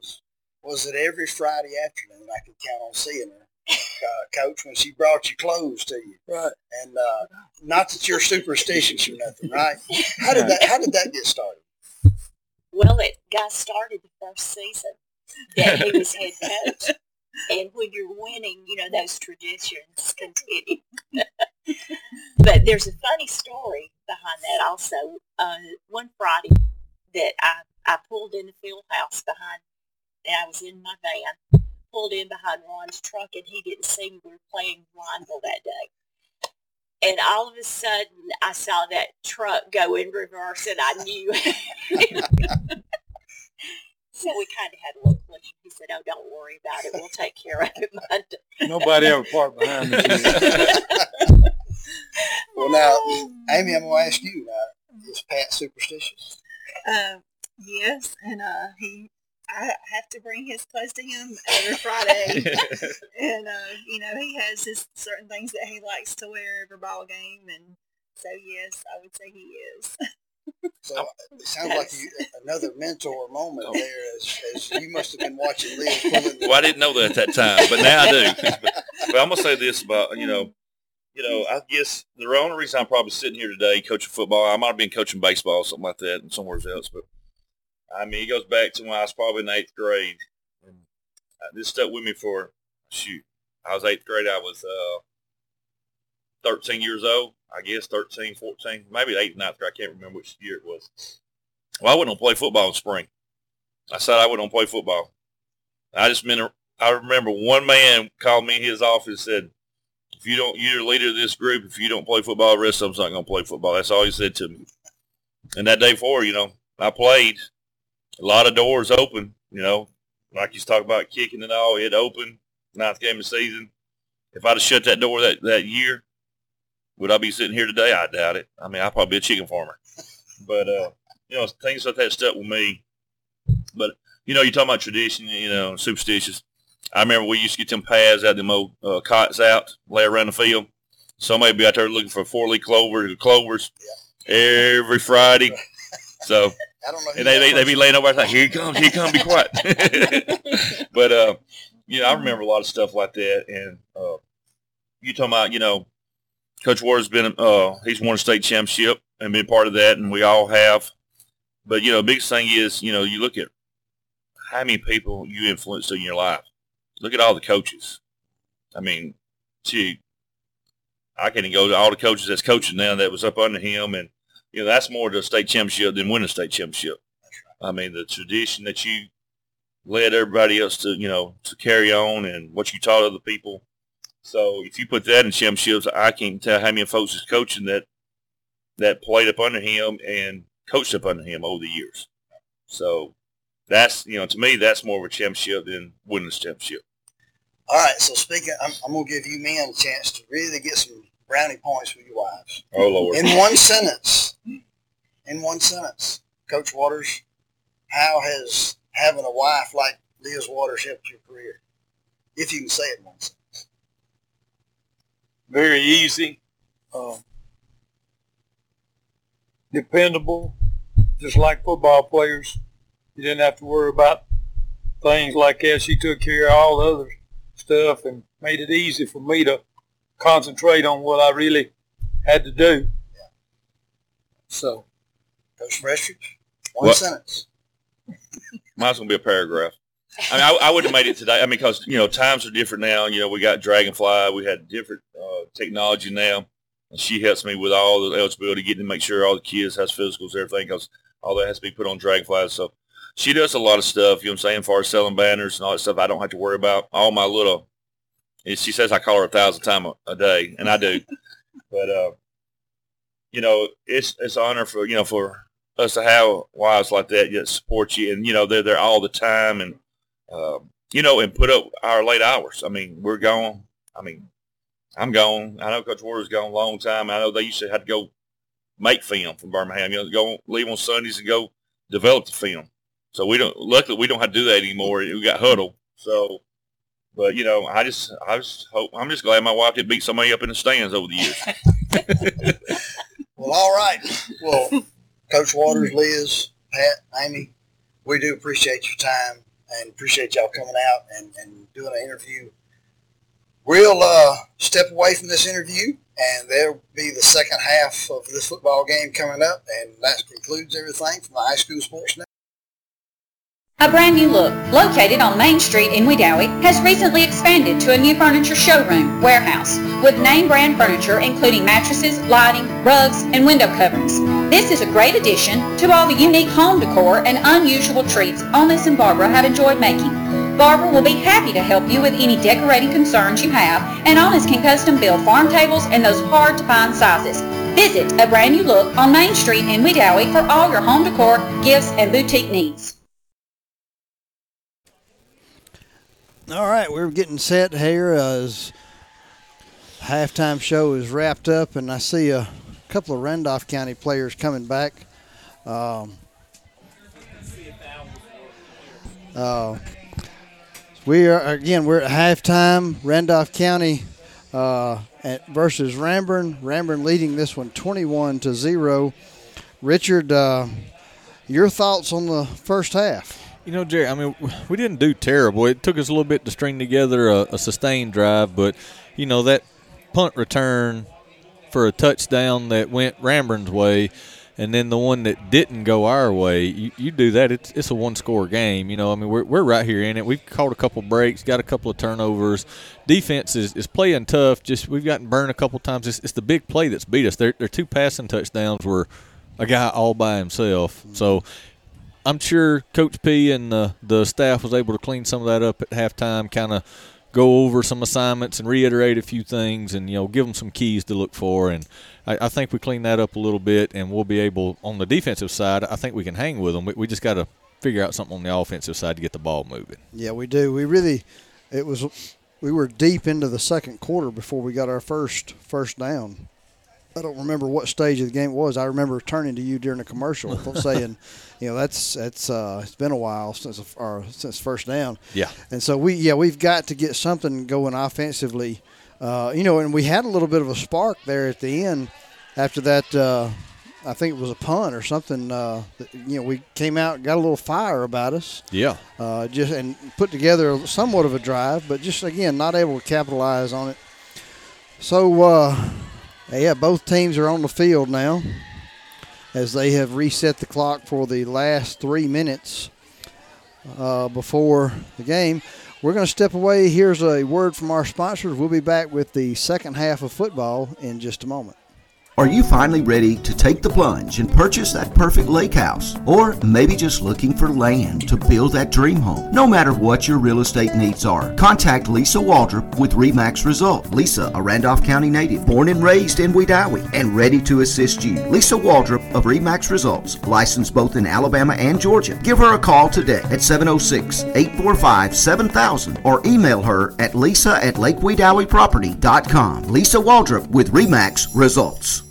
is was that every Friday afternoon I could count on seeing her uh, coach, when she brought you clothes to you. Right. And uh, not that you're superstitious or nothing, right? How did that How did that get started? Well, it got started the first season that he was head coach. And when you're winning, you know, those traditions continue. but there's a funny story behind that also. Uh, one Friday that I, I pulled in the field house behind, and I was in my van, pulled in behind Ron's truck and he didn't see me. We were playing blindfold that day. And all of a sudden, I saw that truck go in reverse, and I knew. so we kind of had a little collision. He said, "Oh, don't worry about it. We'll take care of it Monday." Nobody ever parked behind me. well, now, Amy, I'm going to ask you: uh, Is Pat superstitious? Uh, yes, and uh, he I have to bring his clothes to him every Friday, and uh, you know he has his certain things that he likes to wear every ball game, and so yes, I would say he is. So it sounds like you, another mentor moment there, as, as you must have been watching Liz. Well, I didn't know that at that time, but now I do. but, but I'm gonna say this about you know, you know, I guess the only reason I'm probably sitting here today coaching football, I might have been coaching baseball or something like that, and somewhere else, but I mean, it goes back to when I was probably in eighth grade. And uh, this stuck with me for, shoot, I was eighth grade. I was uh, 13 years old, I guess, 13, 14, maybe eighth, ninth. I can't remember which year it was. Well, I went on play football in spring. I said I went on play football. I just meant, I remember one man called me in his office and said, if you don't, you're the leader of this group. If you don't play football, the rest of them's not going to play football. That's all he said to me. And that day four, you know, I played a lot of doors open, you know, like you talk about kicking and all, it opened, ninth game of season. If I'd have shut that door that, that year, would I be sitting here today? I doubt it. I mean, I'd probably be a chicken farmer. But, uh, you know, things like that stuck with me. But, you know, you're talking about tradition, you know, superstitious. I remember we used to get them pads out, them old uh, cots out, lay around the field. Somebody be out there looking for four-leaf clovers, clovers yeah. every Friday. So I don't know. and they, they, they be laying over there like, here he comes, here he comes, be quiet. but, uh, you know, I remember a lot of stuff like that. And uh, you talking about, you know, Coach Ward's been, uh, he's won a state championship and been part of that, and we all have. But, you know, the biggest thing is, you know, you look at how many people you influenced in your life. Look at all the coaches. I mean, gee, I can't go to all the coaches that's coaching now that was up under him, and you know that's more to a state championship than winning a state championship. I mean, the tradition that you led everybody else to, you know, to carry on, and what you taught other people. So if you put that in championships, I can't tell how many folks is coaching that that played up under him and coached up under him over the years. So that's you know to me that's more of a championship than winning a championship. All right. So speaking, I'm, I'm gonna give you men a chance to really get some brownie points with your wives. Oh Lord! In one sentence, in one sentence, Coach Waters, how has having a wife like Liz Waters helped your career? If you can say it in one sentence. Very easy, uh, dependable, just like football players. You didn't have to worry about things like that. She took care of all the other stuff and made it easy for me to concentrate on what I really had to do. So, Coach Prestridge, one sentence. Mine's gonna be a paragraph. I mean, I, I would have made it today. I mean, because you know times are different now. You know, we got Dragonfly, we had different uh, technology now, and she helps me with all the eligibility, getting to make sure all the kids has physicals, everything, because all that has to be put on Dragonfly. So she does a lot of stuff. You know what I'm saying? As selling banners and all that stuff, I don't have to worry about all my little. She says I call her a thousand times a, a day, and I do. but uh, you know, it's it's an honor for you know for us to have wives like that that support you, and you know they're there all the time, and um, you know, and put up our late hours. I mean, we're gone. I mean, I'm gone. I know Coach Waters gone a long time. I know they used to have to go make film from Birmingham. You know, go leave on Sundays and go develop the film. So we don't. Luckily, we don't have to do that anymore. We got Hudl. So, but you know, I just, I just hope. I'm just glad my wife didn't beat somebody up in the stands over the years. Well, all right. Well, Coach Waters, Liz, Pat, Amy, we do appreciate your time and appreciate y'all coming out and, and doing an interview. We'll uh, step away from this interview, and there'll be the second half of this football game coming up, and that concludes everything from the High School Sports Network. A brand new look, located on Main Street in Wedowee, has recently expanded to a new furniture showroom, warehouse, with name brand furniture including mattresses, lighting, rugs, and window coverings. This is a great addition to all the unique home decor and unusual treats Honest and Barbara have enjoyed making. Barbara will be happy to help you with any decorating concerns you have, and Honest can custom build farm tables in those hard to find sizes. Visit a brand new look on Main Street in Wedowee for all your home decor, gifts, and boutique needs. All right, we're getting set here as halftime show is wrapped up, and I see a couple of Randolph County players coming back. Um, uh, we are again. We're at halftime. Randolph County uh, at, versus Ranburne. Ranburne leading this one, twenty-one to zero. Richard, uh, your thoughts on the first half? You know, Jerry, I mean, we didn't do terrible. It took us a little bit to string together a, a sustained drive, but, you know, that punt return for a touchdown that went Ranburne's way and then the one that didn't go our way, you, you do that, it's, it's a one score game. You know, I mean, we're, we're right here in it. We've caught a couple breaks, got a couple of turnovers. Defense is, is playing tough. Just we've gotten burned a couple times. It's, it's the big play that's beat us. Their, their two passing touchdowns were a guy all by himself. So I'm sure Coach P and the, the staff was able to clean some of that up at halftime, kind of go over some assignments and reiterate a few things and, you know, give them some keys to look for. And I, I think we cleaned that up a little bit and we'll be able, on the defensive side, I think we can hang with them. We, we just got to figure out something on the offensive side to get the ball moving. Yeah, we do. We really, it was, we were deep into the second quarter before we got our first first down. I don't remember what stage of the game it was. I remember turning to you during the commercial, saying, "You know, that's that's uh, it's been a while since our since first down." Yeah. And so we yeah we've got to get something going offensively, uh, you know, and we had a little bit of a spark there at the end after that uh, I think it was a punt or something. Uh, that, you know, we came out, got a little fire about us. Yeah. Uh, just and put together somewhat of a drive, but just again not able to capitalize on it. So uh, yeah, both teams are on the field now as they have reset the clock for the last three minutes uh, before the game. We're going to step away. Here's a word from our sponsors. We'll be back with the second half of football in just a moment. Are you finally ready to take the plunge and purchase that perfect lake house? Or maybe just looking for land to build that dream home? No matter what your real estate needs are, contact Lisa Waldrop with REMAX Result. Lisa, a Randolph County native, born and raised in Wedowee, and ready to assist you. Lisa Waldrop of REMAX Results, licensed both in Alabama and Georgia. Give her a call today at 706 845 7000 or email her at lisa at lakewedoweeproperty.com. Lisa Waldrop with REMAX Results.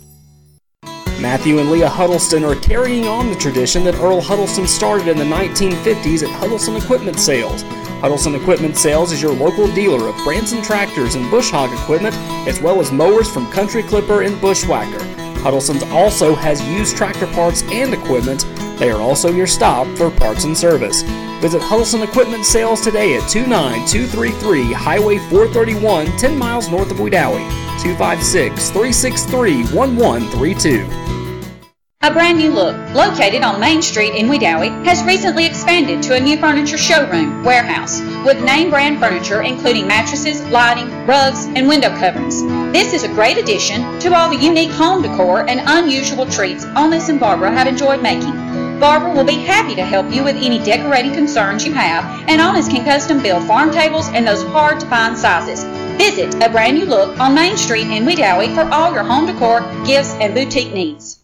Matthew and Leah Huddleston are carrying on the tradition that Earl Huddleston started in the 1950s at Huddleston Equipment Sales. Huddleston Equipment Sales is your local dealer of Branson tractors and bush hog equipment, as well as mowers from Country Clipper and Bushwhacker. Huddleston's also has used tractor parts and equipment. They are also your stop for parts and service. Visit Huddleston Equipment Sales today at 29233 Highway 431, 10 miles north of Wedowee. 256 363 1132. A brand new look, located on Main Street in Wedowee, has recently expanded to a new furniture showroom, warehouse, with name brand furniture including mattresses, lighting, rugs, and window coverings. This is a great addition to all the unique home decor and unusual treats Honest and Barbara have enjoyed making. Barbara will be happy to help you with any decorating concerns you have, and Honest can custom build farm tables in those hard to find sizes. Visit a brand new look on Main Street in Wedowee for all your home decor, gifts, and boutique needs.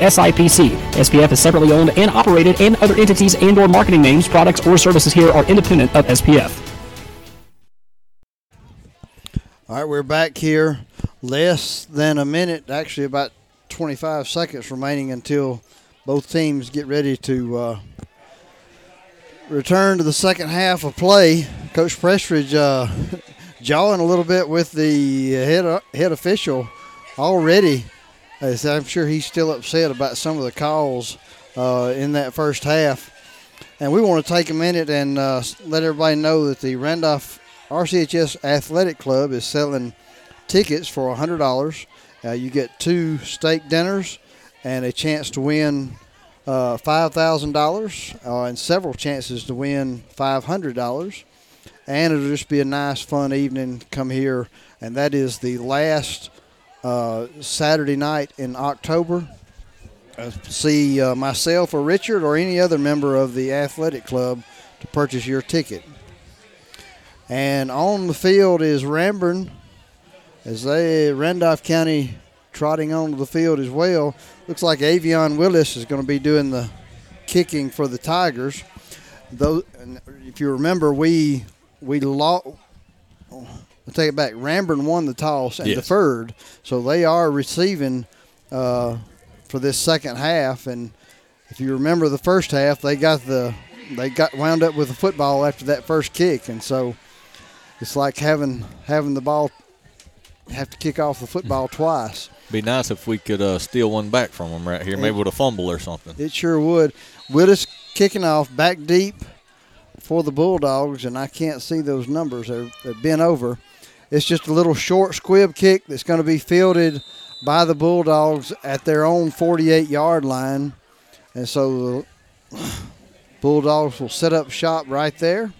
SIPC. SPF is separately owned and operated, and other entities and/or marketing names, products, or services here are independent of SPF. All right, we're back here. Less than a minute, actually about 25 seconds remaining until both teams get ready to uh, return to the second half of play. Coach Prestridge uh, jawing a little bit with the head head official already. I'm sure he's still upset about some of the calls uh, in that first half. And we want to take a minute and uh, let everybody know that the Randolph RCHS Athletic Club is selling tickets for $100. Uh, you get two steak dinners and a chance to win uh, $5,000 uh, and several chances to win $500. And it'll just be a nice, fun evening. Come here, and that is the last uh, Saturday night in October. Uh, see uh, myself or Richard or any other member of the athletic club to purchase your ticket. And on the field is Ranburne as they Randolph County trotting onto the field as well. Looks like Avion Willis is going to be doing the kicking for the Tigers. Though, if you remember, we we lost. I'll take it back. Ranburne won the toss and Yes. deferred, so they are receiving uh, for this second half. And if you remember the first half, they got the they got wound up with the football after that first kick, and so it's like having having the ball have to kick off the football twice. Be nice if we could uh, steal one back from them right here, maybe with a fumble or something. It sure would. Willis kicking off back deep for the Bulldogs, and I can't see those numbers. They're, they're bent over. It's just a little short squib kick that's going to be fielded by the Bulldogs at their own 48 yard line. And so the Bulldogs will set up shop right there.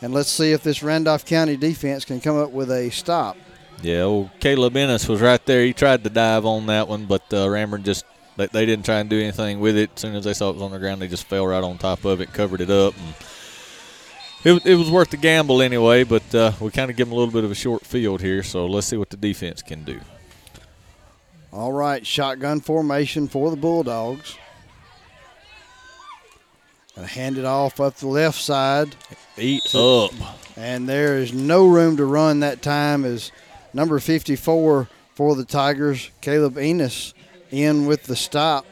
And let's see if this Randolph County defense can come up with a stop. Yeah, old Caleb Ennis was right there. He tried to dive on that one, but uh, Ranburne just they didn't try and do anything with it. As soon as they saw it was on the ground, they just fell right on top of it, covered it up, and it, it was worth the gamble anyway. But uh, we kind of give them a little bit of a short field here, so let's see what the defense can do. All right, shotgun formation for the Bulldogs. Hand it off up the left side. Eat up. And there is no room to run that time as number 54 for the Tigers, Caleb Enos, in with the stop.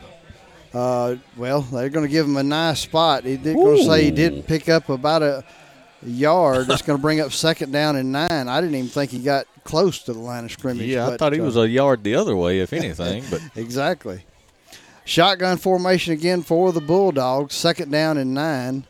Uh, well, they're going to give him a nice spot. He did going to say he did pick up about a yard. It's going to bring up second down and nine. I didn't even think he got close to the line of scrimmage. Yeah, I but, thought he uh, was a yard the other way, if anything. But exactly. Shotgun formation again for the Bulldogs. Second down and nine.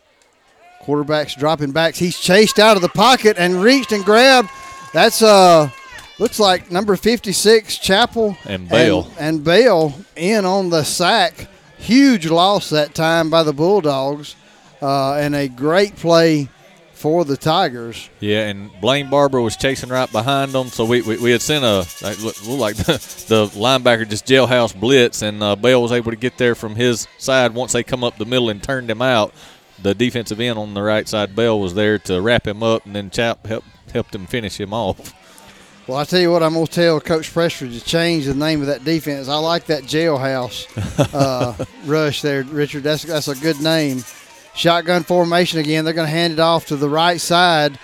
Quarterback's dropping backs. He's chased out of the pocket and reached and grabbed. That's uh looks like number 56 Chappell And Bale. and, and Bale in on the sack. Huge loss that time by the Bulldogs, uh, and a great play for the Tigers. Yeah, and Blaine Barber was chasing right behind them, so we, we, we had sent a like, look look like the, the linebacker just jailhouse blitz, and uh, Bell was able to get there from his side once they come up the middle and turned him out. The defensive end on the right side, Bell was there to wrap him up, and then Chap helped helped him finish him off. Well, I tell you what, I'm gonna tell Coach Prestridge to change the name of that defense. I like that jailhouse uh, rush there, Richard. That's that's a good name. Shotgun formation again. They're gonna hand it off to the right side.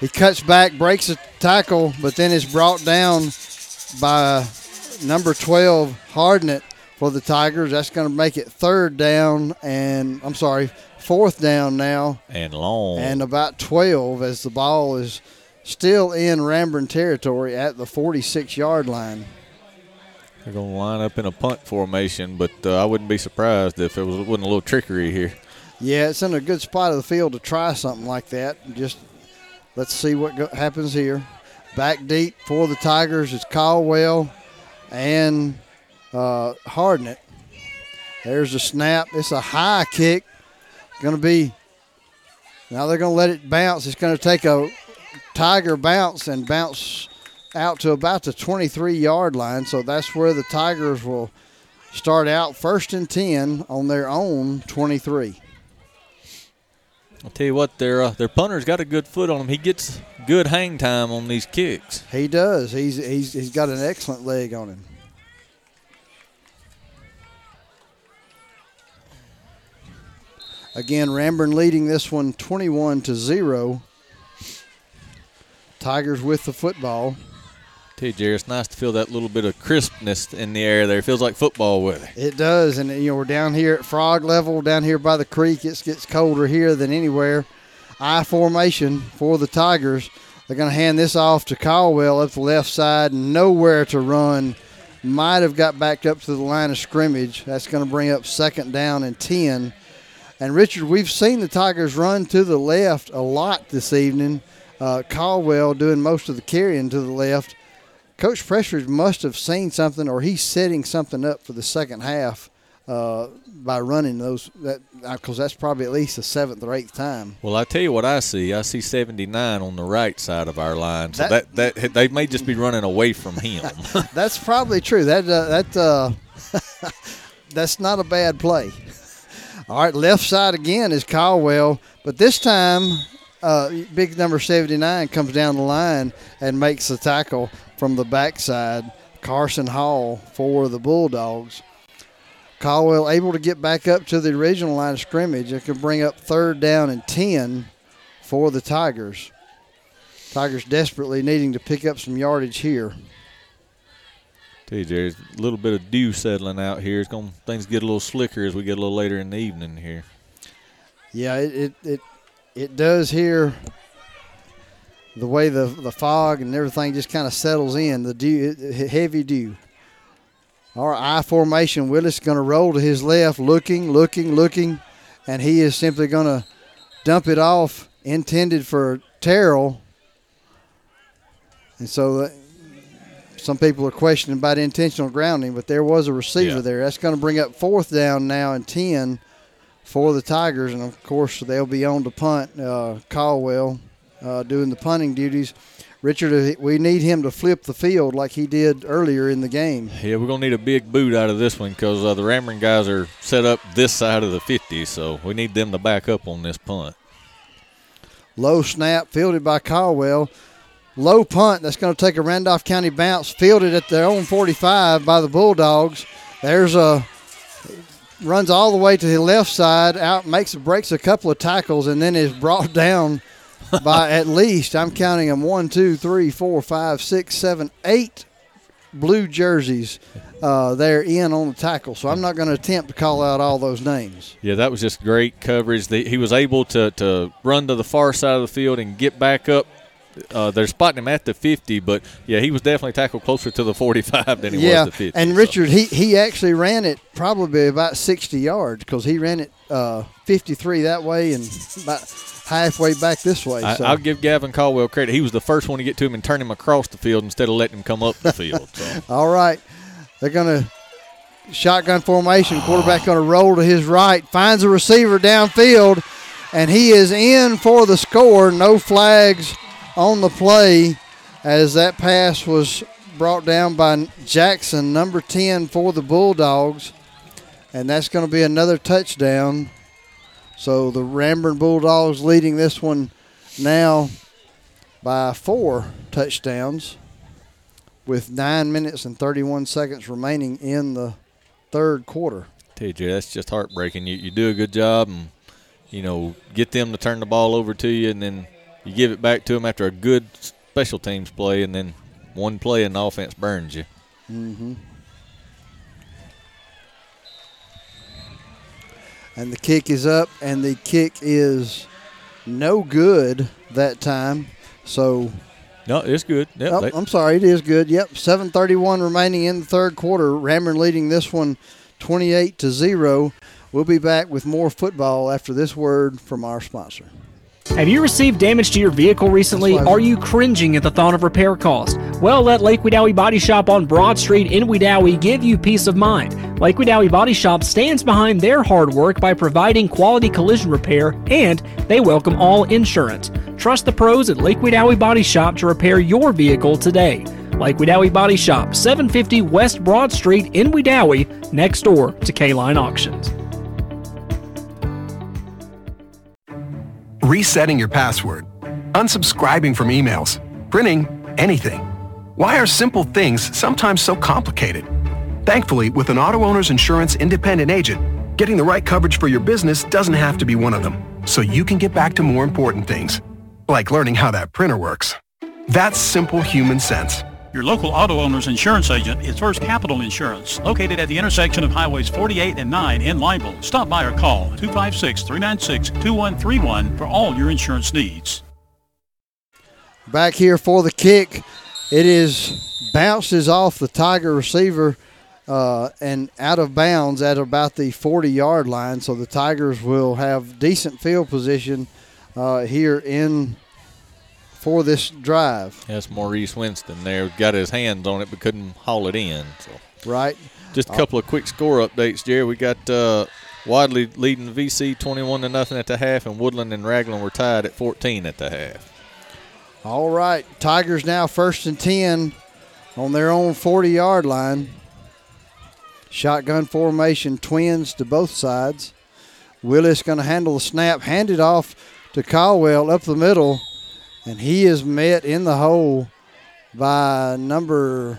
He cuts back, breaks a tackle, but then is brought down by number 12 Hardnett for the Tigers. That's gonna make it third down, and I'm sorry, fourth down now And long. and about 12 as the ball is still in Ranburne territory at the 46 yard line. They're going to line up in a punt formation, but uh, I wouldn't be surprised if it was wasn't a little trickery here. Yeah, it's in a good spot of the field to try something like that. Just let's see what go- happens here. Back deep for the Tigers is Caldwell and uh, Hardnett. There's a snap. It's a high kick. Going to be now they're going to let it bounce. It's going to take a Tiger bounce and bounce out to about the 23 yard line. So that's where the Tigers will start out first and 10 on their own 23. I'll tell you what, their uh, their punter's got a good foot on him. He gets good hang time on these kicks. He does. He's he's he's got an excellent leg on him. Again, Ranburne leading this one 21 to 0. Tigers with the football. Tell you, Jerry, it's nice to feel that little bit of crispness in the air there. It feels like football weather. It does, and you know we're down here at frog level, down here by the creek. It gets colder here than anywhere. I formation for the Tigers. They're going to hand this off to Caldwell up the left side. Nowhere to run. Might have got backed up to the line of scrimmage. That's going to bring up second down and ten. And Richard, we've seen the Tigers run to the left a lot this evening. Uh, Caldwell doing most of the carrying to the left. Coach Prestridge must have seen something, or he's setting something up for the second half uh, by running those. That because that's probably at least the seventh or eighth time. Well, I tell you what I see. I see 79 on the right side of our line. So That- that, that, they may just be running away from him. That's probably true. That uh, that uh, that's not a bad play. All right, left side again is Caldwell, but this time uh, big number 79 comes down the line and makes the tackle from the backside. Carson Hall for the Bulldogs. Caldwell able to get back up to the original line of scrimmage. It can bring up third down and 10 for the Tigers. Tigers desperately needing to pick up some yardage here. Tell you, Jerry, a little bit of dew settling out here. It's going things get a little slicker as we get a little later in the evening here. Yeah, it it it, it does here. The way the the fog and everything just kind of settles in, the dew, heavy dew. Our I formation. Willis going to roll to his left, looking, looking, looking, and he is simply going to dump it off, intended for Terrell. And so, uh, some people are questioning about intentional grounding, but there was a receiver Yeah. there. That's going to bring up fourth down now and ten for the Tigers, and of course they'll be on to punt. Uh, Caldwell uh, doing the punting duties. Richard, uh, we need him to flip the field like he did earlier in the game. Yeah, we're going to need a big boot out of this one because uh, the Ramron guys are set up this side of the 50, so we need them to back up on this punt. Low snap, fielded by Caldwell. low punt that's going to take a Randolph County bounce, fielded at their own 45 by the Bulldogs. There's a runs all the way to the left side, out makes breaks a couple of tackles, and then is brought down by at least I'm counting them one, two, three, four, five, six, seven, eight blue jerseys uh, there in on the tackle. So I'm not going to attempt to call out all those names. Yeah, that was just great coverage. he was able to, to run to the far side of the field and get back up uh, they're spotting him at the 50, but yeah, he was definitely tackled closer to the 45 than he yeah, was the 50. And so. Richard, he he actually ran it probably about 60 yards because he ran it uh, 53 that way and about halfway back this way. I, so. I'll give Gavin Caldwell credit. He was the first one to get to him and turn him across the field instead of letting him come up the field. So. All right, they're going to shotgun formation. Quarterback going to roll to his right, finds a receiver downfield, and he is in for the score. No flags on the play as that pass was brought down by Jackson, number 10 for the Bulldogs. And that's going to be another touchdown. So the Ranburne Bulldogs leading this one now by four touchdowns with nine minutes and 31 seconds remaining in the third quarter. TJ, that's just heartbreaking. You, you do a good job and, you know, get them to turn the ball over to you and then you give it back to them after a good special teams play, and then one play and the offense burns you. Mm-hmm. And the kick is up, and the kick is no good that time. So. No, it's good. Yep, oh, I'm sorry, it is good. Yep, 7:31 remaining in the third quarter. Ranburne leading this one, 28 to zero. We'll be back with more football after this word from our sponsor. Have you received damage to your vehicle recently? Are you cringing at the thought of repair cost? Well, let Lake Wedowee Body Shop on Broad Street in Wedowee give you peace of mind. Lake Wedowee Body Shop stands behind their hard work by providing quality collision repair and they welcome all insurance. Trust the pros at Lake Wedowee Body Shop to repair your vehicle today. Lake Wedowee Body Shop, 750 West Broad Street in Wedowee, next door to K-Line Auctions. Resetting your password, unsubscribing from emails, printing anything. Why are simple things sometimes so complicated? Thankfully, with an auto owner's insurance independent agent, getting the right coverage for your business doesn't have to be one of them, so you can get back to more important things, like learning how that printer works. That's simple human sense. Your local auto owner's insurance agent is First Capital Insurance, located at the intersection of Highways 48 and 9 in Lineville. Stop by or call 256-396-2131 for all your insurance needs. Back here for the kick. It is bounces off the Tiger receiver uh, and out of bounds at about the 40 yard line. So the Tigers will have decent field position uh, here in for this drive. That's Maurice Winston there. Got his hands on it but couldn't haul it in. So Right. Just a couple of quick score updates, Jerry. We got uh, Wadley leading VC 21 to nothing at the half, and Woodland and Ragland were tied at 14 at the half. All right. Tigers now first and 10 on their own 40 yard line. Shotgun formation, twins to both sides. Willis going to handle the snap, hand it off to Caldwell up the middle and he is met in the hole by number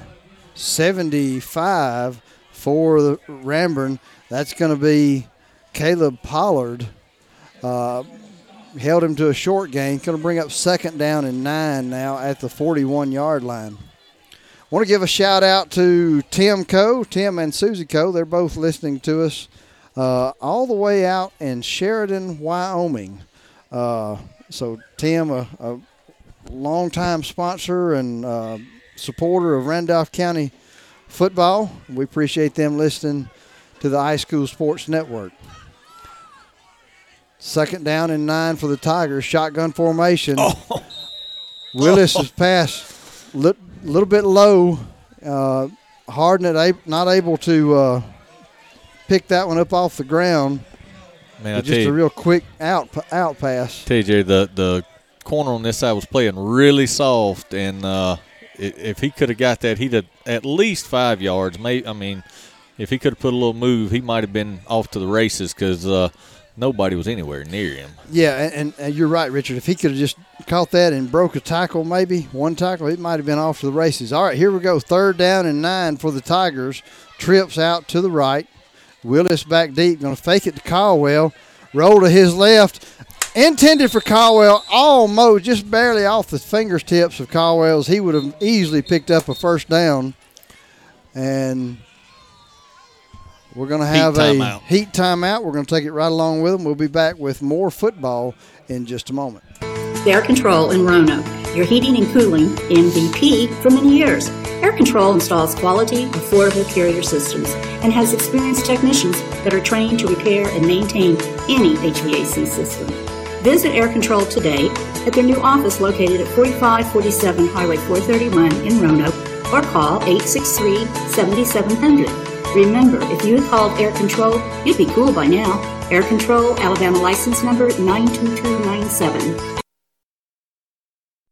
75 for the Ranburne. That's going to be Caleb Pollard. Uh, held him to a short gain. Going to bring up second down and nine now at the 41 yard line. Want to give a shout out to Tim Coe, Tim and Susie Coe. They're both listening to us uh, all the way out in Sheridan, Wyoming. Uh, so Tim, a, a longtime sponsor and uh, supporter of Randolph County football. We appreciate them listening to the High School Sports Network. Second down and nine for the Tigers. Shotgun formation. Oh. Willis is passed a li- little bit low. Uh, Hardnett not able to uh, pick that one up off the ground. Man, just you, a real quick out out pass. TJ, the the corner on this side was playing really soft, and uh, if he could have got that, he'd have at least five yards. Maybe I mean, if he could have put a little move, he might have been off to the races because uh, nobody was anywhere near him. Yeah, and, and, and you're right, Richard. If he could have just caught that and broke a tackle, maybe one tackle, it might have been off to the races. All right, here we go. Third down and nine for the Tigers. Trips out to the right. Willis back deep, going to fake it to Caldwell. Roll to his left. Intended for Caldwell, almost just barely off the fingertips of Caldwell's. He would have easily picked up a first down. And we're going to have Heat a timeout. heat timeout. We're going to take it right along with them. We'll be back with more football in just a moment. Air Control in Roanoke, your heating and cooling MVP for many years. Air Control installs quality, affordable carrier systems and has experienced technicians that are trained to repair and maintain any HVAC system. Visit Air Control today at their new office located at 4547 Highway 431 in Roanoke or call 863 7700. Remember, if you had called Air Control, you'd be cool by now. Air Control, Alabama license number 92297.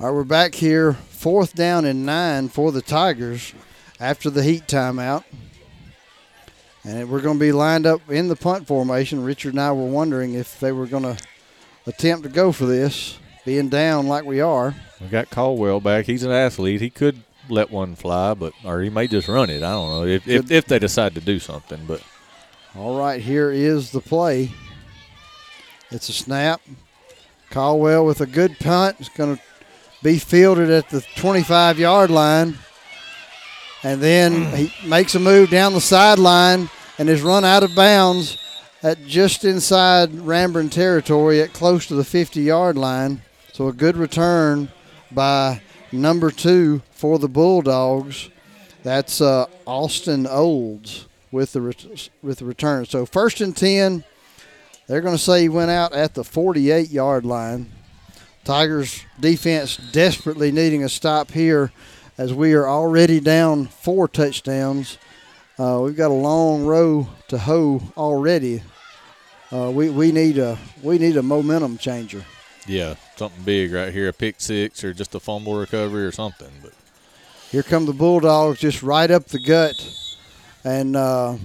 All right, we're back here, fourth down and nine for the Tigers after the heat timeout. And we're going to be lined up in the punt formation. Richard and I were wondering if they were going to attempt to go for this, being down like we are. We got Caldwell back. He's an athlete. He could let one fly, but or he may just run it. I don't know if if, if they decide to do something. But All right, here is the play. It's a snap. Caldwell with a good punt. It's going to be fielded at the 25 yard line. And then he makes a move down the sideline and is run out of bounds at just inside Ranburne territory at close to the 50 yard line. So a good return by number two for the Bulldogs. That's uh, Austin Olds with the ret- with the return. So first and 10. They're going to say he went out at the 48 yard line. Tigers defense desperately needing a stop here as we are already down four touchdowns. Uh, we've got a long row to hoe already. Uh, we, we need a we need a momentum changer. yeah, something big right here, a pick six or just a fumble recovery or something. But Here come the Bulldogs just right up the gut, and uh,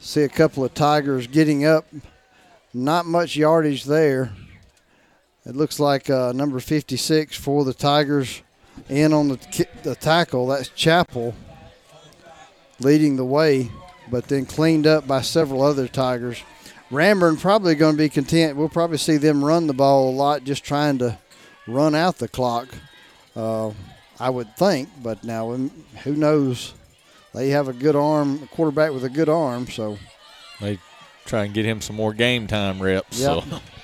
see a couple of Tigers getting up. Not much yardage there. It looks like uh, number 56 for the Tigers in on the, the tackle. That's Chappell leading the way, but then cleaned up by several other Tigers. Ranburne probably going to be content. We'll probably see them run the ball a lot, just trying to run out the clock. Uh, I would think, but now um, who knows? They have a good arm, a quarterback with a good arm, so. they try and get him some more game time reps. Yep. So.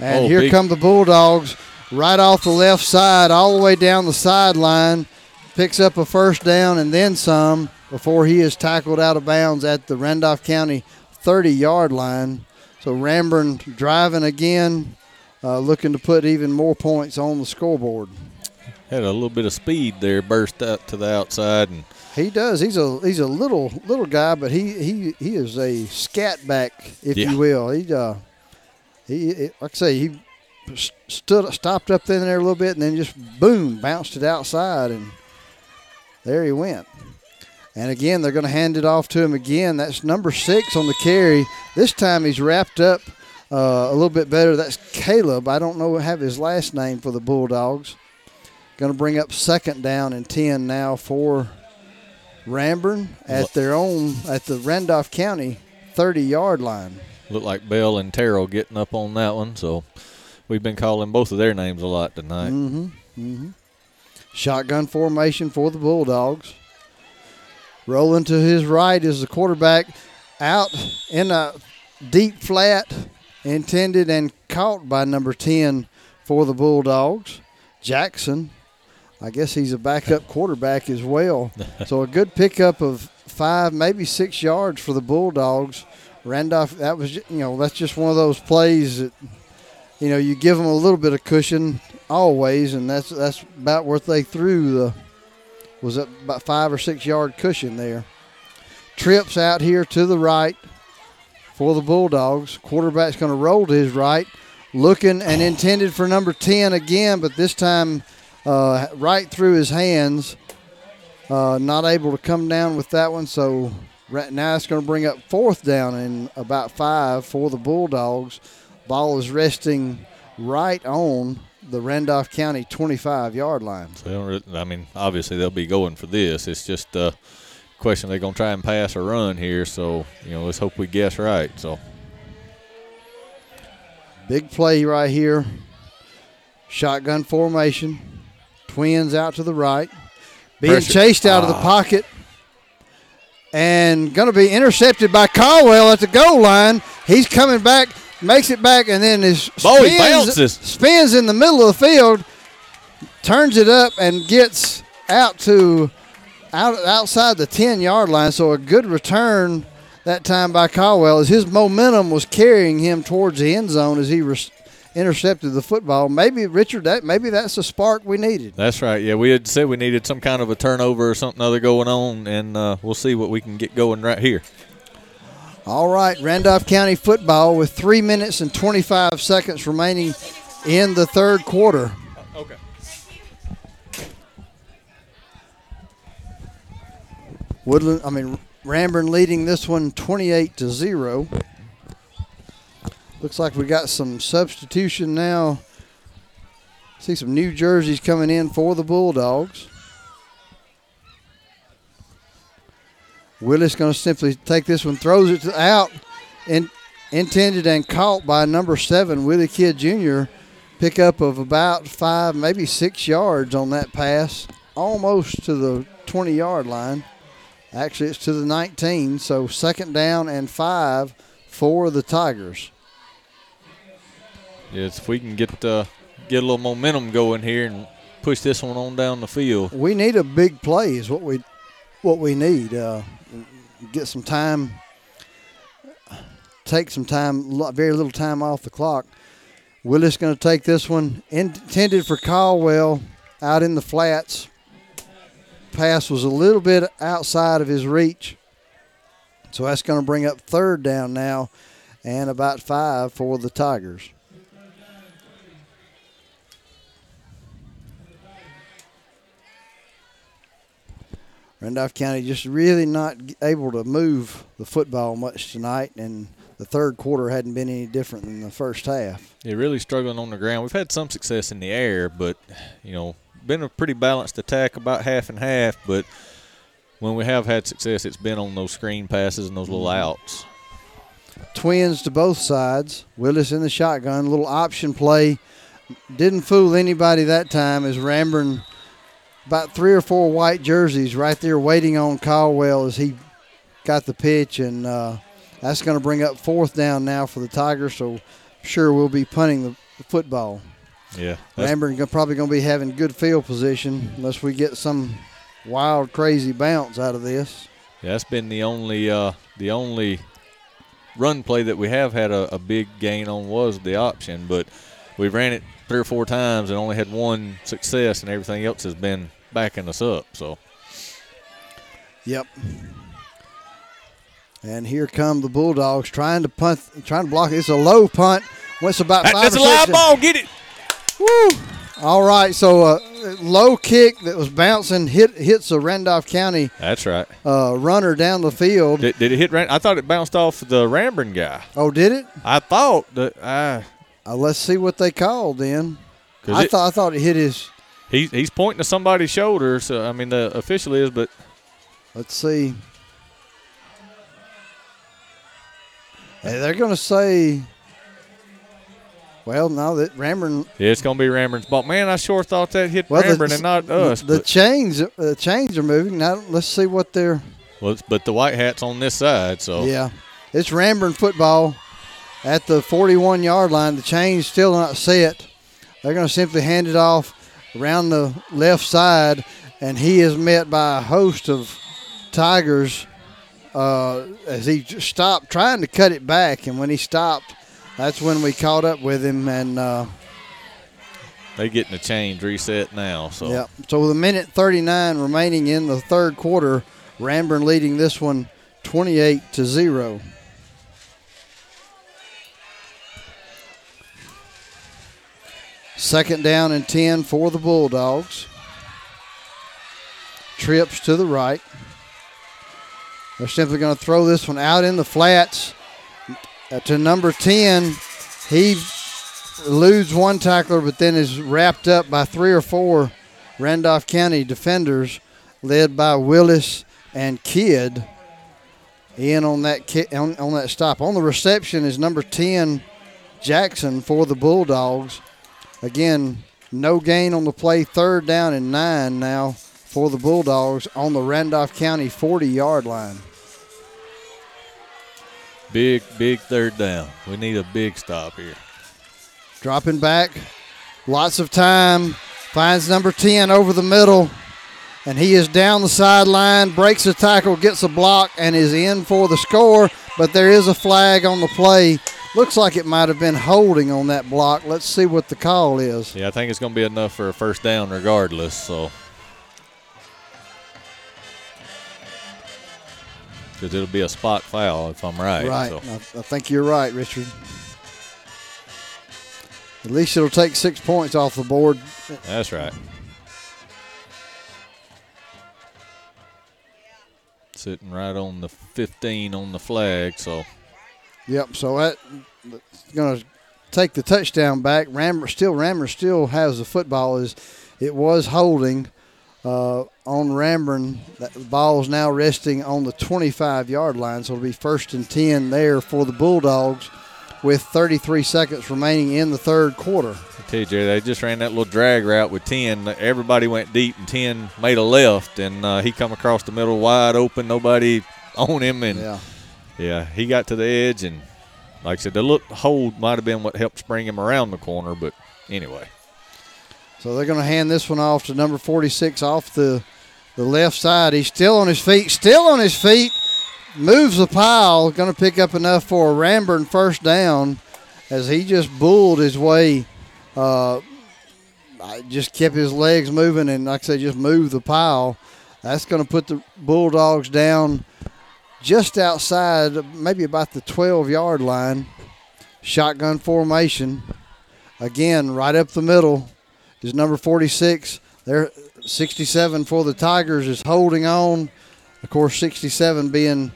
And Oh, here big- come the Bulldogs right off the left side, all the way down the sideline. Picks up a first down and then some before he is tackled out of bounds at the Randolph County 30 yard line. So Ranburne driving again, uh, looking to put even more points on the scoreboard. Had a little bit of speed there, burst out to the outside, and He does. He's a he's a little little guy, but he he, he is a scat back, if Yeah. you will. He uh he like I say he stood stopped up in there a little bit and then just boom bounced it outside and there he went. And again, they're going to hand it off to him again. That's number six on the carry. This time he's wrapped up uh, a little bit better. That's Caleb. I don't know have his last name for the Bulldogs. Going to bring up second down and ten now for Ranburne at their own at the Randolph County 30 yard line. Looked like Bell and Terrell getting up on that one. So we've been calling both of their names a lot tonight. Mm-hmm. Mm-hmm. Shotgun formation for the Bulldogs. Rolling to his right is the quarterback out in a deep flat, intended and caught by number 10 for the Bulldogs. Jackson, I guess he's a backup quarterback as well. so a good pickup of five, maybe six yards for the Bulldogs Randolph, that was, you know, that's just one of those plays that, you know, you give them a little bit of cushion always, and that's that's about what they threw the was about five or six yard cushion there. Trips out here to the right for the Bulldogs. Quarterback's going to roll to his right, looking and intended for number 10 again, but this time uh, right through his hands. Uh, not able to come down with that one, so right now it's going to bring up fourth down and about five for the Bulldogs. Ball is resting right on the Randolph County 25 yard line. So I mean, obviously they'll be going for this. It's just a question they're going to try and pass or run here. So you know, let's hope we guess right. So big play right here. Shotgun formation. Twins out to the right. Being Pressure. chased out of the Ah. pocket. And going to be intercepted by Caldwell at the goal line. He's coming back, makes it back, and then his Oh, he spins in the middle of the field, turns it up, and gets out to out outside the ten yard line. So a good return that time by Caldwell as his momentum was carrying him towards the end zone as he res- intercepted the football. Maybe Richard, that maybe that's the spark we needed. that's right. Yeah, we had said we needed some kind of a turnover or something other going on, and uh, we'll see what we can get going right here. All right, Randolph County football with three minutes and 25 seconds remaining in the third quarter. Okay. Woodland, I mean Ranburne leading this one 28 to zero. Looks like we got some substitution now. See some new jerseys coming in for the Bulldogs. Willis going to simply take this one, throws it out, in, intended and caught by number seven, Willie Kidd Jr. Pickup of about five, maybe six yards on that pass, almost to the 20 yard line. Actually, it's to the 19, so second down and five for the Tigers. Yes, if we can get uh, get a little momentum going here and push this one on down the field. We need a big play is what we what we need. Uh, get some time, take some time, very little time off the clock. Willis going to take this one intended for Caldwell out in the flats. Pass was a little bit outside of his reach, so that's going to bring up third down now, and about five for the Tigers. Randolph County just really not able to move the football much tonight, and the third quarter hadn't been any different than the first half. Yeah, really struggling on the ground. We've had some success in the air, but you know, been a pretty balanced attack, about half and half. But when we have had success, it's been on those screen passes and those little mm-hmm. outs. Twins to both sides. Willis in the shotgun, little option play. Didn't fool anybody that time as Ranburne about three or four white jerseys right there waiting on Caldwell as he got the pitch, and uh, that's going to bring up fourth down now for the Tigers. So sure we'll be punting the, the football. Yeah, go- probably going to be having good field position unless we get some wild, crazy bounce out of this. Yeah, that's been the only uh, the only run play that we have had a, a big gain on was the option, but we've ran it three or four times and only had one success, and everything else has been backing us up. So Yep. And here come the Bulldogs trying to punt, trying to block. It's a low punt. What's about That- five that's a live ball. Get it. Woo! All right, so uh, low kick that was bouncing hit hits a Randolph County that's right. uh, runner down the field. Did, did it hit? I thought it bounced off the Ranburne guy. Oh, did it? I thought that. Uh, Uh, let's see what they called then. I it- thought I thought it hit his. He's he's pointing to somebody's shoulder. So uh, I mean, the official is, but Let's see. Hey, they're going to say. Well, no, that Ranburne yeah, it's gonna be Ranburne's ball. Man, I sure thought that hit Well, Ranburne and not us. The but- chains, the chains are moving. Now let's see what they're. Well, but the white hat's on this side, so Yeah, it's Ranburne football at the 41 yard line. The chain's still not set. They're going to simply hand it off around the left side, and he is met by a host of Tigers uh, as he stopped trying to cut it back, and when he stopped, that's when we caught up with him and. Uh, they getting the change reset now. So yeah. So with a minute 39 remaining in the third quarter, Ranburne leading this one 28 to zero. Second down and 10 for the Bulldogs. Trips to the right. They're simply going to throw this one out in the flats uh, to number 10. He loses one tackler, but then is wrapped up by three or four Randolph County defenders, led by Willis and Kidd. In on that on, on that stop. On the reception is number 10, Jackson for the Bulldogs. Again, no gain on the play. Third down and nine now for the Bulldogs on the Randolph County 40 yard line. Big, big third down. We need a big stop here. Dropping back. Lots of time. Finds number 10 over the middle. And he is down the sideline, breaks a tackle, gets a block, and is in for the score. But there is a flag on the play. Looks like it might have been holding on that block. Let's see what the call is. Yeah, I think it's going to be enough for a first down regardless. So. Because it'll be a spot foul if I'm right. Right. So. I, I think you're right, Richard. At least it'll take six points off the board. That's right. Sitting right on the 15 on the flag, so. Yep, so that's going to take the touchdown back. Rammer still Rammer still has the football. Is it was holding uh, on Ranburne. That ball is now resting on the 25 yard line, so it'll be first and 10 there for the Bulldogs with 33 seconds remaining in the third quarter. I tell you, Jerry, they just ran that little drag route with 10. Everybody went deep, and 10 made a left, and uh, he come across the middle wide open. Nobody on him, and yeah, yeah he got to the edge, and like I said, the look hold might have been what helped spring him around the corner, but anyway. So they're going to hand this one off to number 46 off the the left side. He's still on his feet, still on his feet moves the pile, going to pick up enough for a Ranburne first down as he just bulled his way. Uh, just kept his legs moving and, like I said, just moved the pile. That's going to put the Bulldogs down just outside, maybe about the 12 yard line. Shotgun formation. Again, right up the middle is number 46. There, 67 for the Tigers is holding on. Of course, 67 being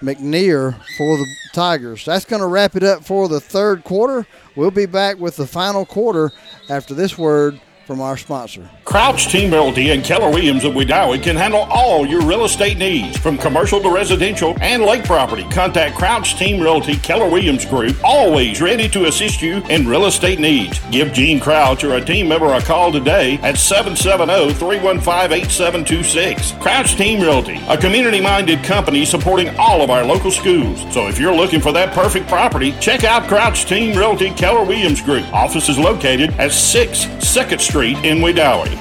McNear for the Tigers. That's going to wrap it up for the third quarter. We'll be back with the final quarter after this word from our sponsor. Crouch Team Realty and Keller Williams of Wedowee can handle all your real estate needs, from commercial to residential and lake property. Contact Crouch Team Realty Keller Williams Group, always ready to assist you in real estate needs. Give Gene Crouch or a team member a call today at 770-315-8726. Crouch Team Realty, a community-minded company supporting all of our local schools. So if you're looking for that perfect property, check out Crouch Team Realty Keller Williams Group. Office is located at 6 2nd Street Street in Wedowee.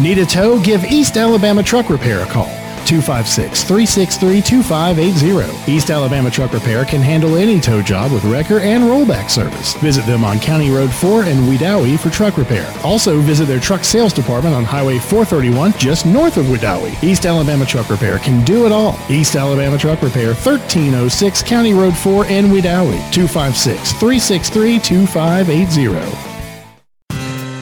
Need a tow? Give East Alabama Truck Repair a call. 256 363 2580. East Alabama Truck Repair can handle any tow job with wrecker and rollback service. Visit them on County Road 4 in Wedowee for truck repair. Also, visit their truck sales department on Highway 431 just north of Wedowee. East Alabama Truck Repair can do it all. East Alabama Truck Repair, 1306 County Road 4 in Wedowee. 256 363 2580.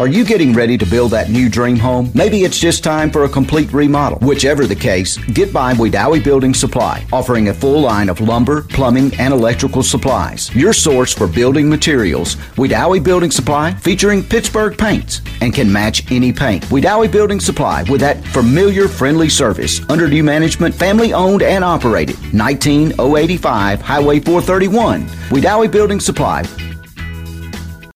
Are you getting ready to build that new dream home? Maybe it's just time for a complete remodel. Whichever the case, get by Wedowee Building Supply, offering a full line of lumber, plumbing, and electrical supplies. Your source for building materials. Wedowee Building Supply, featuring Pittsburgh paints and can match any paint. Wedowee Building Supply with that familiar, friendly service. Under new management, family owned and operated. 19085 Highway 431. Wedowee Building Supply,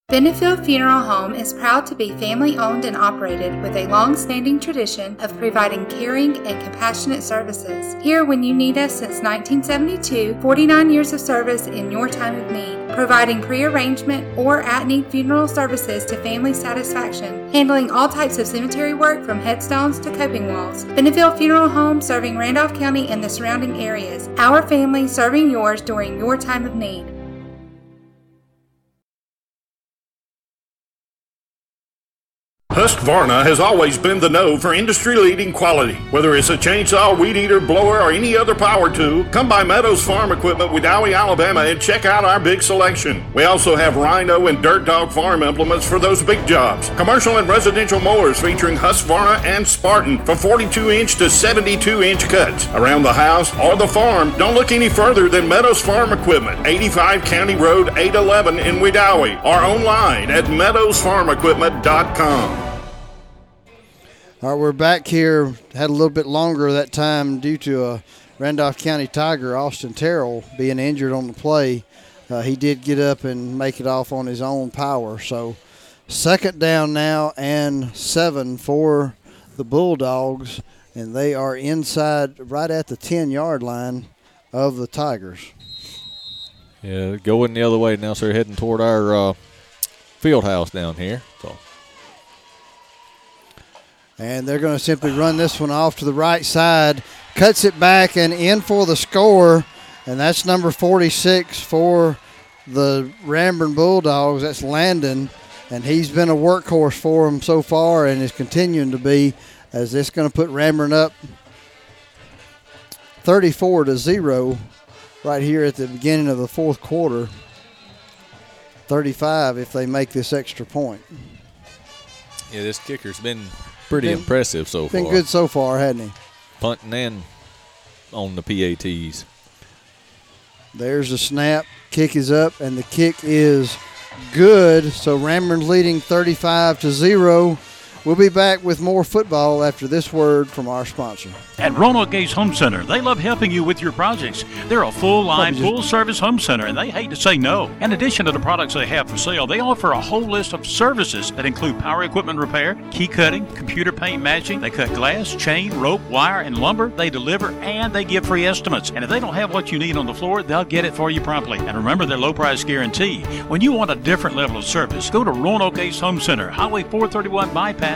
Benefield Funeral Home is proud to be family owned and operated with a long standing tradition of providing caring and compassionate services. Here when you need us since 1972, 49 years of service in your time of need, providing pre-arrangement or at-need funeral services to family satisfaction, handling all types of cemetery work from headstones to coping walls. Benefield Funeral Home serving Randolph County and the surrounding areas. Our family serving yours during your time of need. Husqvarna has always been the know for industry-leading quality. Whether it's a chainsaw, weed eater, blower, or any other power tool, come by Meadows Farm Equipment Wedowee, Alabama and check out our big selection. We also have Rhino and Dirt Dog farm implements for those big jobs. Commercial and residential mowers featuring Husqvarna and Spartan for 42-inch to 72-inch cuts. Around the house or the farm, don't look any further than Meadows Farm Equipment, 85 County Road 811 in Wedowee, or online at meadowsfarmequipment.com. All right, we're back here. Had a little bit longer that time due to a Randolph County Tiger, Austin Terrell, being injured on the play. Uh, he did get up and make it off on his own power. So, second down now and seven for the Bulldogs, and they are inside right at the 10 yard line of the Tigers. Yeah, going the other way now, so they're heading toward our uh, field house down here. So and they're going to simply run this one off to the right side. Cuts it back and in for the score. And that's number 46 for the Ranburne Bulldogs. That's Landon. And he's been a workhorse for them so far and is continuing to be as this going to put Ranburne up 34 to 0 right here at the beginning of the fourth quarter. 35 if they make this extra point. Yeah, this kicker's been pretty Been- impressive so Been far. Been good so far, hadn't he? Punting and on the PATs. There's the snap. Kick is up, and the kick is good. So Ranburne's leading 35 to 0. We'll be back with more football after this word from our sponsor. At Roanoke Gates Home Center, they love helping you with your projects. They're a full line, full service home center, and they hate to say no. In addition to the products they have for sale, they offer a whole list of services that include power equipment repair, key cutting, computer paint matching. They cut glass, chain, rope, wire, and lumber. They deliver and they give free estimates. And if they don't have what you need on the floor, they'll get it for you promptly. And remember their low price guarantee. When you want a different level of service, go to Roanoke Gates Home Center, Highway 431 Bypass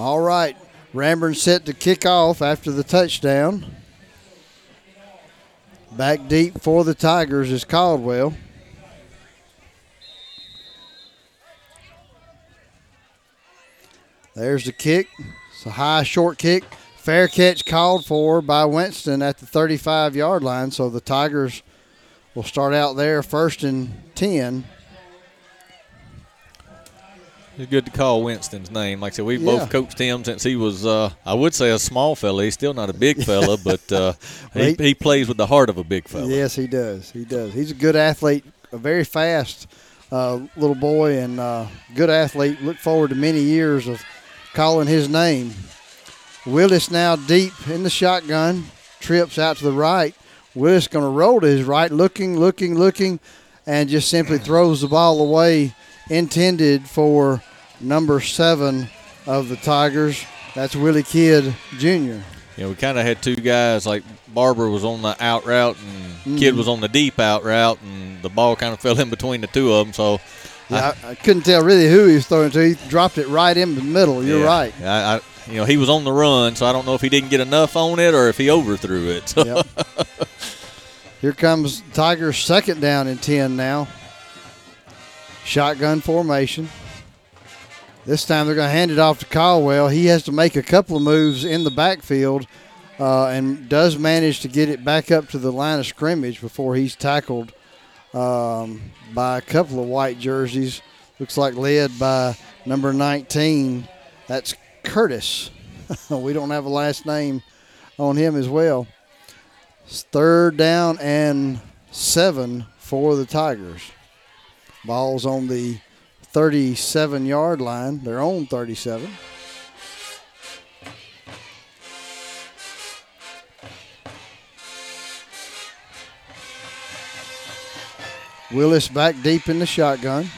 All right. Ranburne set to kick off after the touchdown. Back deep for the Tigers is Caldwell. There's the kick. It's a high short kick. Fair catch called for by Winston at the 35 yard line. So the Tigers will start out there first and 10. It's good to call Winston's name. Like I said, we've Yeah. both coached him since he was, uh, I would say, a small fella. He's still not a big fella, but uh, he, he- plays with the heart of a big fella. Yes, he does. He does. He's a good athlete, a very fast uh, little boy, and uh, good athlete. Look forward to many years of calling his name. Willis now deep in the shotgun, trips out to the right. Willis going to roll to his right, looking, looking, looking, and just simply throws the ball away, intended for number seven of the Tigers. That's Willie Kidd Jr. Know, we kind of had two guys like Barber was on the out route and Kidd Mhm. was on the deep out route, and the ball kind of fell in between the two of them. So Yeah, I, I couldn't tell really who he was throwing to. He dropped it right in the middle. You're Yeah. right. I, I, you know, he was on the run, so I don't know if he didn't get enough on it or if he overthrew it. So. Yep. Here comes Tigers second down and 10 now. Shotgun formation. This time they're going to hand it off to Caldwell. He has to make a couple of moves in the backfield uh, and does manage to get it back up to the line of scrimmage before he's tackled um, by a couple of white jerseys. Looks like led by number 19. That's Curtis. we don't have a last name on him as well. It's third down and seven for the Tigers. Ball's on the 37 yard line, their own 37. Willis back deep in the shotgun.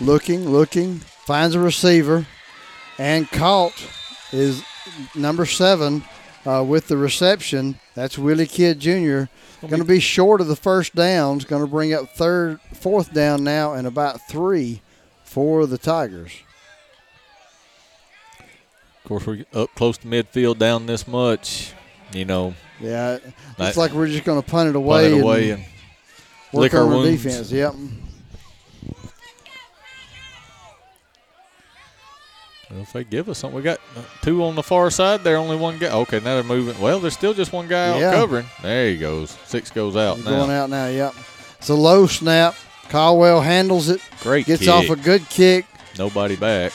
Looking, looking, finds a receiver, and caught is number seven uh, with the reception. That's Willie Kidd Jr. Going to be short of the first downs. Going to bring up third, fourth down now, and about three for the Tigers. Of course, we're up close to midfield, down this much. You know, Yeah, it's like we're just going to punt it away, punt it away and, work lick our our wounds. defense. Yep. If they give us something, we got two on the far side. There, only one guy. Okay, now they're moving. Well, there's still just one guy out covering. There he goes. Six goes out He's now. going out now. Yep. It's a low snap. Caldwell handles it. Great Gets kick. off a good kick. Nobody back.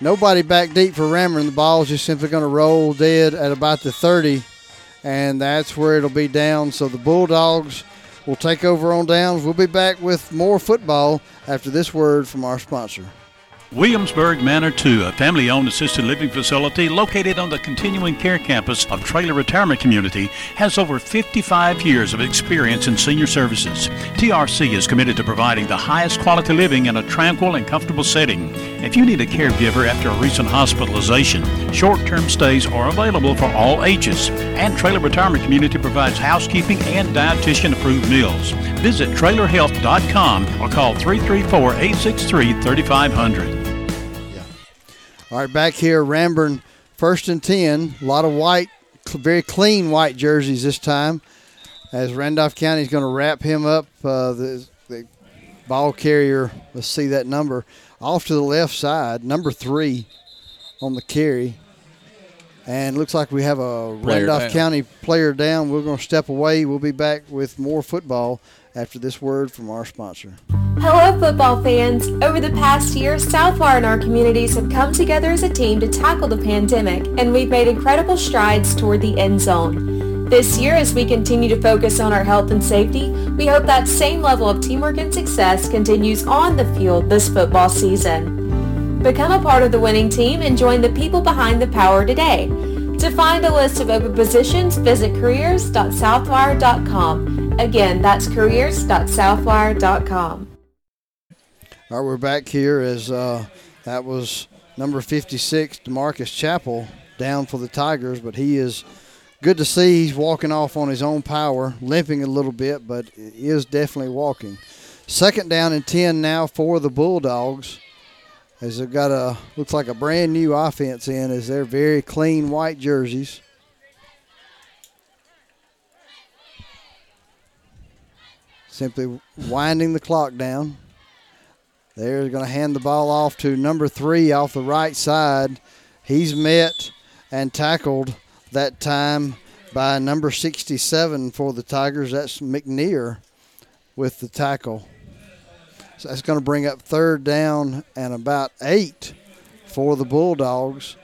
Nobody back deep for Rammer, the ball is just simply going to roll dead at about the 30, and that's where it'll be down. So the Bulldogs will take over on downs. We'll be back with more football after this word from our sponsor. Williamsburg Manor 2, a family owned assisted living facility located on the continuing care campus of Traylor Retirement Community, has over 55 years of experience in senior services. TRC is committed to providing the highest quality living in a tranquil and comfortable setting. If you need a caregiver after a recent hospitalization, short term stays are available for all ages. And Traylor Retirement Community provides housekeeping and dietitian approved meals. Visit traylorhealth.com or call 334 863 3500. All right, back here, Ranburne, first and 10. A lot of white, very clean white jerseys this time. As Randolph County is going to wrap him up, uh, the, the ball carrier, let's see that number, off to the left side, number three on the carry. And looks like we have a Player Randolph down. County player down. We're going to step away. We'll be back with more football after this word from our sponsor. Hello, football fans. Over the past year, Southwire and our communities have come together as a team to tackle the pandemic, and we've made incredible strides toward the end zone. This year, as we continue to focus on our health and safety, we hope that same level of teamwork and success continues on the field this football season. Become a part of the winning team and join the people behind the power today. To find a list of open positions, visit careers.southwire.com. Again, that's careers.southwire.com. All right, we're back here as uh, that was number 56, Demarcus Chappell, down for the Tigers, but he is good to see. He's walking off on his own power, limping a little bit, but is definitely walking. Second down and 10 now for the Bulldogs as they've got a, looks like a brand new offense in as they're very clean white jerseys. Simply winding the clock down. They're going to hand the ball off to number three off the right side. He's met and tackled that time by number 67 for the Tigers. That's McNear with the tackle. So that's going to bring up third down and about eight for the Bulldogs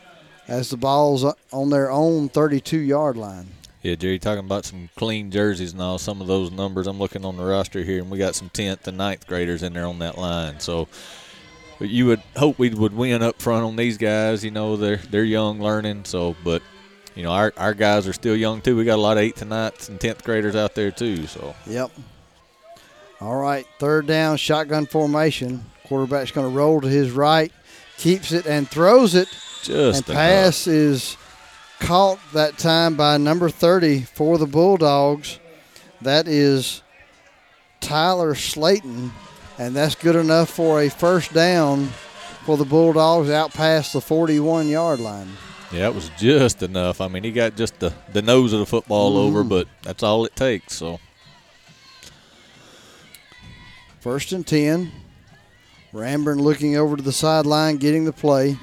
as the ball's on their own 32 yard line. Yeah, Jerry, talking about some clean jerseys and all. Some of those numbers I'm looking on the roster here, and we got some 10th and 9th graders in there on that line. So you would hope we would win up front on these guys. You know, they're they're young, learning. So, but you know, our our guys are still young too. We got a lot of 8th and 9th and 10th graders out there too. So Yep. All right, third down, shotgun formation. Quarterback's going to roll to his right, keeps it and throws it. Just and pass is caught that time by number 30 for the Bulldogs. That is Tyler Slayton, and that's good enough for a first down for the Bulldogs out past the 41 yard line. Yeah, it was just enough. I mean, he got just the, the nose of the football Mhm. over, but that's all it takes. So First and 10. Ranburne looking over to the sideline, getting the play.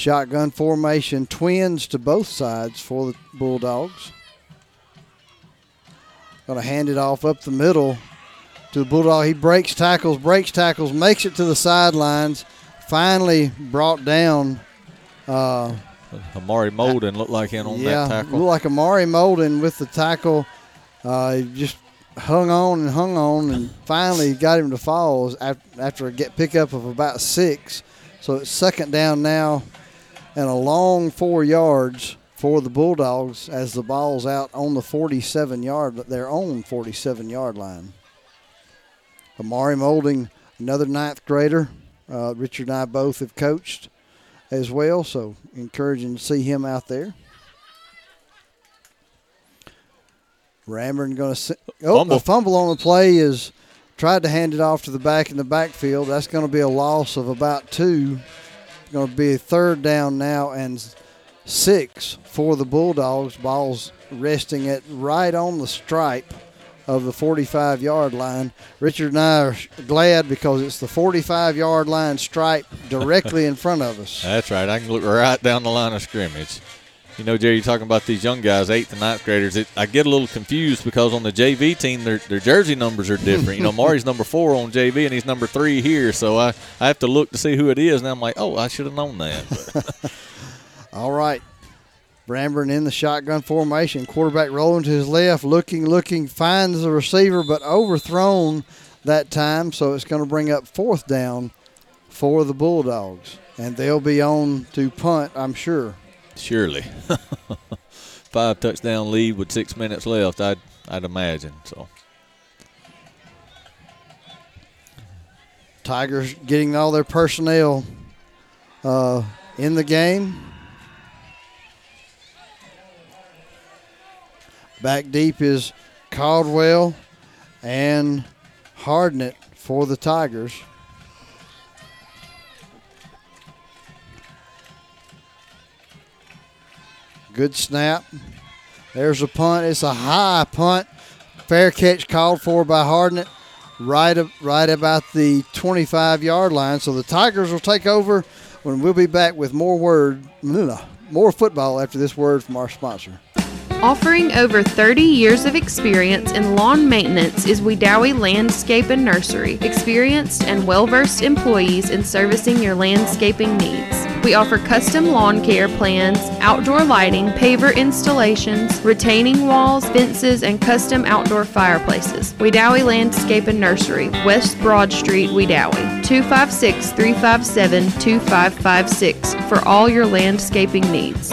Shotgun formation, twins to both sides for the Bulldogs. Going to hand it off up the middle to the Bulldog. He breaks tackles, breaks tackles, makes it to the sidelines. Finally brought down. Uh, Amari Molden looked like him on yeah, that tackle. looked like Amari Molden with the tackle. Uh, he just hung on and hung on, and finally got him to fall after a get pickup of about six. So it's second down now, and a long four yards for the Bulldogs as the ball's out on the 47 yard, their own 47 yard line. Amari Molding, another ninth grader. Uh, Richard and I both have coached as well, so encouraging to see him out there. Ranburne going to oh Fumble. the fumble on the play is tried to hand it off to the back in the backfield. That's going to be a loss of about two. Going to be third down now and six for the Bulldogs. Balls resting it right on the stripe of the 45 yard line. Richard and I are glad because it's the 45 yard line stripe directly in front of us. That's right. I can look right down the line of scrimmage. You know, Jerry, you're talking about these young guys, eighth and ninth graders. It, I get a little confused because on the JV team, their, their jersey numbers are different. you know, Mari's number four on JV and he's number three here. So I, I have to look to see who it is. And I'm like, oh, I should have known that. All right. Ranburne in the shotgun formation. Quarterback rolling to his left, looking, looking, finds the receiver, but overthrown that time. So it's going to bring up fourth down for the Bulldogs. And they'll be on to punt, I'm sure. Surely. Five touchdown lead with six minutes left, I'd, I'd imagine. So Tigers getting all their personnel uh, in the game. Back deep is Caldwell and Hardnett for the Tigers. Good snap. There's a punt. It's a high punt. Fair catch called for by Hardnett right, right about the 25 yard line. So the Tigers will take over when we'll be back with more word, more football after this word from our sponsor. Offering over 30 years of experience in lawn maintenance is Wedowee Landscape and Nursery. Experienced and well versed employees in servicing your landscaping needs. We offer custom lawn care plans, outdoor lighting, paver installations, retaining walls, fences, and custom outdoor fireplaces. Wedowee Landscape and Nursery, West Broad Street, Wedowee. 256 357 2556 for all your landscaping needs.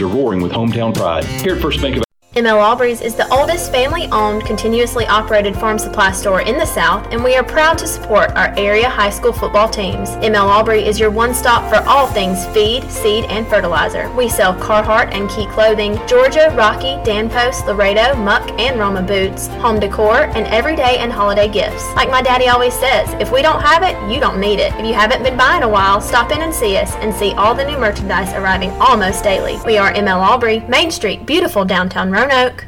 Are roaring with hometown pride. Here at First Bank of ML Aubrey's is the oldest family owned, continuously operated farm supply store in the South, and we are proud to support our area high school football teams. ML Aubrey is your one stop for all things feed, seed, and fertilizer. We sell Carhartt and Key clothing, Georgia, Rocky, Dan Post, Laredo, Muck, and Roma boots, home decor, and everyday and holiday gifts. Like my daddy always says, if we don't have it, you don't need it. If you haven't been by in a while, stop in and see us and see all the new merchandise arriving almost daily. We are ML Aubrey, Main Street, beautiful downtown Roanoke.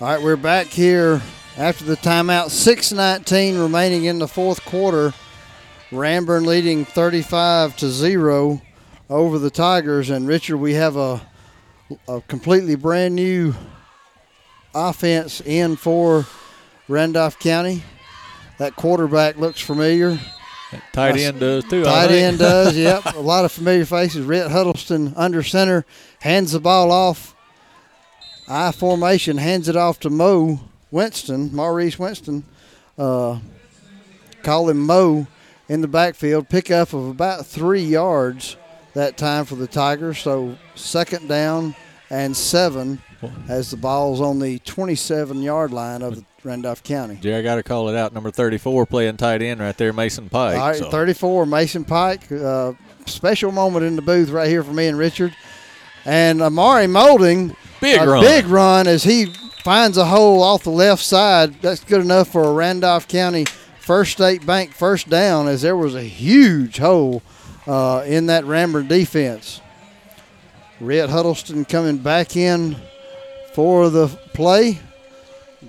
All right, we're back here after the timeout. 6:19 remaining in the fourth quarter. Ranburne leading 35 to zero over the Tigers. And Richard, we have a a completely brand new offense in for Randolph County. That quarterback looks familiar. Tight end does too. Tight end does, yep. A lot of familiar faces. Rhett Huddleston under center hands the ball off I formation, hands it off to Mo Winston, Maurice Winston. Uh, call him Mo in the backfield. Pick up of about three yards that time for the Tigers. So second down and seven as the ball's on the 27 yard line of Randolph County. Jerry, I got to call it out. Number 34 playing tight end right there, Mason Pike. All right, so. 34, Mason Pike. Uh, special moment in the booth right here for me and Richard. And Amari Molding, Big a run. big run as he finds a hole off the left side. That's good enough for a Randolph County First State Bank first down, as there was a huge hole uh, in that Ranburne defense. Rhett Huddleston coming back in for the play.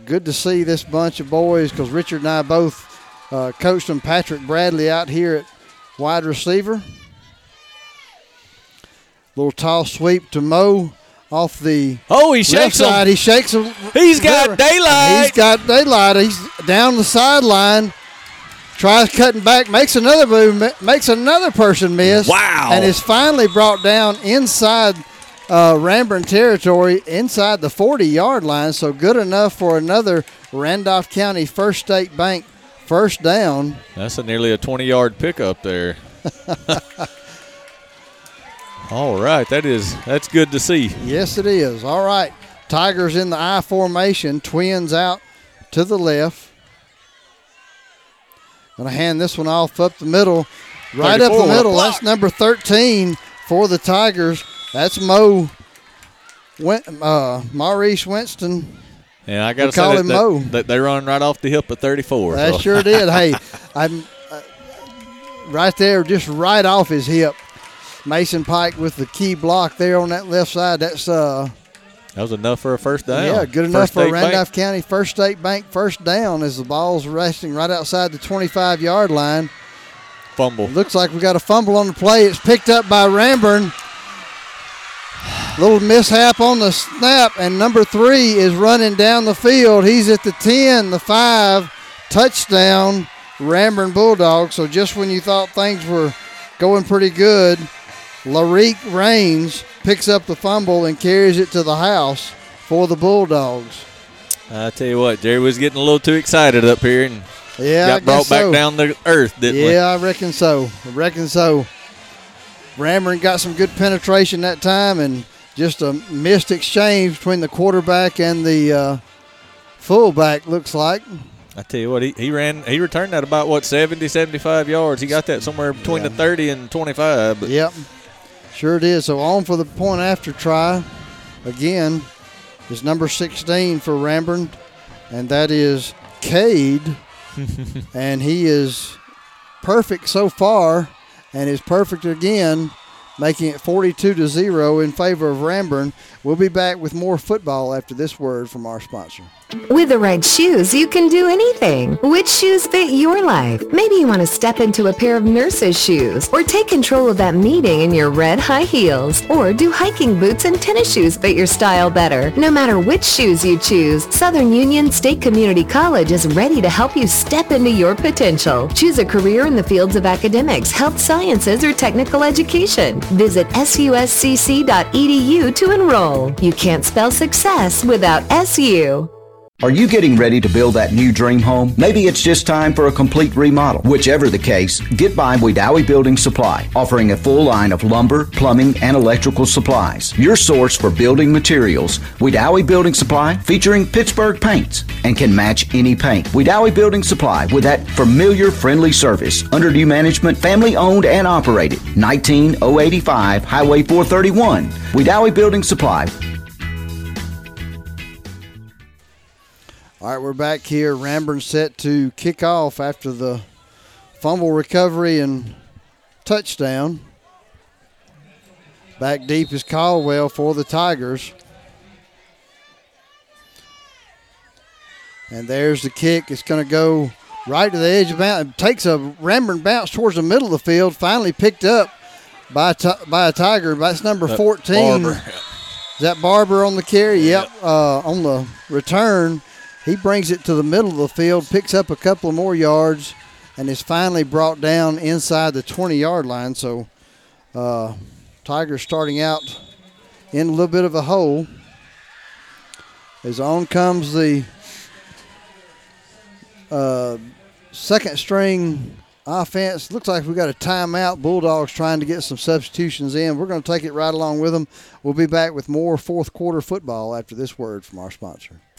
Good to see this bunch of boys because Richard and I both uh, coached them. Patrick Bradley out here at wide receiver. Little toss sweep to Mo off the Oh, he left shakes him. side. He shakes him. He's got daylight. He's got daylight. He's down the sideline. Tries cutting back, makes another move, makes another person miss. Wow. And is finally brought down inside uh, Ranburne territory, inside the 40 yard line. So good enough for another Randolph County First State Bank first down. That's a nearly a 20 yard pickup there. All right, that is that's good to see. Yes, it is. All right. Tigers in the I formation, twins out to the left. Gonna hand this one off up the middle, right up the middle. That's number 13 for the Tigers. That's Mo, uh, Maurice Winston. Yeah, I got to say call that, him that- Mo. that they run right off the hip at 34. That so. sure did. Hey, I'm uh, right there, just right off his hip. Mason Pike with the key block there on that left side. That's uh, That was enough for a first down. Yeah, good enough First for State Bank. Randolph County First State Bank first down as the ball's resting right outside the 25 yard line. Fumble. Looks like we got a fumble on the play. It's picked up by Ranburne. Little mishap on the snap, and number three is running down the field. He's at the 10, the 5, touchdown, Ranburne Bulldogs. So just when you thought things were going pretty good, Larique Rains picks up the fumble and carries it to the house for the Bulldogs. I tell you what, Jerry was getting a little too excited up here and Yeah, got brought back so. down to earth, didn't we? Yeah, I reckon so. I reckon so. Ranburne got some good penetration that time and just a missed exchange between the quarterback and the uh, fullback, looks like. I tell you what, he, he ran, he returned that about what 70, 75 yards. He got that somewhere between the 30 and 25. But Yep, sure it is. So on for the point after try again is number 16 for Ranburne, and that is Cade. and he is perfect so far and is perfect again, making it 42 to 0 in favor of Ranburne. We'll be back with more football after this word from our sponsor. With the right shoes, you can do anything. Which shoes fit your life? Maybe you want to step into a pair of nurse's shoes, or take control of that meeting in your red high heels, or do hiking boots and tennis shoes fit your style better? No matter which shoes you choose, Southern Union State Community College is ready to help you step into your potential. Choose a career in the fields of academics, health sciences, or technical education. Visit suscc.edu to enroll. You can't spell success without SU. Are you getting ready to build that new dream home? Maybe it's just time for a complete remodel. Whichever the case, get by Wedowee Building Supply, offering a full line of lumber, plumbing, and electrical supplies. Your source for building materials. Wedowee Building Supply, featuring Pittsburgh paints and can match any paint. Wedowee Building Supply with that familiar, friendly service. Under new management, family owned and operated. 19085 Highway 431. Wedowee Building Supply, All right, we're back here. Ranburne set to kick off after the fumble recovery and touchdown. Back deep is Caldwell for the Tigers. And there's the kick. It's going to go right to the edge of bounds. It takes a Ranburne bounce towards the middle of the field. Finally picked up by a, by a Tiger. That's number That 14. Barber. Is that Barber on the carry? Yep. Uh, on the return, he brings it to the middle of the field, picks up a couple of more yards, and is finally brought down inside the 20 yard line. So, uh, Tigers starting out in a little bit of a hole. As on comes the uh, second string offense. Looks like we got a timeout. Bulldogs trying to get some substitutions in. We're going to take it right along with them. We'll be back with more fourth quarter football after this word from our sponsor.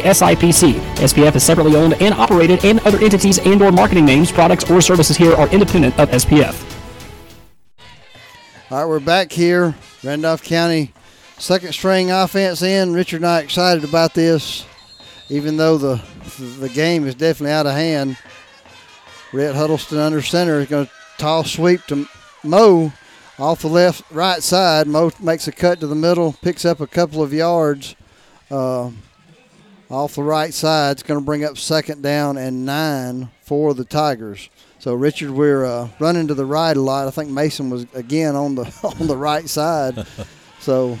SIPC. SPF is separately owned and operated, and other entities and or marketing names, products, or services here are independent of SPF. All right, we're back here. Randolph County second string offense in. Richard and I excited about this, even though the the game is definitely out of hand. Rhett Huddleston under center is going to toss sweep to Mo off the left right side. Mo makes a cut to the middle, picks up a couple of yards uh, off the right side. It's going to bring up second down and nine for the Tigers. So Richard, we're uh, running to the right a lot. I think Mason was again on the on the right side. so,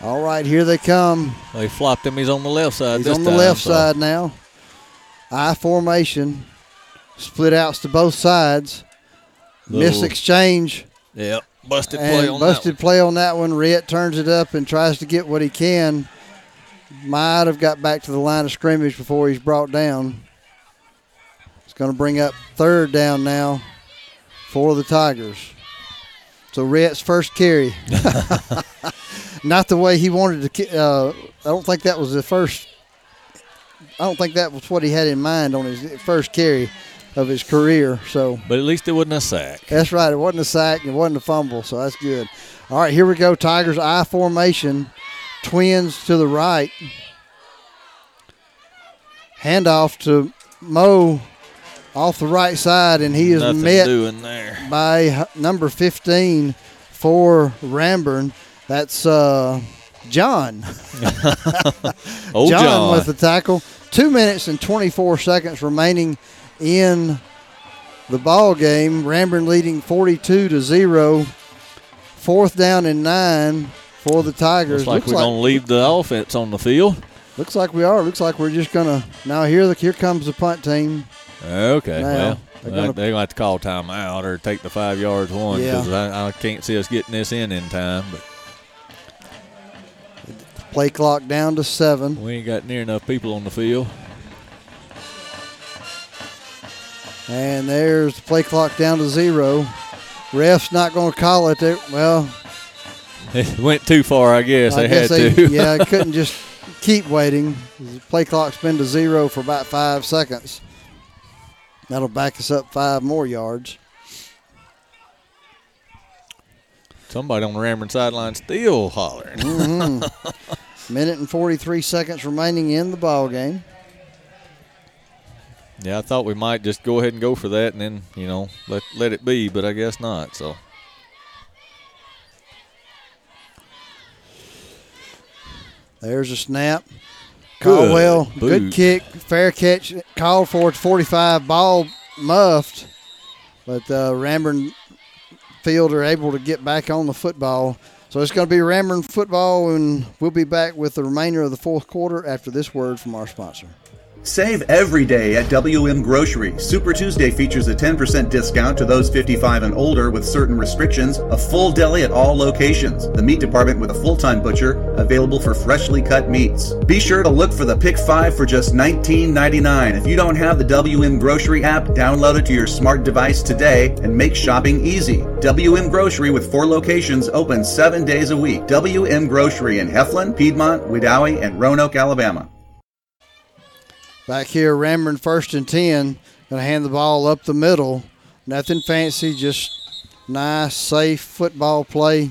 all right, here they come. They flopped him. He's on the left side. He's on the time, left so- side now. I formation, split outs to both sides. Miss exchange. Yep, busted and play on that busted play on that one. Rhett turns it up and tries to get what he can. Might have got back to the line of scrimmage before he's brought down. It's going to bring up third down now for the Tigers. So Rhett's first carry. Not the way he wanted to. Uh, I don't think that was the first. I don't think that was what he had in mind on his first carry of his career. So But at least it wasn't a sack. that's right. It wasn't a sack. It wasn't a fumble. So that's good. All right, here we go. Tigers I formation. Twins to the right. Handoff to Mo off the right side, and he is Nothing met by number 15 for Ranburne. That's uh, John. Old John. with the tackle. Two minutes and 24 seconds remaining in the ball game. Ranburne leading 42 to zero. Fourth down and nine for the Tigers. Looks like we're going to leave the offense on the field. Looks like we are. Looks like we're just gonna now. Here, the here comes the punt team. Okay, Now, well, they're they're gonna- going to have to call timeout or take the five yards one Yeah. because I, I can't see us getting this in in time. But Play clock down to seven. we ain't got near enough people on the field. And there's the play clock down to zero. Ref's not going to call it. There. Well, It went too far, I guess. I they guess had they, to. yeah, I couldn't just keep waiting. The play clock's been to zero for about five seconds. That'll back us up five more yards. Somebody on the Ranburne sideline still hollering. Mhm. Minute and 43 seconds remaining in the ball game. Yeah, I thought we might just go ahead and go for that and then, you know, let let it be, but I guess not. So There's a snap. Good Caldwell, boot. good kick, fair catch, called for it, 45, ball muffed, but uh, Ranburne are able to get back on the football. So it's going to be Ranburne football, and we'll be back with the remainder of the fourth quarter after this word from our sponsor. Save every day at WM Grocery. Super Tuesday features a 10% discount to those 55 and older with certain restrictions, a full deli at all locations, the meat department with a full-time butcher, available for freshly cut meats. Be sure to look for the Pick 5 for just $19.99. If you don't have the WM Grocery app, download it to your smart device today and make shopping easy. WM Grocery with four locations open seven days a week. WM Grocery in Heflin, Piedmont, Wedowee, and Roanoke, Alabama. Back here, Ranburne first and 10. Going to hand the ball up the middle. Nothing fancy, just nice, safe football play.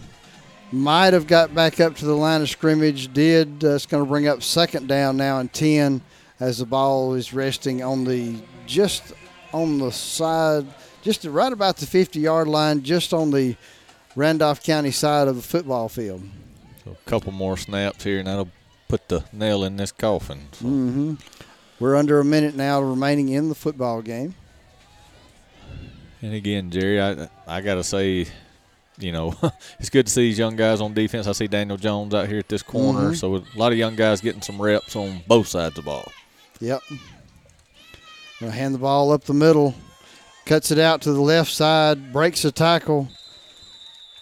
Might have got back up to the line of scrimmage. Did. Uh, it's going to bring up second down now and 10 as the ball is resting on the just on the side, just right about the 50 yard line, just on the Randolph County side of the football field. a couple more snaps here and that'll put the nail in this coffin. So. hmm We're under a minute now remaining in the football game. And again, Jerry, I I gotta say, you know, it's good to see these young guys on defense. I see Daniel Jones out here at this corner, Mhm. so a lot of young guys getting some reps on both sides of the ball. Yep. Gonna hand the ball up the middle, cuts it out to the left side, breaks a tackle,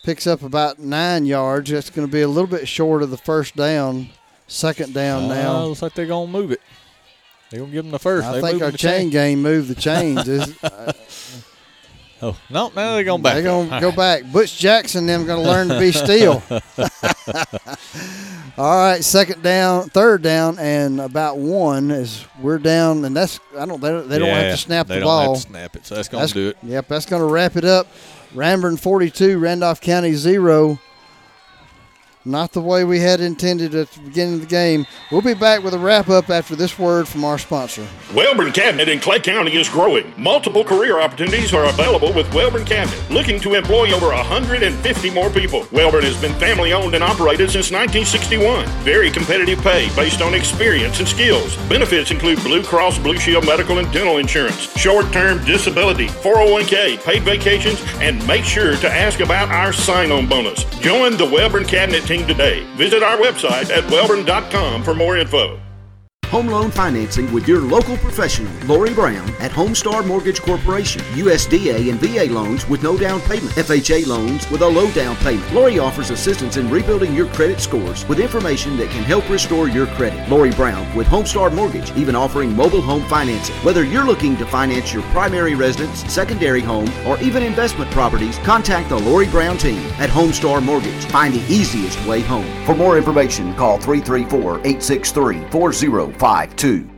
picks up about nine yards. That's going to be a little bit short of the first down. Second down Uh, now. looks like they're gonna move it. They're gonna give them the first. I They think our chain game moved the chains. Uh, Oh no! Now they're going back. They're going to All go right. back. Butch Jackson them going to learn to be still. All right, second down, third down, and about one is we're down, and that's I don't they, don't- don't have to snap the ball. they don't have to snap it, so that's gonna do it. Yep, that's going to wrap it up. Ranburne 42, Randolph County 0. Not the way we had intended at the beginning of the game. We'll be back with a wrap up after this word from our sponsor. Wellborn Cabinet in Clay County is growing. Multiple career opportunities are available with Wellborn Cabinet, looking to employ over 150 more people. Wellborn has been family owned and operated since 1961. Very competitive pay based on experience and skills. Benefits include Blue Cross Blue Shield medical and dental insurance, short term disability, 401k, paid vacations, and make sure to ask about our sign on bonus. Join the Wellborn Cabinet team today. Visit our website at wellborn.com for more info. Home loan financing with your local professional, Lori Brown at Homestar Mortgage Corporation. USDA and VA loans with no down payment. FHA loans with a low down payment. Lori offers assistance in rebuilding your credit scores with information that can help restore your credit. Lori Brown with Homestar Mortgage, even offering mobile home financing. Whether you're looking to finance your primary residence, secondary home, or even investment properties, contact the Lori Brown team at Homestar Mortgage. Find the easiest way home. For more information, call 334 863 4052.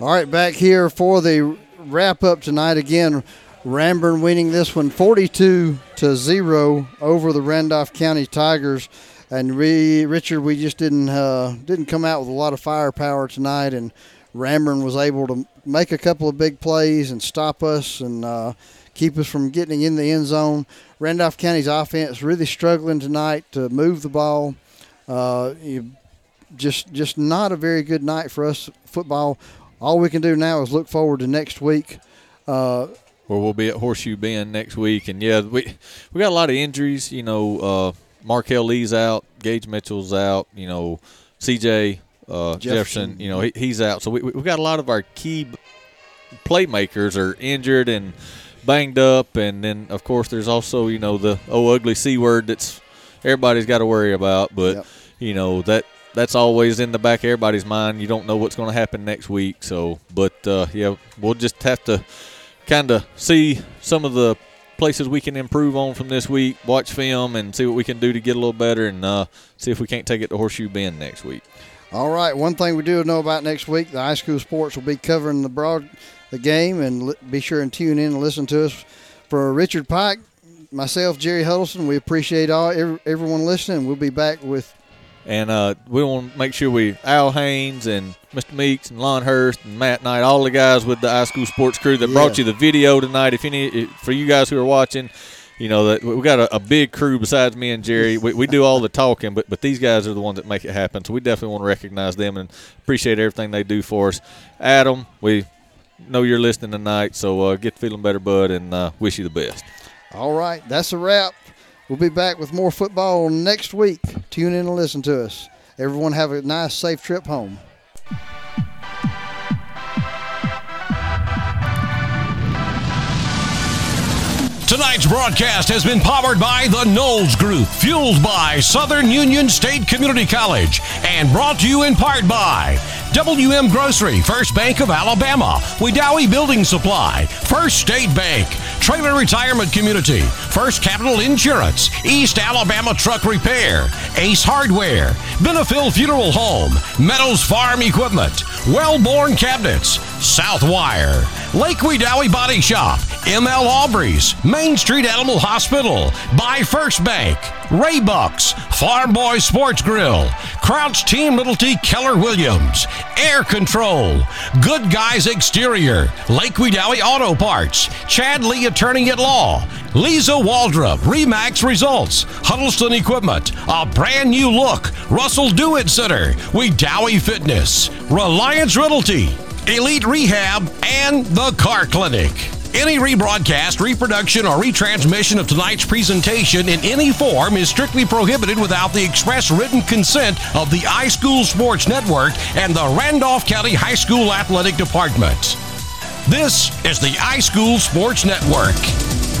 All right, back here for the wrap up tonight. Again, Ranburne winning this one 42 to 0 over the Randolph County Tigers. And we, Richard, we just didn't uh, didn't come out with a lot of firepower tonight, and Ranburne was able to make a couple of big plays and stop us and uh, keep us from getting in the end zone. Randolph County's offense really struggling tonight to move the ball. Uh, you, just just not a very good night for us football. All we can do now is look forward to next week. Uh, where we'll be at Horseshoe Bend next week. And yeah, we we got a lot of injuries. You know, uh, Markel Lee's out, Gage Mitchell's out. You know, C.J. Uh, Jefferson. Jefferson. You know, he, he's out. So we we got a lot of our key playmakers are injured and banged up. And then of course there's also you know the oh ugly c word that's everybody's got to worry about. But you know that. That's always in the back of everybody's mind. You don't know what's going to happen next week. So, but uh, yeah, we'll just have to kind of see some of the places we can improve on from this week, watch film, and see what we can do to get a little better, and uh, see if we can't take it to Horseshoe Bend next week. All right. One thing we do know about next week, the high school sports will be covering the broad the game, and li- be sure and tune in and listen to us. For Richard Pike, myself, Jerry Huddleston, we appreciate all every, everyone listening. We'll be back with And uh, we want to make sure we Al Haynes and Mr. Meeks and Lon Hurst and Matt Knight, all the guys with the high school sports crew that brought you the video tonight. If any, for you guys who are watching, you know that we got a, a big crew besides me and Jerry. We, we do all the talking, but but these guys are the ones that make it happen. So we definitely want to recognize them and appreciate everything they do for us. Adam, we know you're listening tonight, so uh, get feeling better, bud, and uh, wish you the best. All right, that's a wrap. We'll be back with more football next week. Tune in and listen to us. Everyone have a nice, safe trip home. Tonight's broadcast has been powered by the Knowles Group, fueled by Southern Union State Community College, and brought to you in part by WM Grocery, First Bank of Alabama, Wedowee Building Supply, First State Bank, Traylor Retirement Community, First Capital Insurance, East Alabama Truck Repair, Ace Hardware, Benefill Funeral Home, Meadows Farm Equipment, Wellborn Cabinets, Southwire, Lake Wedowee Body Shop, ML Aubreys, Main Street Animal Hospital, by First Bank, Raybucks, Farm Boy Sports Grill, Crouch Team Realty Keller Williams, Air Control, Good Guys Exterior, Lake Wedowee Auto Parts, Chad Lee Attorney at Law, Lisa Waldrop, Remax Results, Huddleston Equipment, a brand new look, Russell Do-It Center, Wedowee Fitness, Reliance Realty, Elite Rehab, and the Car Clinic. Any rebroadcast, reproduction, or retransmission of tonight's presentation in any form is strictly prohibited without the express written consent of the High School Sports Network and the Randolph County High School Athletic Department. This is the High School Sports Network.